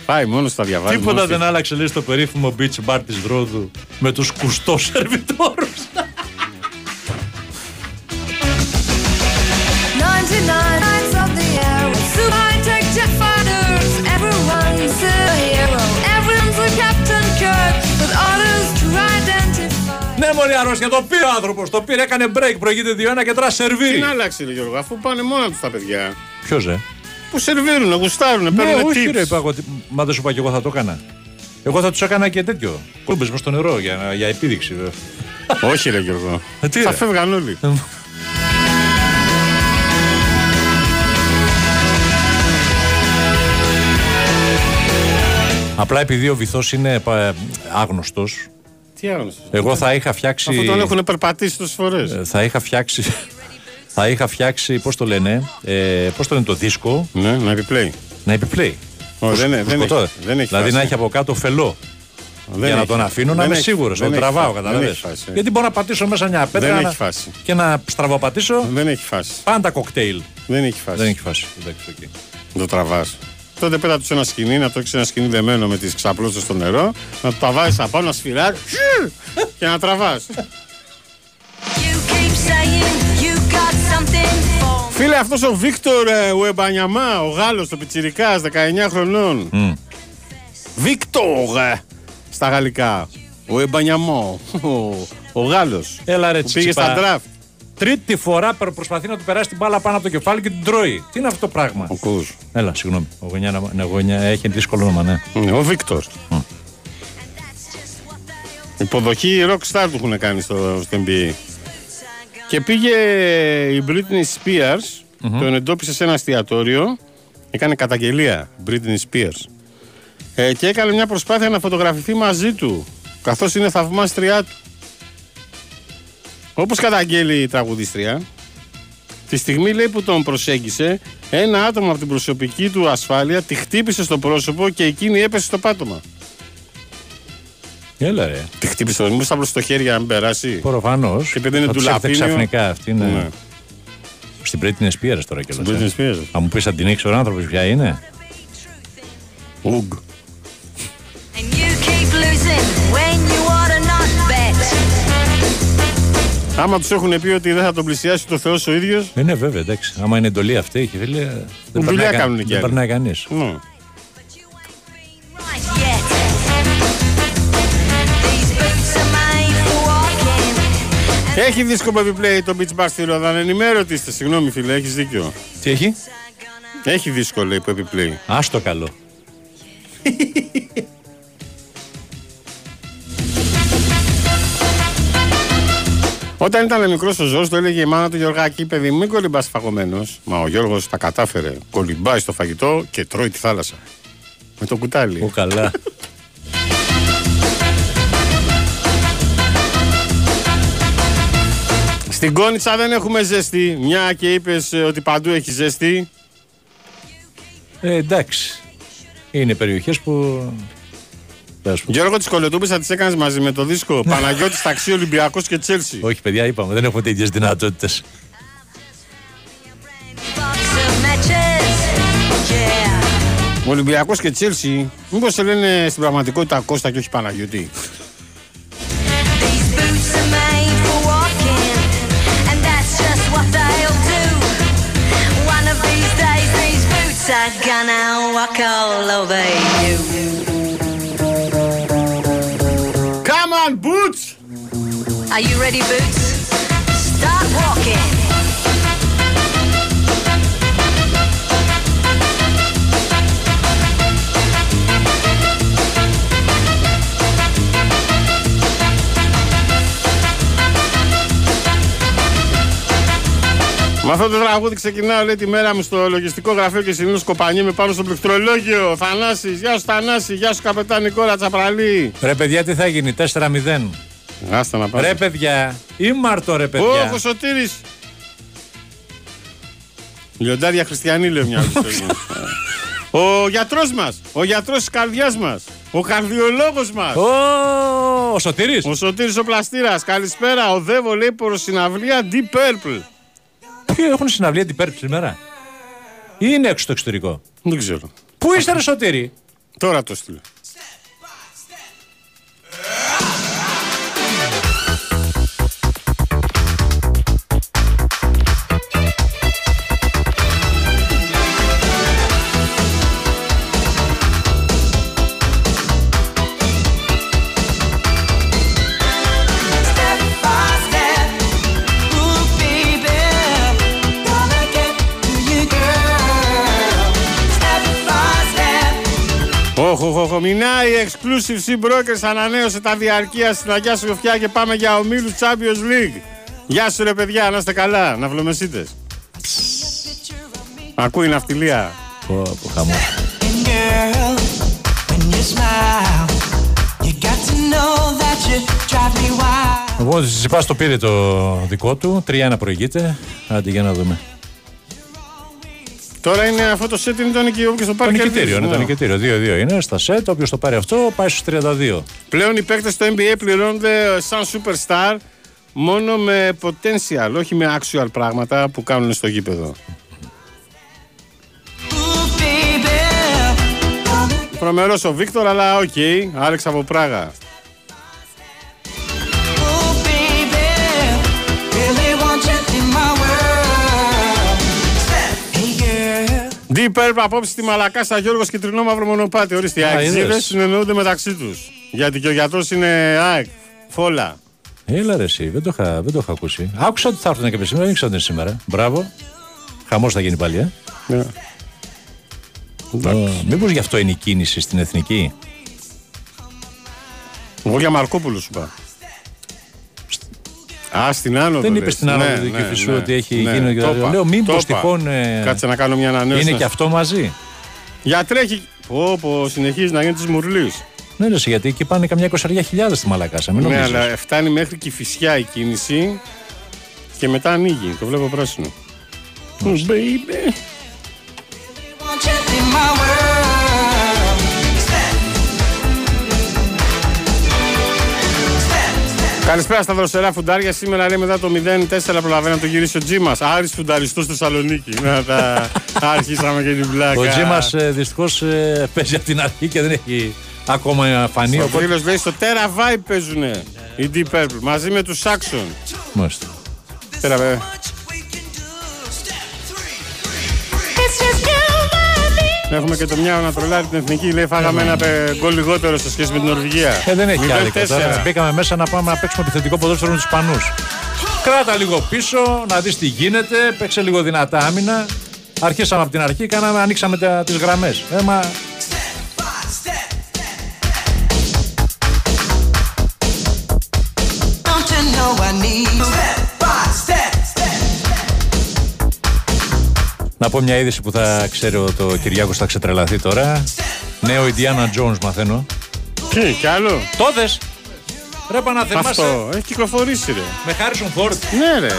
Πάει μόνος στα διαβάζει. Τίποτα μόνος δεν της. άλλαξε λέει στο περίφημο beach bar της Βρόδου με τους κουστό σερβιτόρους. 99 nights of the air with super high-tech jet fighters. Everyone's a hero. Everyone's a Captain Kirk with orders to identify. Ναι, μωρή αρρώστια, το πήρε ο άνθρωπος. Το πήρε, έκανε break, προηγείται 2-1 και τώρα Τι σερβίρει. να αλλάξει ρε Γιώργο, αφού πάνε μόνα τους τα παιδιά. Ποιος, ε; Που σερβίρουν, γουστάρουν, Ναι, παίρνουν όχι tips. ρε, είπα εγώ, ότι- μα δεν σου είπα και εγώ θα το έκανα. Εγώ θα τους έκανα και τέτοιο. Κούμπες μες στο νερό για, να- για επίδειξη. βέβαια. <laughs> Όχι ρε Γιώργο. Ε, τι, Θα ρε. φεύγαν όλοι. Απλά επειδή ο βυθός είναι πα- άγνωστος, Τι άγνωστος. εγώ θα είχα φτιάξει... Αφού τον έχουν περπατήσει τόσες φορές. Ε, θα είχα φτιάξει. Θα είχα φτιάξει, πώς το λένε, ε, πώς το λένε το δίσκο; Ναι, να επιπλέει. Να επιπλέει. Όχι, δεν, δεν, Σκοτώ. έχει, δεν έχει δηλαδή φάση. να έχει από κάτω φελό. Δεν για να έχει. τον αφήνω να Δεν είμαι έχει- σίγουρος. δεν Τον έχει τραβάω, φάση. Δεν καταλαβαίνεις. έχει φάση. Γιατί μπορώ να πατήσω μέσα μια πέτρα Δεν να- έχει φάση. και να στραβοπατήσω. Δεν έχει φάση. Πάντα κοκτέιλ. Δεν έχει φάση. Δεν έχει φάση. Εντάξει, οκ. Το τραβάς. Τότε πέτα τους ένα σκηνή, να το έχει ένα σκηνή δεμένο με τις ξαπλώσεις στο νερό, να το τα βάζεις απάνω, να σφυράρει <laughs> και να τραβάς. Φίλε, αυτός ο Βίκτορ ε, Ουεμπανιαμά, ο Γάλλος, ο Πιτσυρικά, 19 χρονών. Βίκτορ ε, στα γαλλικά. Ο Εμπανιαμό. Ο, ο Γάλλος. Έλα ρε Που πήγε τσιτσιπά. στα draft. Τρίτη φορά προ- προσπαθεί να του περάσει την μπάλα πάνω από το κεφάλι και την τρώει. Τι είναι αυτό το πράγμα; Ο Κούζ. Έλα, συγγνώμη. Ο γωνιά, ναι, γωνιά έχει δύσκολο όνομα, ναι. Ναι, Ο Βίκτορ. Υποδοχή rockstar του έχουν κάνει στο, στο NBA. Και πήγε η Britney Spears, τον εντόπισε σε ένα εστιατόριο, έκανε καταγγελία Britney Spears. Ε, και έκανε μια προσπάθεια να φωτογραφηθεί μαζί του, καθώς είναι θαυμάστριά του. Όπως καταγγέλει η τραγουδίστρια, τη στιγμή λέει που τον προσέγγισε, ένα άτομο από την προσωπική του ασφάλεια τη χτύπησε στο πρόσωπο και εκείνη έπεσε στο πάτωμα. Έλα ρε. Τη χτύπησε ο Δημήτρη, στο χέρι αν περάσει. Προφανώς. Και επειδή είναι τουλάχιστον ξαφνικά αυτή είναι. Ναι. Στην Πρέτινε Πίερας τώρα κιόλας. Στην Πρέτινε Πίερα. Μου πεις αν την ήξερε ο άνθρωπος ποια είναι. Ουγγ. Άμα τους έχουν πει ότι δεν θα τον πλησιάσει το Θεός ο ίδιος. Ε, ναι, βέβαια, εντάξει. Άμα είναι εντολή αυτή, έχει φίλε. Δεν περνάει κανείς. Ναι. Έχει δίσκο επιπλέει το Beach Bar στη Ρόδα. Ανενημέρωτοι είστε. Συγγνώμη, φίλε, έχεις δίκιο. Τι έχει; Έχει δίσκο, λέει, που επιπλέει. Α το καλό. Όταν ήταν μικρός ο Ζώο, το έλεγε η μάνα του Γιωργάκη: Παιδί μου, μην κολυμπάς φαγωμένος. Μα ο Γιώργος τα κατάφερε. Κολυμπάει στο φαγητό και τρώει τη θάλασσα. Με το κουτάλι. Ω, καλά. <laughs> Στην Κόνιτσα δεν έχουμε ζέστη. Μια και είπες ότι παντού έχει ζέστη. Ε, εντάξει. Είναι περιοχές που. Πες μου. Γιώργο τη Κολοτούπη θα τις έκανες μαζί με το δίσκο Παναγιώτης Ταξί Ολυμπιακός και Τσέλσι. Όχι, παιδιά, είπαμε, δεν έχουμε τέτοιες δυνατότητες. Ολυμπιακός και Τσέλσι. Μήπως σε λένε στην πραγματικότητα Κώστα και όχι Παναγιώτη; Are gonna walk all over you. Come on, Boots! Are you ready, Boots? Start walking. Αυτό το τραγούδι ξεκινάω λέει τη μέρα μου στο λογιστικό γραφείο και συνήθως κοπανιέμαι πάνω στο πληκτρολόγιο. Θανάσης, γεια σου Θανάση, γεια σου καπετάν Νικόλα Τσαπραλή. Ρε, παιδιά, τι θα γίνει, 4-0. Άστα να πάμε. Ρε, παιδιά, ή Μάρτο, ρε, παιδιά. Ω, ο Σωτήρης. Λιοντάρια χριστιανή λέει μια άλλη ιστορία. Ο γιατρός μας, ο γιατρός της καρδιάς μας, ο καρδιολόγος μας. Ω, ο Σωτήρης. Ο Σωτήρης ο Πλαστήρας. Καλησπέρα. Ο Δεύο λέει προς συναυλία Deep Purple. Ποιοι έχουν συναυλία την πέρυσι σήμερα. Ή είναι έξω στο εξωτερικό; Δεν ξέρω. Πού είστε, ρε Σωτήρη. Τώρα το στείλω. Step. Όχο, όχο, Μινάει Exclusive Sea Brokers ανανέωσε τα διαρκεία στην Αγιά Σοφιά και πάμε για ομίλους Champions League. Γεια σου ρε παιδιά, να είστε καλά, να βλομεσείτε. Ακούει η ναυτιλία. Πω, πω, χαμό. And girl, when you smile, you got to know that you drive me wild. Λοιπόν, ο Τσιτσιπάς το πήρε το δικό του. 3-1 προηγείται. Άντε για να δούμε. Τώρα είναι αυτό το σετ είναι το νοικιό και στο Το πάρει νικητήριο, είναι το νικητήριο. 2-2 είναι στα σετ. Όποιος το πάρει αυτό πάει στους 32. Πλέον οι παίκτες στο NBA πληρώνονται σαν superstar μόνο με potential, όχι με actual πράγματα που κάνουν στο γήπεδο. Τρομερός ο Βίκτορ, αλλά οκ, Άλεξ από Πράγα. Deep Purple απόψε στη Μαλακάσα Γιώργος Κιτρινό Μαύρο Μονοπάτι. Ορίστε, οι Α, αεξίδες είδες. συνεννοούνται μεταξύ τους. Γιατί και ο γιατρός είναι ΑΕΚ, φόλα. Έλα ρε εσύ, δεν το είχα, δεν το είχα ακούσει. Άκουσα ότι θα έρθουν και σήμερα, δεν ήξερα ότι είναι σήμερα. Μπράβο. Χαμός θα γίνει πάλι, ε. Ναι. Ω, Μήπως γι' αυτό είναι η κίνηση στην εθνική; Εγώ για Μαρκόπουλο σου είπα. Α, στην άνοδο. Δεν λες. είπες στην άνοδο Ναι, του ναι, Κηφισού ναι, ότι έχει ναι, γίνει. το είπα, Λέω, μήπως το είπα. τυχόν. ε, Κάτσε να κάνω μια ανανέωση. Είναι και αυτό μαζί. Για τρέχει. Πω, πω, συνεχίζεις να γίνεις της Μουρλής. Ναι, ρε, εσύ, γιατί εκεί πάνε καμιά εικοσαριά χιλιάδες στη Μαλακάσα. Μην Ναι, νομίζεις. αλλά φτάνει μέχρι και η φυσιά η κίνηση και μετά ανοίγει. Το βλέπω πράσινο. Oh, baby. Καλησπέρα στα δροσερά φουντάρια. Σήμερα λέει μετά το 0-4 προλαβαίνει να το γυρίσει ο Τζίμα. Άρης φουνταριστό στη Θεσσαλονίκη. Να τα <laughs> αρχίσαμε και την πλάκα. Ο Τζίμα δυστυχώς παίζει από την αρχή και δεν έχει ακόμα φανεί. Ο Οπότε φίλος λέει στο Terra Vibe παίζουνε οι Deep Purple μαζί με τους Saxon. Μάλιστα. Πέρα, βέβαια. Έχουμε και το μια να τρολάρει την εθνική. Λέει φάγαμε ένα πε- γκολ λιγότερο σε σχέση με την Νορβηγία. Ε, δεν έχει άδικο 0-4. τώρα. Μπήκαμε μέσα να πάμε να παίξουμε επιθετικό ποδόσφαιρο με τους Ισπανούς. Κράτα λίγο πίσω, να δεις τι γίνεται. Παίξε λίγο δυνατά άμυνα. Αρχίσαμε από την αρχή, κάναμε, ανοίξαμε τις γραμμές. Ε, μα Don't you know I need να πω μια είδηση που θα ξέρω το Κυριάκος θα ξετρελαθεί τώρα. Νέο Ιντιάνα Jones μαθαίνω. Τι, κι άλλο; Τότε. Ρε παναθεμάσαι. Αυτό έχει κυκλοφορήσει, ρε. Με Χάρισον Φόρτ. Ναι, ρε.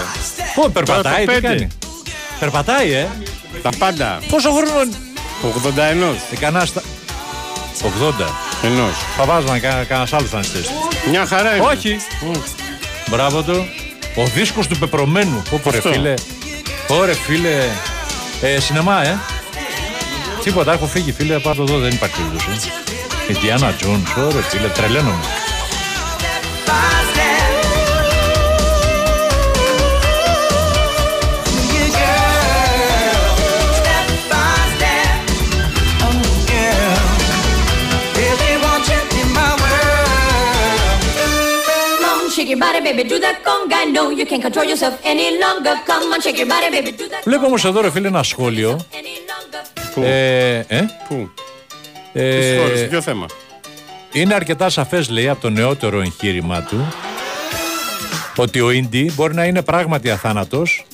Ω, περπατάει, Το τι πέντε. κάνει; Περπατάει, ε. Τα πάντα. Πόσο χρόνο. 81. Ε, κανένα στα... 80. Ενός. Φαβάζουμε κανένας άλλος να στήσει. Μια χαρά είναι. Όχι. Μπράβο του. Ο δίσκος του πεπρωμένου. Πω ρε Αυτό. φίλε. Ωρε φίλε. Ε, σινεμά, ε. Τίποτα, έχω φύγει φίλε, πάρ' το εδώ, δεν υπάρχει περίπτωση. Η Διάννα Τζόνς, ωρε φίλε, τρελαίνομαι. Βλέπω όμως εδώ ρε φίλε ένα σχόλιο. Πού; Ε, ε; Πού; Ε, Τι σχόλιο, ποιο θέμα; Είναι αρκετά σαφές λέει από το νεότερο εγχείρημά του ότι ο Ίντι μπορεί να είναι πράγματι αθάνατος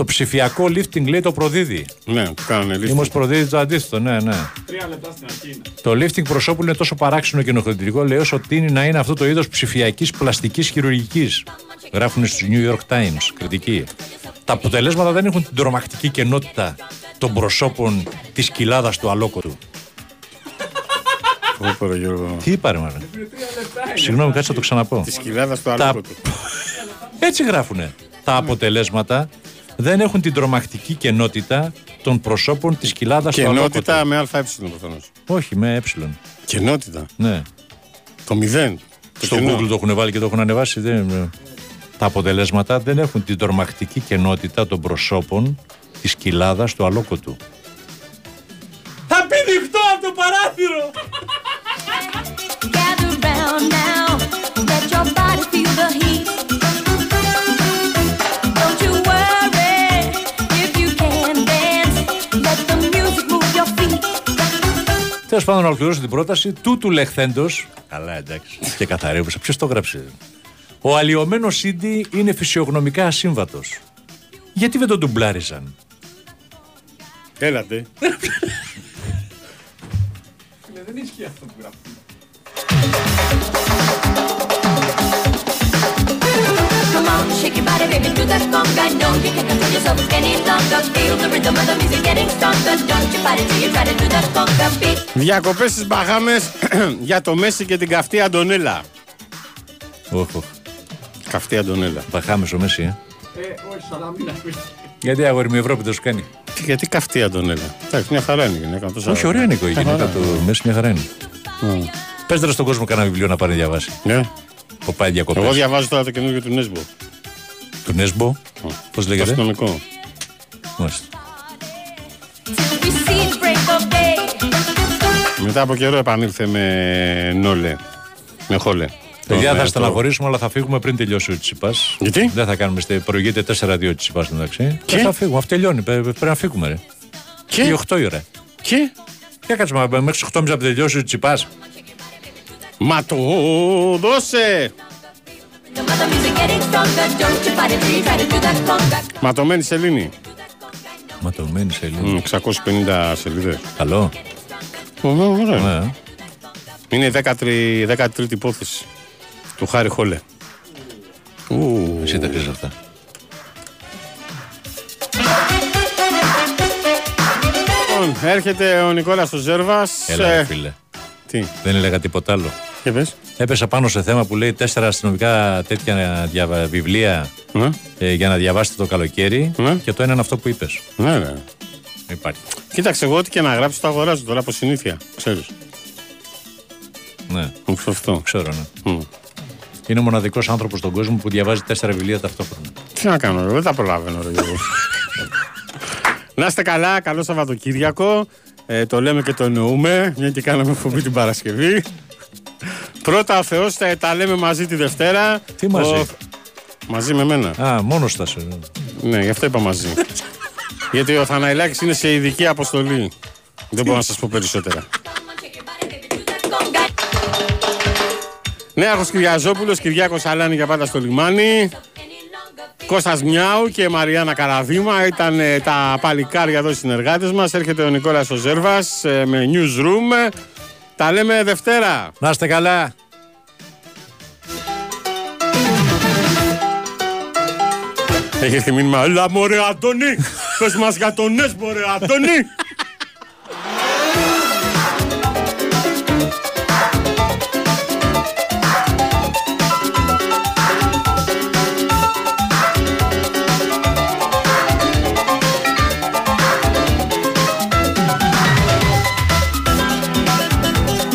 το ψηφιακό lifting λέει το προδίδει. Ναι, το κάνανε lifting. Είμαστε προδίδεις το αντίθετο, ναι, ναι. Τρία λεπτά στην αρχή είναι. Το lifting προσώπου είναι τόσο παράξενο και ενοχλητικό, λέει, όσο τίνει να είναι αυτό το είδος ψηφιακής πλαστικής χειρουργικής. Γράφουν στους New York Times, κριτική. Τα αποτελέσματα δεν έχουν την τρομακτική κενότητα των προσώπων της κοιλάδας του αλόκοτου. Πω, ρε, Γιώργο. Τι είπα, ρε, μάνα; Συγγνώμη, κάτσε να το ξαναπώ. Της κοιλάδας του Τα- αλόκο του. Έτσι γράφουνε. Τα αποτελέσματα δεν έχουν την τρομακτική κενότητα των προσώπων της κοιλάδας του αλόκοτου. Κενότητα με ΑΕ προφανώς. Όχι, με ε. Κενότητα. Ναι. Το μηδέν. Το Στο κενό. Google το έχουν βάλει και το έχουν ανεβάσει. Δεν... Τα αποτελέσματα δεν έχουν την τρομακτική κενότητα των προσώπων της κοιλάδας του αλόκοτου. Θα πηδηχτώ από το παράθυρο! Τέλος πάντων, να ολοκληρώσω την πρόταση τούτου λεχθέντος. Καλά, εντάξει. και καθαρεύουσα. Ποιος το έγραψε. Ο αλλοιωμένος Σίντι είναι φυσιογνωμικά ασύμβατος. Γιατί δεν τον ντουμπλάριζαν. Έλατε. Δεν ισχύει αυτό που γράφει. On, shake your body, baby, do that conga. No, you can't control yourself any longer. Feel the rhythm of the music getting stronger. Don't you fight it till you try to do that conga beat. Διακοπές στις Μπαχάμες <clears throat> για το Μέση και την καυτή Αντωνέλα. Όχι, όχι. Καυτή Αντωνέλα. Παχάμε ο Μέση, ε. Ε, όχι, σαλαμίνα. Γιατί αγόρι μου η Ευρώπη δεν σου κάνει. Τι- Γιατί καυτή Αντωνέλα. Εντάξει, μια χαρά είναι η γυναίκα. τόσα- Όχι, ωραία είναι η Μια γυναίκα χαρά. του Μέση, μια χαρά είναι. Πες τώρα στον κόσμο κανένα βιβλίο να πάρει να διαβάσει. Ναι. Που πάει διακοπές. Εγώ διαβάζω τώρα το καινούργιο του Νέσμπο. Του Νέσμπο; Πώς Το λέγεται; αστυνομικό. Μάλιστα. We see the break of day. Μετά από καιρό επανήλθε με Νόλε. Με Χόλε. Παιδιά, Το- θα το- στεναχωρήσουμε, αλλά θα φύγουμε πριν τελειώσει ο Τσιπάς. Γιατί; Δεν θα κάνουμε. στε- Προηγείται 4-2 Τσιπάς εντάξει. Και; Και θα φύγουμε. Αυτό τελειώνει. Πρέ- Πρέπει να φύγουμε, ρε. Και; Η 8 η ώρα. Και; Για κάτσε μα, μέχρι τις 8.30 να τελειώσει ο Τσιπάς. Μα το δώσε! The music getting stronger. Don't you fight it till you try to do that conga. Ματωμένη σελήνη. Ματωμένη σελήνη. Μμ, 650 σελίδες. Καλό. Ωραία. Ναι. Είναι η 13η 13η υπόθεση του Χάρη Χόλε. Ου. Εσύ τα ξέρεις αυτά. Λοιπόν, έρχεται ο Νικόλας ο Ζέρβας. Έλα, ρε, φίλε. Τι, Δεν έλεγα τίποτα άλλο. Και πες. Έπεσα πάνω σε θέμα που λέει τέσσερα αστυνομικά τέτοια διαβα- βιβλία Ναι, ε, για να διαβάσετε το καλοκαίρι. Ναι. Και το ένα είναι αυτό που είπες. ναι, ναι. Υπάρχει. Κοίταξε, εγώ ό,τι και να γράψω το αγοράζω τώρα από συνήθεια. Ξέρεις. Ναι, Μου αυτό. ξέρω, ναι. Μμ. Είναι ο μοναδικός άνθρωπος στον κόσμο που διαβάζει τέσσερα βιβλία ταυτόχρονα. Τι να κάνω, ρε, δεν τα προλαβαίνω, ρε Γιώργο. <laughs> να είστε καλά, καλό Σαββατοκύριακο. Ε, το λέμε και το εννοούμε, μια και κάναμε εκπομπή την Παρασκευή. Πρώτα ο Θεός τα, τα λέμε μαζί τη Δευτέρα. Τι μαζί; Μαζί με μένα. Α, μόνος θα σου. Ναι, γι' αυτό είπα μαζί. <laughs> Γιατί ο Θαναϊλάκης είναι σε ειδική αποστολή. Δεν μπορώ να σας πω περισσότερα. Νέαρχος Κυριαζόπουλος, Κυριάκος Αλάνη για πάντα στο λιμάνι. Κώστας Μιάου και Μαριάννα Καραδίμα ήταν ε, τα παλικάρια εδώ οι συνεργάτες μας. Έρχεται ο Νικόλας ο Ζέρβας ε, με newsroom. Τα λέμε Δευτέρα. Να είστε καλά. Έχεις έρθει μήνυμα. Έλα μωρέ Αντώνη. <laughs> Πες μας για τον Νες μωρέ Αντώνη.